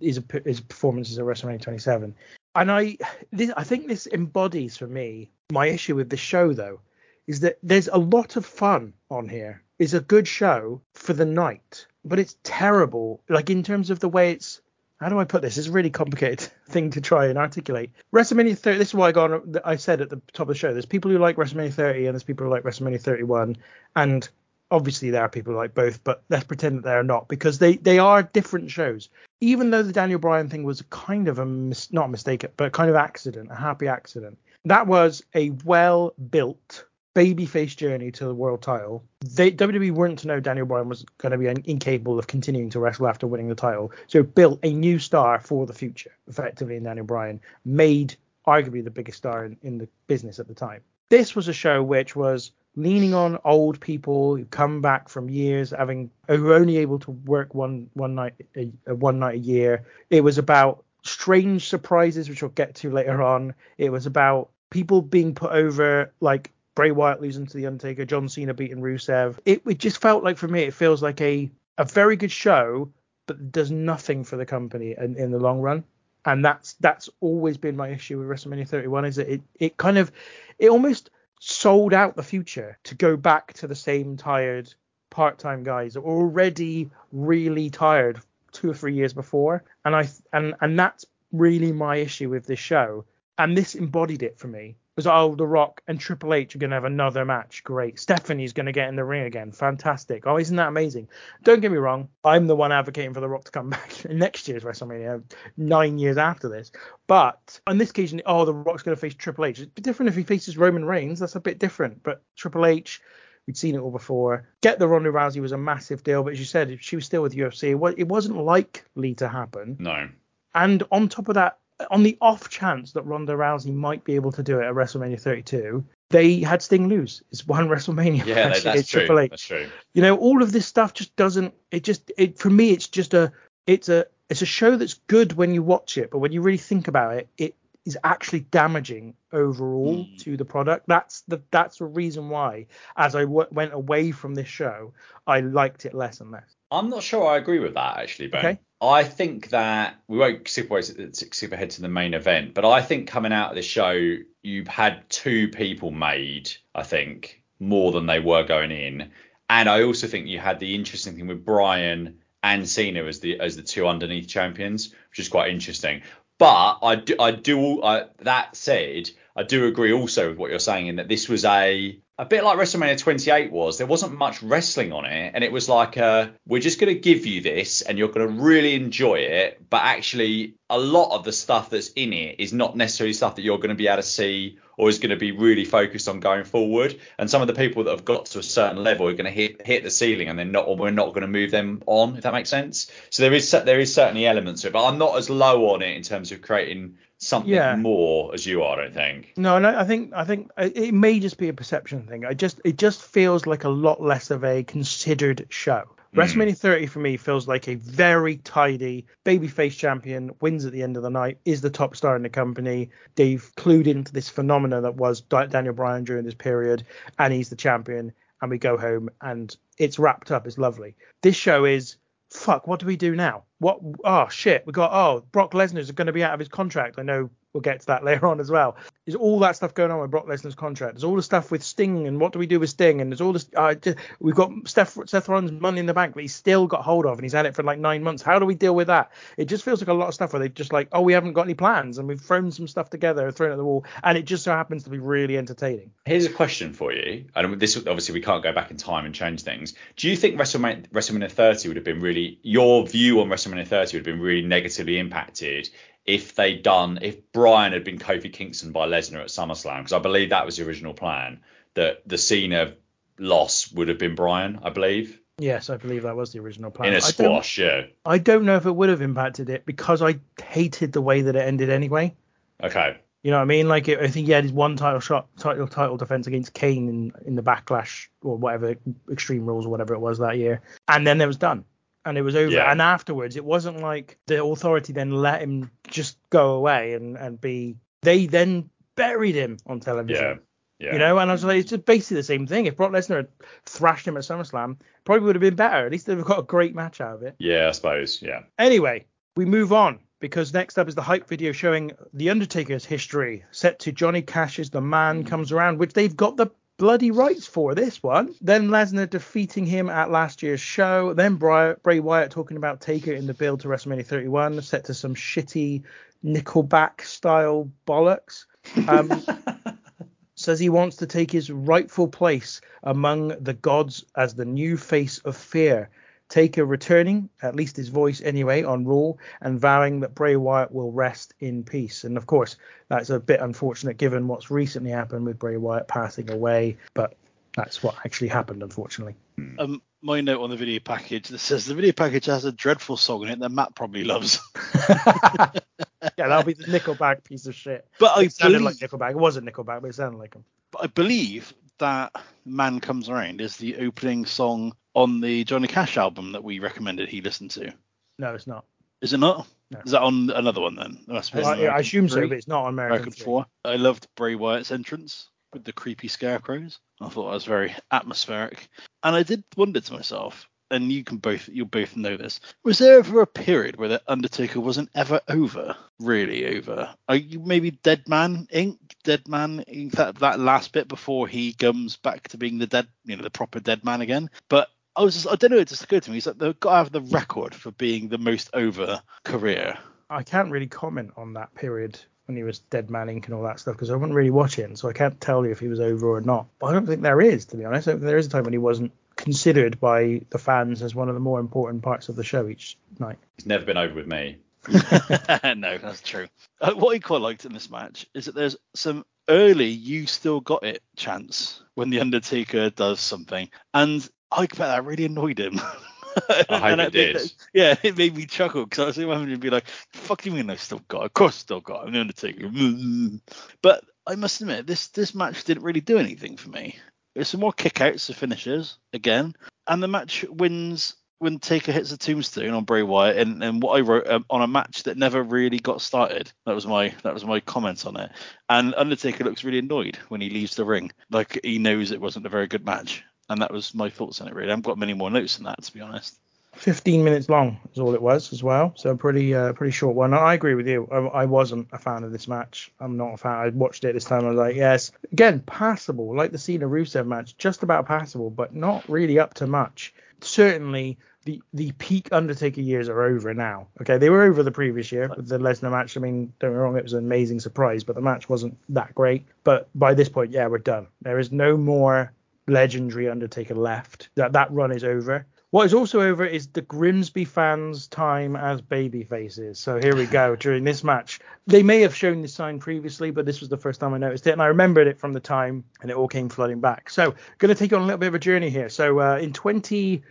his his performances at WrestleMania 27. And I this, I think this embodies for me my issue with the show though is that there's a lot of fun on here. It's a good show for the night, but it's terrible. Like in terms of the way it's how do I put this? It's a really complicated <laughs> thing to try and articulate. WrestleMania 30. This is why I got. I said at the top of the show. There's people who like WrestleMania 30 and there's people who like WrestleMania 31, and obviously there are people like both. But let's pretend that they are not because they they are different shows. Even though the Daniel Bryan thing was kind of a mis- not a mistake, but kind of accident, a happy accident. That was a well built babyface journey to the world title. They WWE weren't to know Daniel Bryan was going to be incapable of continuing to wrestle after winning the title, so built a new star for the future, effectively in Daniel Bryan, made arguably the biggest star in, in the business at the time. This was a show which was leaning on old people who come back from years having who were only able to work one one night a, a one night a year. It was about strange surprises which we'll get to later on. It was about people being put over like Bray Wyatt losing to the Undertaker, John Cena beating Rusev. It, it just felt like for me it feels like a a very good show, but does nothing for the company in, in the long run. And that's that's always been my issue with WrestleMania 31 is that it it kind of it almost sold out the future to go back to the same tired part-time guys already really tired two or three years before. And i and and that's really my issue with this show. And this embodied it for me was oh the rock and triple h are going to have another match. Great. Stephanie's going to get in the ring again. Fantastic. Oh isn't that amazing? Don't get me wrong. I'm the one advocating for the rock to come <laughs> back in next year's wrestlemania nine years after this. But on this occasion oh the rock's going to face triple h. It's different if he faces roman reigns. That's a bit different. But triple h We'd seen it all before. Get the Ronda Rousey was a massive deal, but as you said, she was still with UFC. It wasn't likely to happen. No. And on top of that, on the off chance that Ronda Rousey might be able to do it at WrestleMania 32, they had Sting lose. It's one <laughs> WrestleMania. Yeah, match that, that's true. Triple H. That's true. You know, all of this stuff just doesn't. It just. It for me, it's just a. It's a. It's a show that's good when you watch it, but when you really think about it, it is actually damaging overall Hmm. to the product. That's the that's the reason why, as I w- went away from this show, I liked it less and less. I'm not sure I agree with that actually, Ben. Okay. I think that we won't skip to the main event, but I think coming out of the show, you've had two people made. I think more than they were going in, and I also think you had the interesting thing with Bryan and Cena as the as the two underneath champions, which is quite interesting. But I do, I do I, that said, I do agree also with what you're saying in that this was a a bit like WrestleMania 28 was. There wasn't much wrestling on it, and it was like, uh, we're just going to give you this, and you're going to really enjoy it. But actually, a lot of the stuff that's in it is not necessarily stuff that you're going to be able to see or is going to be really focused on going forward. And some of the people that have got to a certain level are going to hit hit the ceiling, and then not, or we're not going to move them on, if that makes sense. So there is there is certainly elements of it, but I'm not as low on it in terms of creating something Yeah. more as you are. I don't think. No, no, I think I think it may just be a perception thing. I just it just feels like a lot less of a considered show. Hmm. WrestleMania 30 for me feels like a very tidy babyface champion wins at the end of the night, is the top star in the company. They've clued into this phenomena that was Daniel Bryan during this period, and he's the champion. And we go home, and it's wrapped up. It's lovely. This show is fuck. What do we do now? What? Oh shit. We got oh Brock Lesnar's going to be out of his contract. I know we'll get to that <laughs> later on as well. There's all that stuff going on with Brock Lesnar's contract. There's all the stuff with Sting and what do we do with Sting? And there's all this. Uh, we've got Seth, Seth Rollins' money in the bank that he's still got hold of and he's had it for like nine months. How do we deal with that? It just feels like a lot of stuff where they just like, oh, we haven't got any plans and we've thrown some stuff together, thrown at the wall, and it just so happens to be really entertaining. Here's a question for you, and this obviously we can't go back in time and change things. Do you think WrestleMania, WrestleMania 30 would have been really your view on WrestleMania 30 would have been really negatively impacted if they'd done if Bryan had been Kofi Kingston by Lesnar at SummerSlam? Because I believe that was the original plan that the Cena loss would have been Bryan, I believe, Yes, I believe that was the original plan. in a squash. Yeah. I don't know if it would have impacted it because I hated the way that it ended anyway. Okay. You know what I mean? Like it, I think he had his one title shot, title title defense against Kane in in the Backlash or whatever Extreme Rules or whatever it was that year, and then it was done, and it was over. Yeah. And afterwards, it wasn't like the authority then let him just go away and and be. They then buried him on television. Yeah. Yeah. You know, and I was like, it's just basically the same thing. If Brock Lesnar had thrashed him at SummerSlam, probably would have been better. At least they've got a great match out of it. Yeah, I suppose. Yeah. Anyway, we move on because next up is the hype video showing The Undertaker's history, set to Johnny Cash's The Man hmm. Comes Around, which they've got the bloody rights for this one. Then Lesnar defeating him at last year's show. Then Bri- Bray Wyatt talking about Taker in the build to WrestleMania 31, set to some shitty Nickelback style bollocks. Um, <laughs> says he wants to take his rightful place among the gods as the new face of fear. Taker returning, at least his voice anyway, on Raw, and vowing that Bray Wyatt will rest in peace. And of course, that's a bit unfortunate given what's recently happened with Bray Wyatt passing away, but that's what actually happened, unfortunately. Um, my note on the video package that says the video package has a dreadful song in it that Matt probably loves. <laughs> <laughs> Yeah, that'll be the Nickelback piece of shit. But I It sounded like Nickelback. It wasn't Nickelback, but it sounded like him. but I believe that Man Comes Around is the opening song on the Johnny Cash album that we recommended he listen to. No, it's not. Is it not? No. Is that on another one then? It must be on I, I assume so, but it's not on American, American three. 4. I loved Bray Wyatt's entrance with the creepy scarecrows. I thought that was very atmospheric. And I did wonder to myself, and you can both you'll both know this, was there ever a period where the Undertaker wasn't ever over? Really over? Are you maybe Dead Man Inc. Dead Man Inc. That, that last bit before he comes back to being the dead you know, the proper dead man again. But I was just I don't know, it just occurred to me, he's like they've got to have the record for being the most over career. I can't really comment on that period when he was Dead Man Inc. and all that stuff because I wasn't really watching, so I can't tell you if he was over or not. But I don't think there is, to be honest. I don't think there is a time when he wasn't considered by the fans as one of the more important parts of the show each night. He's never been over with me. <laughs> no, that's true. Uh, what I quite liked in this match is that there's some early "you still got it" chance when the Undertaker does something, and I bet that really annoyed him. <laughs> I hope And it made- did. Yeah, it made me chuckle because I was having to be like, "Fuck you mean I still got? it? Of course, I still got. it. I'm the Undertaker." <laughs> But I must admit, this this match didn't really do anything for me. There's some more kickouts to finishes again, and the match wins when Taker hits a tombstone on Bray Wyatt, and, and what I wrote um, on a match that never really got started. That was my that was my comments on it. And Undertaker looks really annoyed when he leaves the ring, like he knows it wasn't a very good match. And that was my thoughts on it. Really, I haven't got many more notes than that, to be honest. 15 minutes long is all it was as well. So pretty uh, pretty short one. I agree with you. I, I, wasn't a fan of this match. I'm not a fan. I watched it this time. I was like, yes, again, passable, like the Cena Rusev match, just about passable, but not really up to much. Certainly. The, the peak Undertaker years are over now. Okay, they were over the previous year with the Lesnar match. I mean, don't get me wrong, it was an amazing surprise, but the match wasn't that great. But by this point, yeah, we're done. There is no more legendary Undertaker left. That that run is over. What is also over is the Grimsby fans' time as baby faces. So here we go. <laughs> During this match, they may have shown this sign previously, but this was the first time I noticed it, and I remembered it from the time, and it all came flooding back. So, going to take you on a little bit of a journey here. So, uh, in 20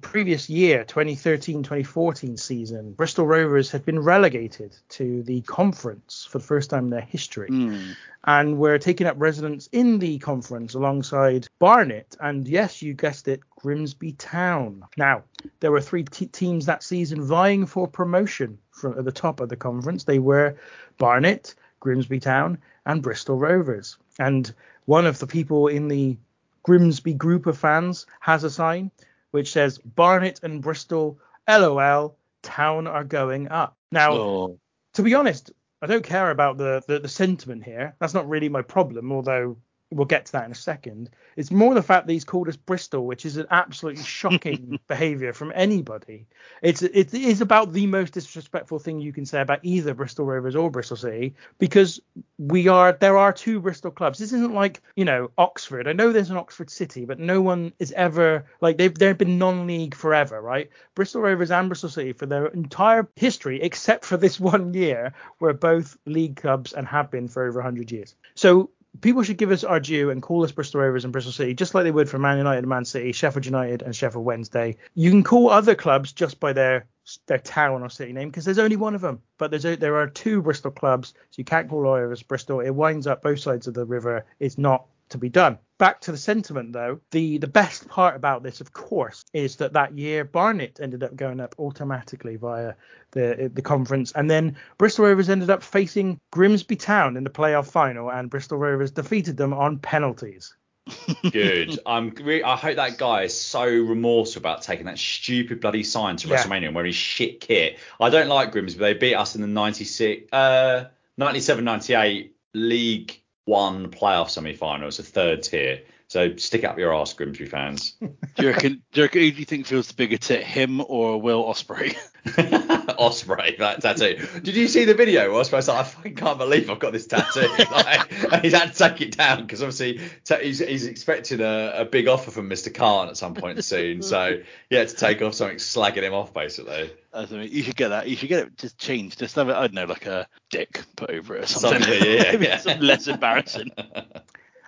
the previous year, 2013-2014 season, Bristol Rovers had been relegated to the conference for the first time in their history. Mm. And were taking up residence in the conference alongside Barnet and yes, you guessed it, Grimsby Town. Now, there were three t- teams that season vying for promotion from at the top of the conference. They were Barnet, Grimsby Town, and Bristol Rovers. And one of the people in the Grimsby group of fans has a sign which says Barnet and Bristol, LOL, town are going up. Now, Oh. to be honest, I don't care about the, the, the sentiment here. That's not really my problem, although we'll get to that in a second. It's more the fact that he's called us Bristol, which is an absolutely shocking <laughs> behaviour from anybody. It's it is about the most disrespectful thing you can say about either Bristol Rovers or Bristol City because we are there are two Bristol clubs. This isn't like you know Oxford. I know there's an Oxford City, but no one is ever like they've they've been non-league forever, right? Bristol Rovers and Bristol City for their entire history, except for this <laughs> one year, were both league clubs and have been for over 100 years. So people should give us our due and call us Bristol Rovers and Bristol City, just like they would for Man United and Man City, Sheffield United and Sheffield Wednesday. You can call other clubs just by their their town or city name because there's only one of them. But there's a, there are two Bristol clubs, so you can't call Rovers Bristol. It winds up both sides of the river. It's not to be done. Back to the sentiment though, the the best part about this, of course, is that that year Barnet ended up going up automatically via the the conference, and then Bristol Rovers ended up facing Grimsby Town in the playoff final, and Bristol Rovers defeated them on penalties. Good. <laughs> I'm. Re- I hope that guy is so remorseful about taking that stupid bloody sign to Yeah. WrestleMania wearing his shit kit. I don't like Grimsby. They beat us in the 96, uh, 97, 98 League One playoff semi-final. It's a third tier. So stick up your ass, Grimsby fans. Do you reckon? Do you reckon who do you think feels the bigger tit, him or Will Ospreay? <laughs> <laughs> Ospreay, that tattoo. Did you see the video? where Ospreay's like, I fucking can't believe I've got this tattoo. <laughs> like, and he's had to take it down because obviously ta- he's, he's expecting a, a big offer from Mr. Khan at some point soon. So yeah, had to take off something slagging him off, basically. I mean, you should get that. You should get it just changed. Just have it. I don't know, like a dick put over it or something. Something, yeah, <laughs> Maybe yeah. something less embarrassing.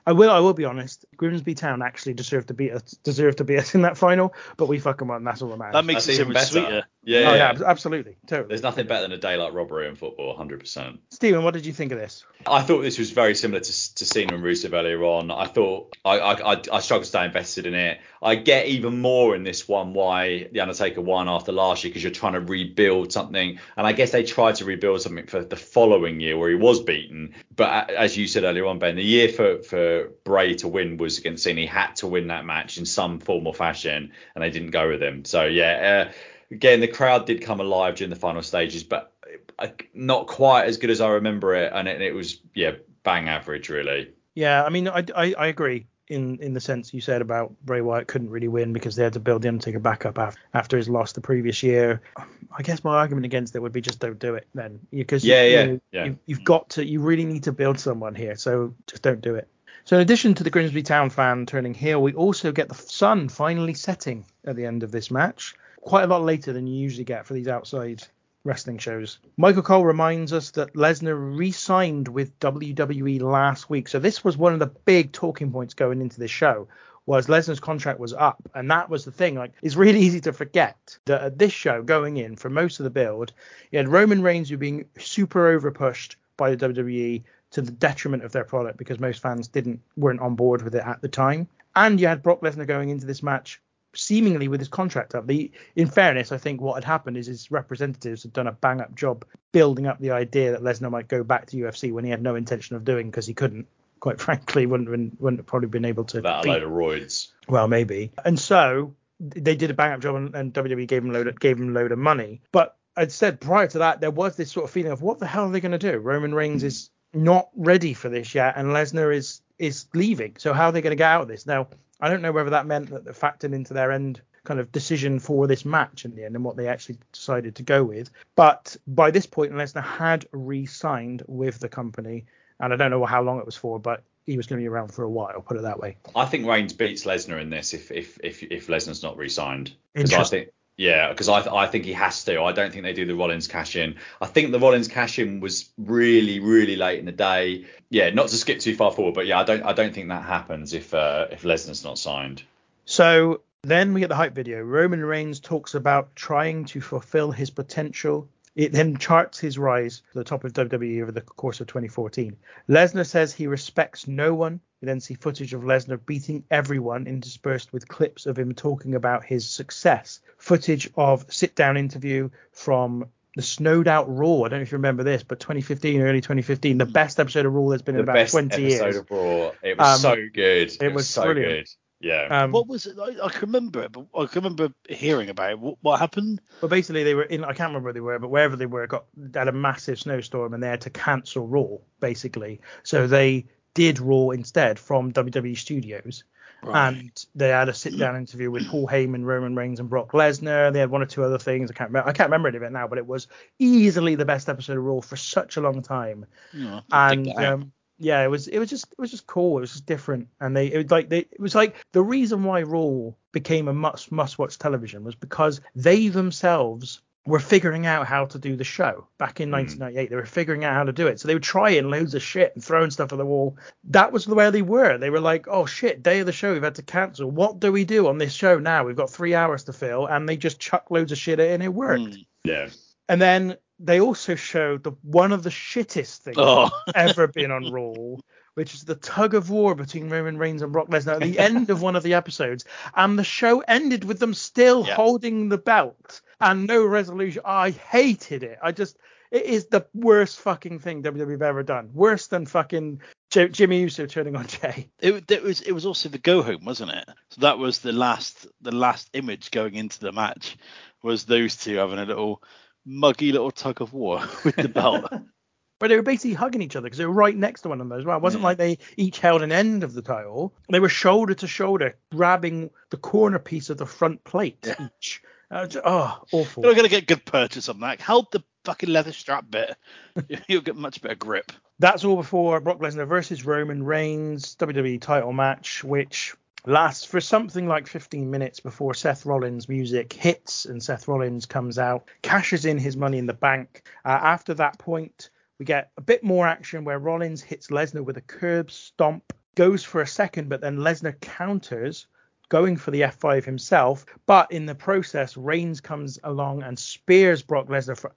I will. I will be honest. Grimsby Town actually deserved to beat us. Deserved to beat us in that final, but we fucking won. That's all that matters. That makes That's it even better. sweeter. Yeah, oh yeah. yeah, absolutely, totally. There's nothing better than a daylight robbery in football, 100%. Stephen, what did you think of this? I thought this was very similar to, to Cena and Rusev earlier on. I thought I, I, I, I struggled to stay invested in it. I get even more in this one why The Undertaker won after last year because you're trying to rebuild something. And I guess they tried to rebuild something for the following year where he was beaten. But as you said earlier on, Ben, the year for, for Bray to win was against Cena. He had to win that match in some form or fashion, and they didn't go with him. So, yeah, uh, again, the crowd did come alive during the final stages, but uh, not quite as good as I remember it. And it, it was, yeah, bang average, really. Yeah, I mean, I, I, I agree in in the sense you said about Bray Wyatt couldn't really win because they had to build the Undertaker back up after, after his loss the previous year. I guess my argument against it would be just don't do it then because Yeah, you, yeah, know, yeah. You, you've got to you really need to build someone here, so just don't do it. So in addition to the Grimsby Town fan turning heel, we also get the sun finally setting at the end of this match, quite a lot later than you usually get for these outside wrestling shows. Michael Cole reminds us that Lesnar re-signed with WWE last week. So this was one of the big talking points going into this show was Lesnar's contract was up, and that was the thing. Like, it's really <laughs> easy to forget that at this show going in for most of the build, you had Roman Reigns who being super over pushed by the WWE to the detriment of their product because most fans didn't weren't on board with it at the time, and you had Brock Lesnar going into this match seemingly with his contract up. The in fairness, I think what had happened is his representatives had done a bang up job building up the idea that Lesnar might go back to UFC when he had no intention of doing because he couldn't. Quite <laughs> frankly, wouldn't wouldn't, wouldn't have probably been able to. That a load of roids. well, maybe. And so they did a bang up job and, and WWE gave him load of, gave him a load of money. But I'd said prior to that there was this sort of feeling of what the hell are they going to do? Roman Reigns is not ready for this yet, and Lesnar is is leaving. So how are they going to get out of this? Now I don't know whether that meant that they factored into their end kind of decision for this match in the end and what they actually decided to go with. But by this point, Lesnar had re-signed with the company, and I don't know how long it was for, but he was going to be around for a while. Put it that way. I think Reigns beats Lesnar in this if if if if Lesnar's not re-signed. Because I Interesting. think yeah, because I I think he has to. I don't think they do the Rollins cash in. I think the Rollins cash in was really really late in the day. Yeah, not to skip too far forward, but yeah, I don't I don't think that happens if uh, if Lesnar's not signed. So then we get the hype video. Roman Reigns talks about trying to fulfill his potential. It then charts his rise to the top of WWE over the course of 2014. Lesnar says he respects no one. We then see footage of Lesnar beating everyone, interspersed with clips of him talking about his success. Footage of sit-down interview from the snowed out Raw. I don't know if you remember this, but 2015, early 2015, the best episode of Raw that's been The in about best 20 episode years. of Raw. It was Um, so good. It, it was, was so brilliant. good. Yeah. Um, what was it? I, I can remember it, but I can remember hearing about it. What, what happened? But basically, they were in. I can't remember where they were, but wherever they were, got had a massive snowstorm, and they had to cancel Raw basically. So they did Raw instead from WWE Studios, and they had a sit-down interview with Paul Heyman, Roman Reigns, and Brock Lesnar. They had one or two other things. I can't remember. I can't remember any of it now, but it was easily the best episode of Raw for such a long time. Yeah, and um, yeah, it was it was just it was just cool. It was just different, and they it was like they it was like the reason why Raw became a must must watch television was because they themselves were figuring out how to do the show back in 1998. They were figuring out how to do it, so they were trying loads of shit and throwing stuff at the wall. That was where they were. They were like, oh shit, day of the show, we've had to cancel. What do we do on this show now? We've got three hours to fill, and they just chucked loads of shit in, and it worked. Mm. yeah. And then they also showed the one of the shittest things Oh. ever been on Raw, which is the tug of war between Roman Reigns and Brock Lesnar at the end of one of the episodes, and the show ended with them still Yeah. holding the belt and no resolution. I hated it. I just it is the worst fucking thing WWE have ever done. Worse than fucking J- Jimmy Uso turning on Jey. It, it was it was also the go home, wasn't it? So that was the last the last image going into the match was those two having a little muggy little tug of war <laughs> with the belt. <laughs> But they were basically hugging each other because they were right next to one another as well. It wasn't Yeah. like they each held an end of the title. They were shoulder to shoulder, grabbing the corner piece of the front plate each. Uh, oh, awful. You're not gonna get good purchase on that. Hold the fucking leather strap bit. <laughs> You'll get much better grip. That's all before Brock Lesnar versus Roman Reigns WWE title match, which lasts for something like 15 minutes before Seth Rollins' music hits and Seth Rollins comes out, cashes in his money in the bank. Uh, after that point, we get a bit more action where Rollins hits Lesnar with a curb stomp, goes for a second, but then Lesnar counters. Going for the F5 himself, but in the process, Reigns comes along and spears Brock Lesnar for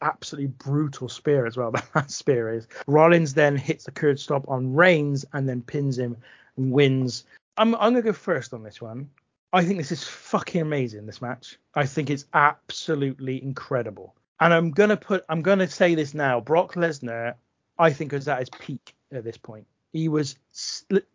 absolutely brutal spear as well. <laughs> That spear is. Rollins then hits the curb stop on Reigns and then pins him and wins. I'm I'm gonna go first on this one. I think this is fucking amazing. This match. I think it's absolutely incredible. And I'm gonna put I'm gonna say this now. Brock Lesnar, I think, was at his peak at this point. He was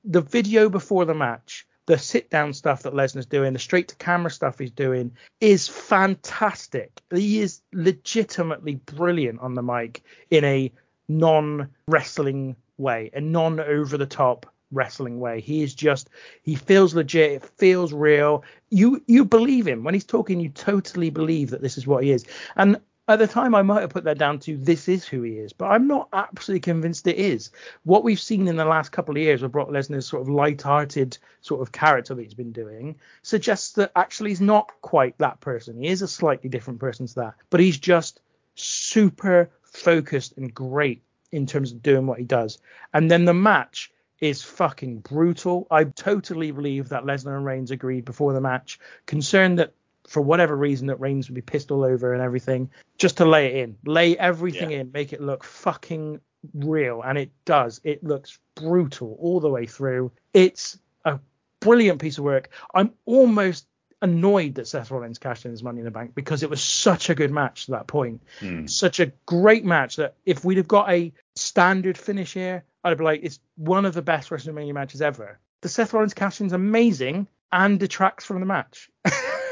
the video before the match, the sit down stuff that Lesnar's doing, the straight to camera stuff he's doing is fantastic. He is legitimately brilliant on the mic in a non wrestling way, a non over the top wrestling way. He is just he feels legit, it feels real. You you believe him when he's talking, you totally believe that this is what he is. And at the time I might have put that down to this is who he is, but I'm not absolutely convinced it is. What we've seen in the last couple of years with Brock Lesnar's sort of light-hearted sort of character that he's been doing suggests that actually he's not quite that person. He is a slightly different person to that, but he's just super focused and great in terms of doing what he does. And then the match is fucking brutal. I totally believe that Lesnar and Reigns agreed before the match, concerned that for whatever reason that Reigns would be pissed all over and everything, just to lay it in, lay everything in, make it look fucking real, and it does. It looks brutal all the way through. It's a brilliant piece of work. I'm almost annoyed that Seth Rollins cashed in his money in the bank because it was such a good match to that point. Hmm. Such a great match that if we'd have got a standard finish here, I'd be like, it's one of the best WrestleMania matches ever. The Seth Rollins cash in's amazing, and detracts from the match, <laughs>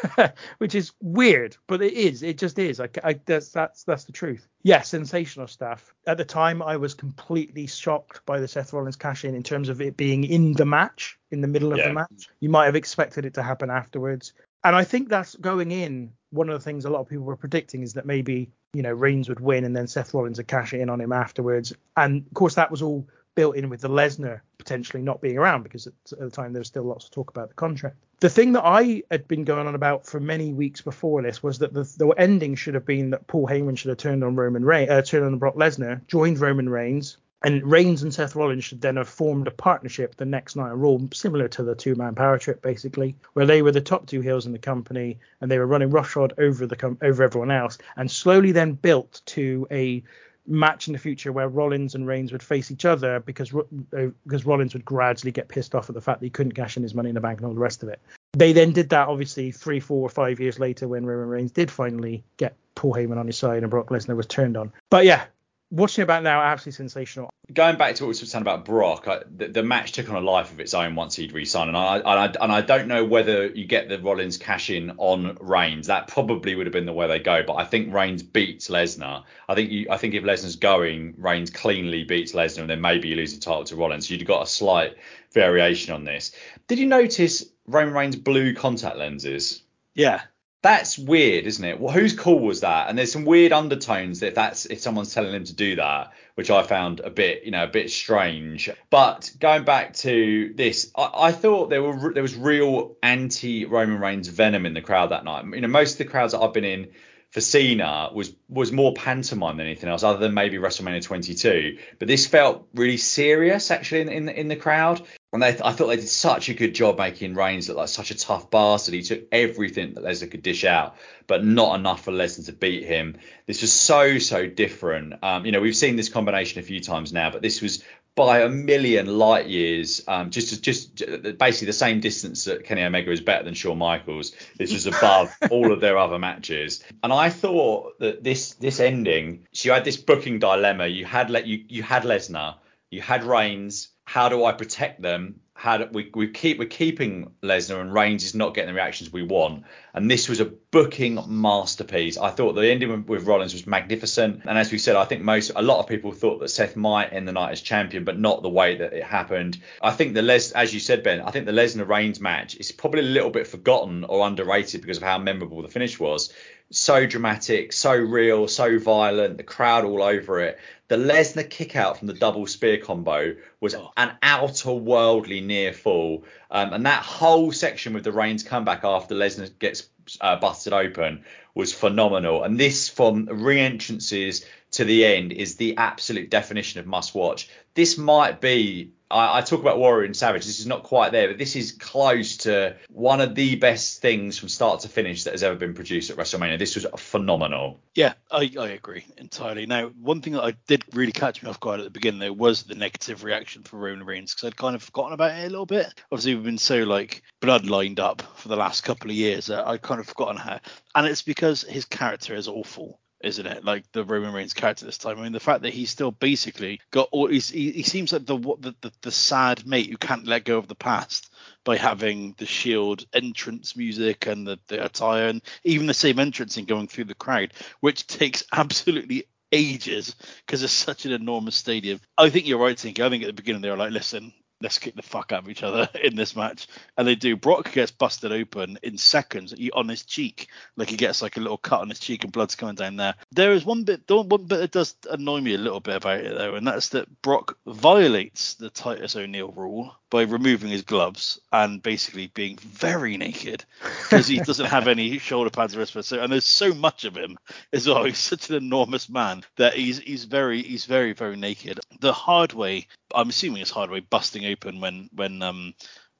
<laughs> which is weird, but it is. It just is. I, I, that's that's that's the truth. Yeah, sensational stuff. At the time, I was completely shocked by the Seth Rollins cash in in terms of it being in the match, in the middle of Yeah. the match. You might have expected it to happen afterwards. And I think that's going in. One of the things a lot of people were predicting is that maybe you know Reigns would win and then Seth Rollins would cash it in on him afterwards. And of course, that was all built in with the Lesnar potentially not being around because at, the time there was still lots to talk about the contract. The thing that I had been going on about for many weeks before this was that the, the ending should have been that Paul Heyman should have turned on Roman Reigns, uh, turned on Brock Lesnar, joined Roman Reigns, and Reigns and Seth Rollins should then have formed a partnership the next night on Raw, similar to the two-man power trip, basically, where they were the top two heels in the company and they were running roughshod over the com- over everyone else, and slowly then built to a match in the future where Rollins and Reigns would face each other because uh, because Rollins would gradually get pissed off at the fact that he couldn't cash in his money in the bank and all the rest of it. They then did that obviously three, four, or five years later when Roman Reigns did finally get Paul Heyman on his side and Brock Lesnar was turned on. But yeah, watching it back now, absolutely sensational. Going back to what we were saying about Brock, I, the, the match took on a life of its own once he'd re-signed, and I, and I and I don't know whether you get the Rollins cash in on Reigns. That probably would have been the way they go, but I think Reigns beats Lesnar. I think you, I think if Lesnar's going, Reigns cleanly beats Lesnar, and then maybe you lose the title to Rollins. So you'd got a slight variation on this. Did you notice Roman Reigns' blue contact lenses? Yeah. That's weird, isn't it? Well, whose call was that? And there's some weird undertones if that's if someone's telling him to do that, which I found a bit, you know, a bit strange. But going back to this, I, I thought there were there was real anti Roman Reigns venom in the crowd that night. You know, most of the crowds that I've been in for Cena was was more pantomime than anything else, other than maybe WrestleMania 22. But this felt really serious actually in in, in the crowd. And they, I thought they did such a good job making Reigns look like such a tough bastard. He took everything that Lesnar could dish out, but not enough for Lesnar to beat him. This was so so different. Um, you know, we've seen this combination a few times now, but this was by a million light years. Um, just just basically the same distance that Kenny Omega is better than Shawn Michaels. This was above <laughs> all of their other matches. And I thought that this this ending, so you had this booking dilemma. You had let you you had Lesnar, you had Reigns. How do I protect them? How do we we keep we're keeping Lesnar and Reigns is not getting the reactions we want. And this was a booking masterpiece. I thought the ending with, with Rollins was magnificent. And as we said, I think most a lot of people thought that Seth might end the night as champion, but not the way that it happened. I think the Les as you said, Ben, I think the Lesnar Reigns match is probably a little bit forgotten or underrated because of how memorable the finish was. So dramatic, so real, so violent, the crowd all over it. The Lesnar kick out from the double spear combo was an outer worldly near fall. Um, and that whole section with the Reigns comeback after Lesnar gets uh, busted open was phenomenal. And this, from re entrances to the end, is the absolute definition of must watch. This might be, I, I talk about Warrior and Savage, this is not quite there, but this is close to one of the best things from start to finish that has ever been produced at WrestleMania. This was phenomenal. Yeah, I, I agree entirely. Now, one thing that I did really catch me off guard at the beginning there was the negative reaction for Roman Reigns because I'd kind of forgotten about it a little bit. Obviously, we've been so like blood lined up for the last couple of years that I'd kind of forgotten how, and it's because his character is awful. Isn't it like the Roman Reigns character this time? I mean, the fact that he's still basically got all he, he seems like the, the the the sad mate who can't let go of the past by having the Shield entrance music and the, the attire and even the same entrance and going through the crowd, which takes <laughs> absolutely ages because it's such an enormous stadium. I think you're right, Tinky. I think at the beginning they were like, listen, let's kick the fuck out of each other <laughs> in this match. And they do. Brock gets busted open in seconds on his cheek. Like he gets like a little cut on his cheek and blood's coming down there. There is one bit, one bit that does annoy me a little bit about it though, and that's that Brock violates the Titus O'Neil rule by removing his gloves and basically being very naked because he <laughs> doesn't have any shoulder pads or wristbands. So, and there's so much of him as well. <laughs> He's such an enormous man that he's he's very he's very very naked. The hard way, I'm assuming it's hard way, busting open when when um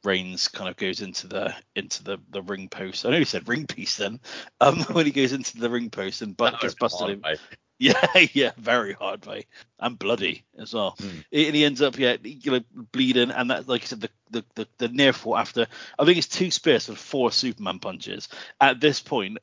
Reigns kind of goes into the into the the ring post. I know he said ring piece then. Um, <laughs> when he goes into the ring post and but gets busted him. <laughs> Yeah, yeah, very hard way and bloody as well. Hmm. And he ends up, yeah, you know, bleeding, and that, like I said, the the, the, the near fall after I think it's two spears and four Superman punches. At this point,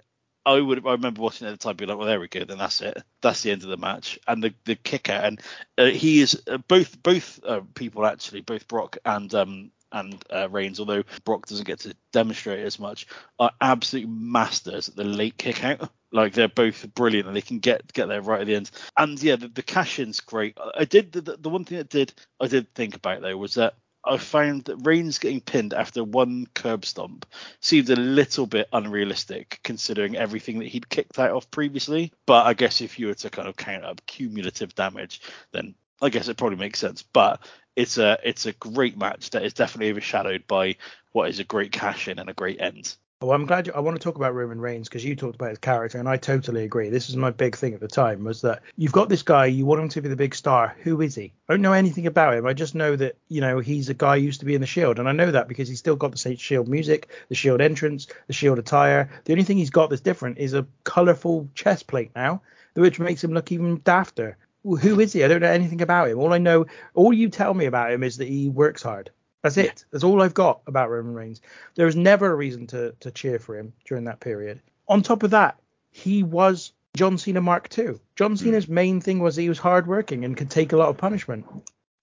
I would I remember watching it at the time, being like, well, there we go, then that's it, that's the end of the match, and the the kick out, and uh, he is uh, both both uh, people actually, both Brock and um and uh, Reigns, although Brock doesn't get to demonstrate as much, are absolute masters at the late kick out. Like they're both brilliant and they can get get there right at the end. And yeah, the, the cash in's great. I did the, the one thing that did I did think about though was that I found that Reigns getting pinned after one curb stomp seemed a little bit unrealistic considering everything that he'd kicked out of previously. But I guess if you were to kind of count up cumulative damage, then I guess it probably makes sense. But it's a it's a great match that is definitely overshadowed by what is a great cash in and a great end. Well, I'm glad you, I want to talk about Roman Reigns because you talked about his character, and I totally agree. This is my big thing at the time was that you've got this guy, you want him to be the big star. Who is he? I don't know anything about him. I just know that you know he's a guy who used to be in the Shield, and I know that because he's still got the same Shield music, the Shield entrance, the Shield attire. The only thing he's got that's different is a colourful chest plate now, which makes him look even dafter. Who is he? I don't know anything about him. All I know, all you tell me about him is that he works hard. That's it. That's all I've got about Roman Reigns. There was never a reason to to cheer for him during that period. On top of that, he was John Cena Mark II. John hmm. Cena's main thing was he was hardworking and could take a lot of punishment.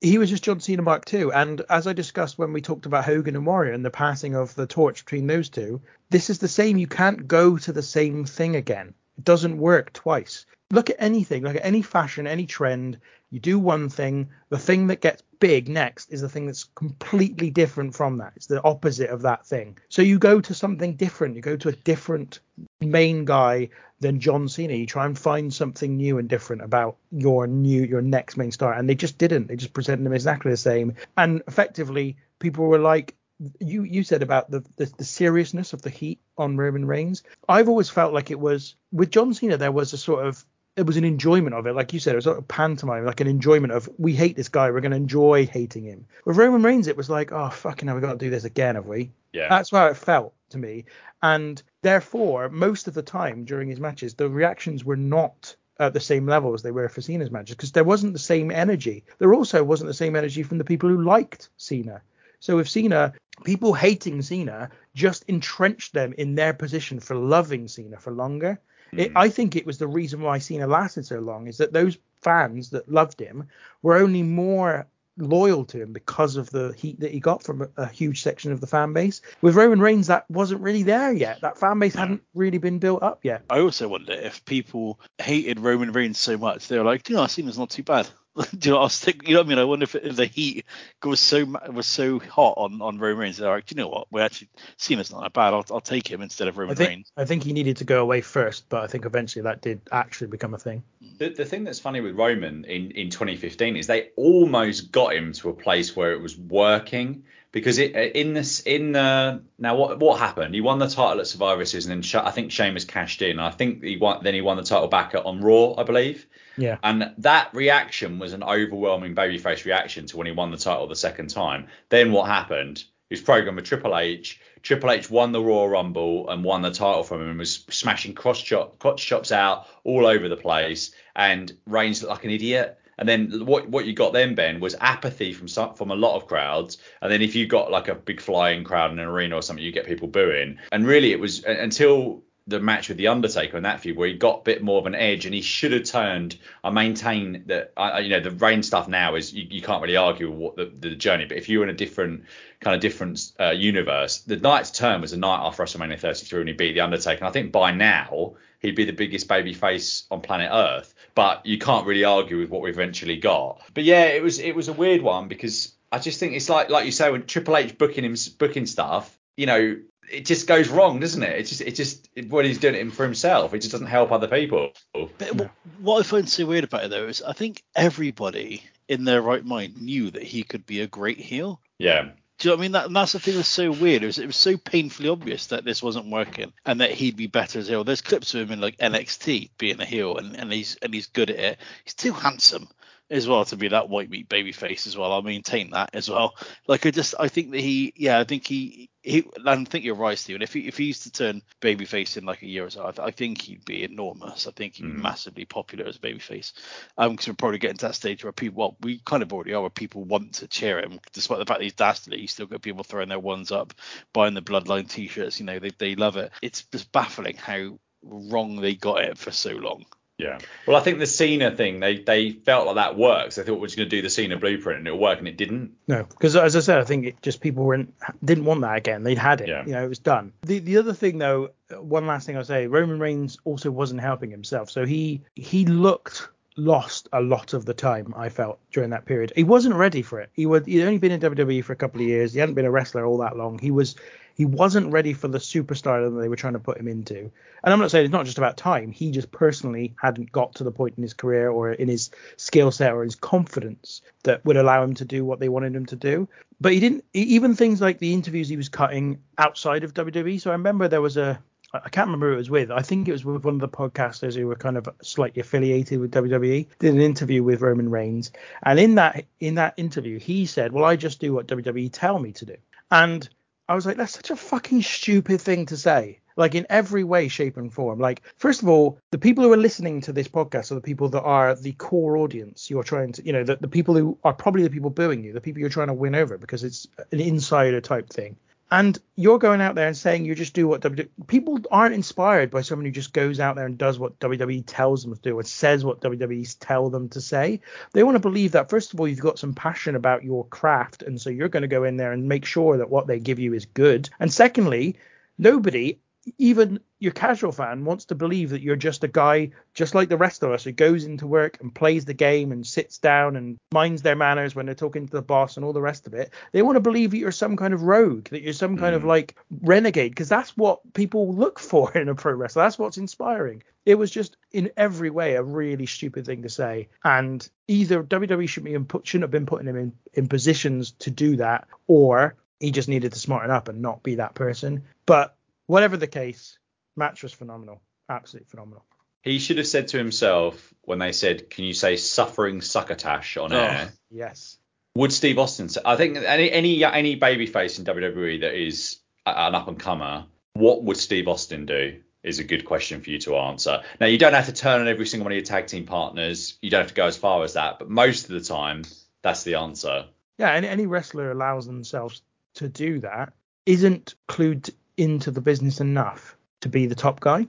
He was just John Cena Mark II. And as I discussed when we talked about Hogan and Warrior and the passing of the torch between those two, this is the same. You can't go to the same thing again. It doesn't work twice. Look at anything, look at any fashion, any trend. You do one thing, the thing that gets big next is the thing that's completely different from that. It's the opposite of that thing. So you go to something different. You go to a different main guy than John Cena. You try and find something new and different about your new your next main star, and they just didn't. They just presented him exactly the same. And effectively, people were like, you you said about the, the, the seriousness of the heat on Roman Reigns. I've always felt like it was with John Cena there was a sort of it was an enjoyment of it, like you said, it was sort of pantomime, like an enjoyment of we hate this guy, we're going to enjoy hating him. With Roman Reigns, it was like, oh fucking, hell, we got to do this again, have we? Yeah. That's how it felt to me, and therefore, most of the time during his matches, the reactions were not at the same level as they were for Cena's matches because there wasn't the same energy. There also wasn't the same energy from the people who liked Cena. So with Cena, people hating Cena just entrenched them in their position for loving Cena for longer. It, hmm. I think it was the reason why Cena lasted so long is that those fans that loved him were only more loyal to him because of the heat that he got from a, a huge section of the fan base. With Roman Reigns, that wasn't really there yet. That fan base hadn't really been built up yet. I also wonder if people hated Roman Reigns so much they were like, "Do you know, Cena's not too bad. <laughs> Do you know, I was thinking, you know what I mean? I wonder if, if the heat was so was so hot on on Roman Reigns. They're like, do you know what? We actually Cena's not that bad. I'll, I'll take him instead of I Roman think Reigns. I think he needed to go away first, but I think eventually that did actually become a thing. The, the thing that's funny with Roman in, in 2015 is they almost got him to a place where it was working because it uh, in this in the now what what happened? He won the title at Survivor Series and then I think Sheamus cashed in. I think he won then he won the title back at, on Raw, I believe. Yeah. And that reaction was an overwhelming babyface reaction to when he won the title the second time. Then what happened? He was programmed with Triple H. Triple H won the Royal Rumble and won the title from him and was smashing cross chop crotch chops out all over the place. And Reigns looked like an idiot. And then what what you got then, Ben, was apathy from some, from a lot of crowds. And then if you got like a big flying crowd in an arena or something, you get people booing. And really, it was until the match with the Undertaker in that feud where he got a bit more of an edge and he should have turned. I maintain that I, you know the Reigns stuff now is you, you can't really argue what the, the journey, but if you were in a different kind of different uh, universe, the night's turn was the night after WrestleMania 33 when he beat the Undertaker. And I think by now he'd be the biggest baby face on planet Earth. But you can't really argue with what we eventually got. But yeah, it was it was a weird one because I just think it's like like you say when Triple H booking him booking stuff, you know, it just goes wrong, doesn't it? It just it just when he's doing it for himself, it just doesn't help other people. But what I find so weird about it though is I think everybody in their right mind knew that he could be a great heel. Yeah. Do you know what I mean? That, and that's the thing that's so weird. It was, it was so painfully obvious that this wasn't working and that he'd be better as a heel. There's clips of him in like NXT being a heel and, and he's and he's good at it. He's too handsome as well to be that white meat baby face as well. I'll maintain that as well. Like I just I think that he yeah, I think he he I think you're right, Stephen. If he if he used to turn baby face in like a year or so, I, th- I think he'd be enormous. I think he'd be massively popular as a baby face. Um, because we're probably getting to that stage where people well, we kind of already are where people want to cheer him, despite the fact that he's dastardly. You still got people throwing their ones up, buying the bloodline t-shirts. You know, they they love it. It's just baffling how wrong they got it for so long. Yeah. Well, I think the Cena thing, they they felt like that works. They thought we're just going to do the Cena blueprint and it'll work, and it didn't. No, because as I said, I think it just people weren't didn't want that again. They'd had it. Yeah. You know, it was done. The the other thing though, one last thing I'll say, Roman Reigns also wasn't helping himself. So he he looked lost a lot of the time. I felt during that period. He wasn't ready for it. He was he'd only been in WWE for a couple of years. He hadn't been a wrestler all that long. He was he wasn't ready for the superstar that they were trying to put him into. And I'm not saying it's not just about time. He just personally hadn't got to the point in his career or in his skill set or his confidence that would allow him to do what they wanted him to do. But he didn't. Even things like the interviews he was cutting outside of WWE. So I remember there was a. I can't remember who it was with. I think it was with one of the podcasters who were kind of slightly affiliated with WWE. Did an interview with Roman Reigns, and in that in that interview, he said, "Well, I just do what WWE tell me to do." And I was like, that's such a fucking stupid thing to say. Like in every way, shape, and form. Like, first of all, the people who are listening to this podcast are the people that are the core audience. You're trying to, you know, the, the people who are probably the people booing you, the people you're trying to win over because it's an insider type thing. And you're going out there and saying you just do what WWE. People aren't inspired by someone who just goes out there and does what WWE tells them to do and says what WWE tell them to say. They want to believe that first of all you've got some passion about your craft, and so you're going to go in there and make sure that what they give you is good. And secondly, nobody even your casual fan wants to believe that you're just a guy just like the rest of us who goes into work and plays the game and sits down and minds their manners when they're talking to the boss and all the rest of it. They want to believe that you're some kind of rogue, that you're some kind of mm. like renegade, because that's what people look <laughs> for in a pro wrestler. That's what's inspiring. It was just in every way a really stupid thing to say, and either WWE should be put, shouldn't have been putting him in in positions to do that, or he just needed to smarten up and not be that person. But whatever the case, match was phenomenal, absolutely phenomenal. He should have said to himself when they said, "Can you say suffering succotash on air?" Oh, yes. Would Steve Austin say? I think any any any babyface in WWE that is an up and comer, what would Steve Austin do? Is a good question for you to answer. Now you don't have to turn on every single one of your tag team partners. You don't have to go as far as that, but most of the time, that's the answer. Yeah, any, any wrestler allows themselves to do that isn't clued into the business enough to be the top guy.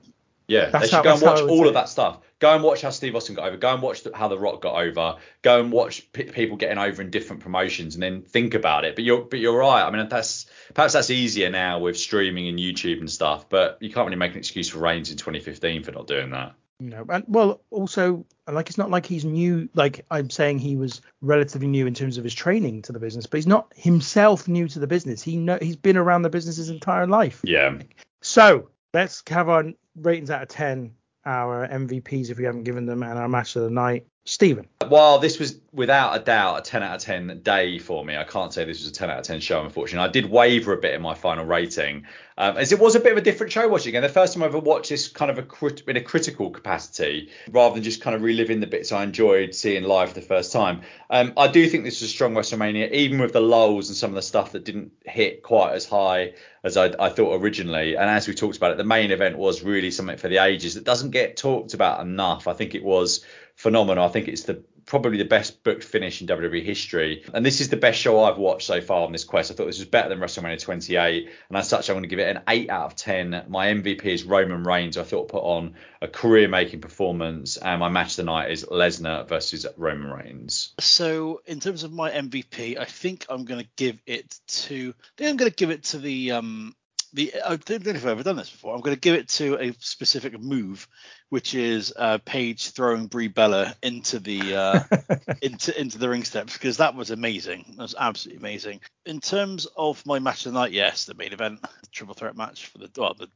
Yeah, That's they should how- go and watch all of that stuff. Go and watch how Steve Austin got over. Go and watch the, how The Rock got over. Go and watch p- people getting over in different promotions, and then think about it. But you're but you're right. I mean, that's perhaps that's easier now with streaming and YouTube and stuff. But you can't really make an excuse for Reigns in 2015 for not doing that. You know, and well, also like it's not like he's new. Like I'm saying, he was relatively new in terms of his training to the business, but he's not himself new to the business. He know he's been around the business his entire life. Yeah. So let's have our ratings out of ten, our MVPs if we haven't given them, and our match of the night. Stephen. While this was without a doubt a 10 out of 10 day for me, I can't say this was a 10 out of 10 show, unfortunately. I did waver a bit in my final rating, um, as it was a bit of a different show watching and The first time I ever watched this kind of a crit- in a critical capacity, rather than just kind of reliving the bits I enjoyed seeing live the first time. Um, I do think this was a strong WrestleMania, even with the lulls and some of the stuff that didn't hit quite as high as I, I thought originally. And as we talked about it, the main event was really something for the ages that doesn't get talked about enough. I think it was phenomenal. I think it's the probably the best booked finish in WWE history. And this is the best show I've watched so far on this quest. I thought this was better than WrestleMania 28. And as such, I'm going to give it an 8 out of 10. My MVP is Roman Reigns. I thought put on a career making performance. And my match tonight is Lesnar versus Roman Reigns. So in terms of my MVP, I think I'm going to give it to. I think I'm going to give it to the um the. I don't know if I've ever done this before. I'm going to give it to a specific move, which is uh, Paige throwing Brie Bella into the uh, <laughs> into into the ring steps because that was amazing. That was absolutely amazing. In terms of my match of the night, yes, the main event, the triple threat match for the well, the,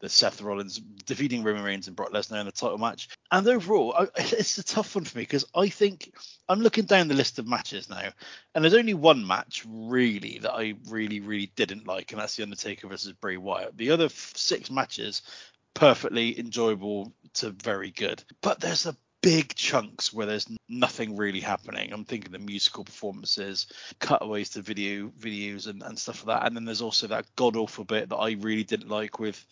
the Seth Rollins defeating Roman Reigns and Brock Lesnar in the title match. And overall, I, <laughs> it's a tough one for me because I think I'm looking down the list of matches now, and there's only one match really that I really really didn't like, and that's the Undertaker versus Bray Wyatt. The other f- six matches perfectly enjoyable to very good. But there's a big chunks where there's nothing really happening. I'm thinking the musical performances, cutaways to video videos and, and stuff like that. And then there's also that god awful bit that I really didn't like with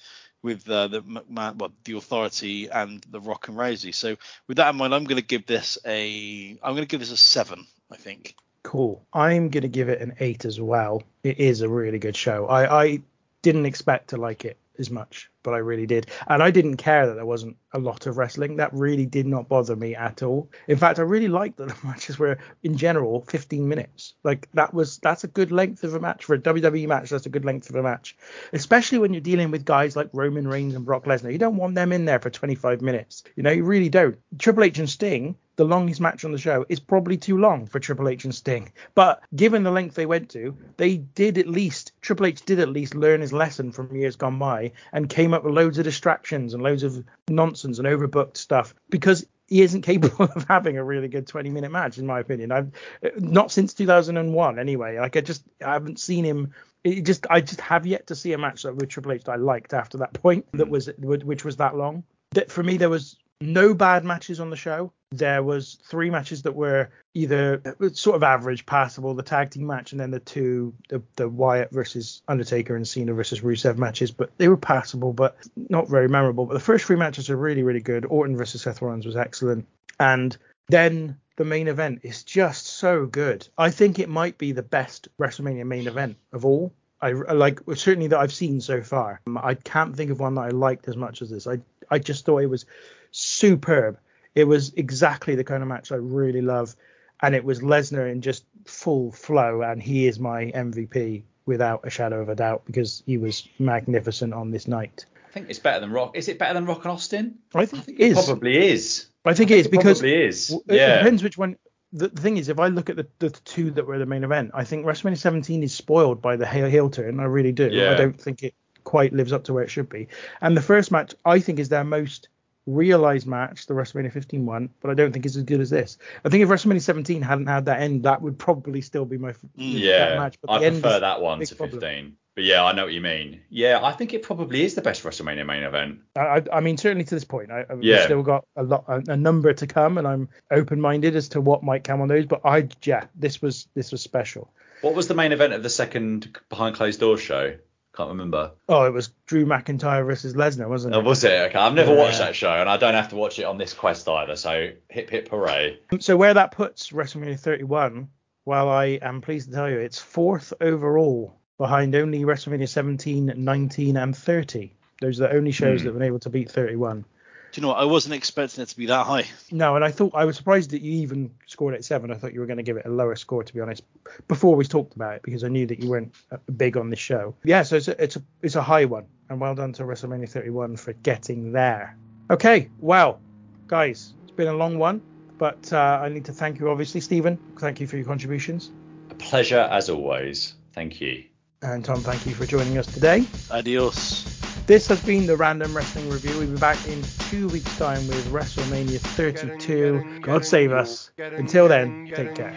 with uh, the McMahon, well, the Authority and the Rock and Rousey. So with that in mind, I'm going to give this a I'm going to give this a seven. I think. Cool. I'm going to give it an eight as well. It is a really good show. I, I didn't expect to like it as much, but I really did. And I didn't care that there wasn't a lot of wrestling. That really did not bother me at all. In fact, I really liked that the <laughs> matches were in general 15 minutes. Like that was that's a good length of a match for a WWE match. That's a good length of a match, especially when you're dealing with guys like Roman Reigns and Brock Lesnar. You don't want them in there for 25 minutes. You know, you really don't. Triple H and Sting the longest match on the show is probably too long for Triple H and Sting. But given the length they went to, they did at least Triple H did at least learn his lesson from years gone by and came up with loads of distractions and loads of nonsense and overbooked stuff because he isn't <laughs> capable of having a really good 20 minute match in my opinion. I've not since 2001 anyway. Like I just I haven't seen him it just I just have yet to see a match that with Triple H that I liked after that point that was which was that long. That for me there was no bad matches on the show. There was three matches that were either uh, sort of average, passable, the tag team match, and then the two, the, the Wyatt versus Undertaker and Cena versus Rusev matches, but they were passable, but not very memorable. But the first three matches are really, really good. Orton versus Seth Rollins was excellent, and then the main event is just so good. I think it might be the best WrestleMania main event of all. I like certainly that I've seen so far. Um, I can't think of one that I liked as much as this. I I just thought it was superb. It was exactly the kind of match I really love, and it was Lesnar in just full flow, and he is my MVP without a shadow of a doubt because he was magnificent on this night. I think it's better than Rock. Is it better than Rock and Austin? I think, I think it is. probably is. I think I it is because probably is. It, yeah. it depends which one. The, the, thing is, if I look at the, the two that were the main event, I think WrestleMania 17 is spoiled by the heel, heel turn. I really do. Yeah. I don't think it quite lives up to where it should be. And the first match, I think, is their most realized match, the WrestleMania 15 one, but I don't think it's as good as this. I think if WrestleMania 17 hadn't had that end, that would probably still be my mm, yeah. match. But I prefer that one to 15. Problem. But yeah, I know what you mean. Yeah, I think it probably is the best WrestleMania main event. I, I mean, certainly to this point, I, have yeah. still got a lot, a, a, number to come, and I'm open-minded as to what might come on those. But I, yeah, this was this was special. What was the main event of the second behind closed doors show? Can't remember. Oh, it was Drew McIntyre versus Lesnar, wasn't it? Oh, was it? Okay, I've never yeah. watched that show, and I don't have to watch it on this quest either. So hip hip hooray! So where that puts WrestleMania 31, well, I am pleased to tell you it's fourth overall, behind only WrestleMania 17, 19, and 30. Those are the only shows mm. that have been able to beat 31. Do you know what? I wasn't expecting it to be that high. No, and I thought I was surprised that you even scored at seven. I thought you were going to give it a lower score, to be honest, before we talked about it, because I knew that you weren't uh, big on this show. Yeah, so it's a, it's a it's a high one, and well done to WrestleMania 31 for getting there. Okay, well, guys, it's been a long one, but uh, I need to thank you, obviously, Stephen. Thank you for your contributions. A pleasure as always. Thank you. And Tom, thank you for joining us today. Adios. This has been the Random Wrestling Review. We'll be back in two weeks' time with WrestleMania 32. God save us. Until then, take care.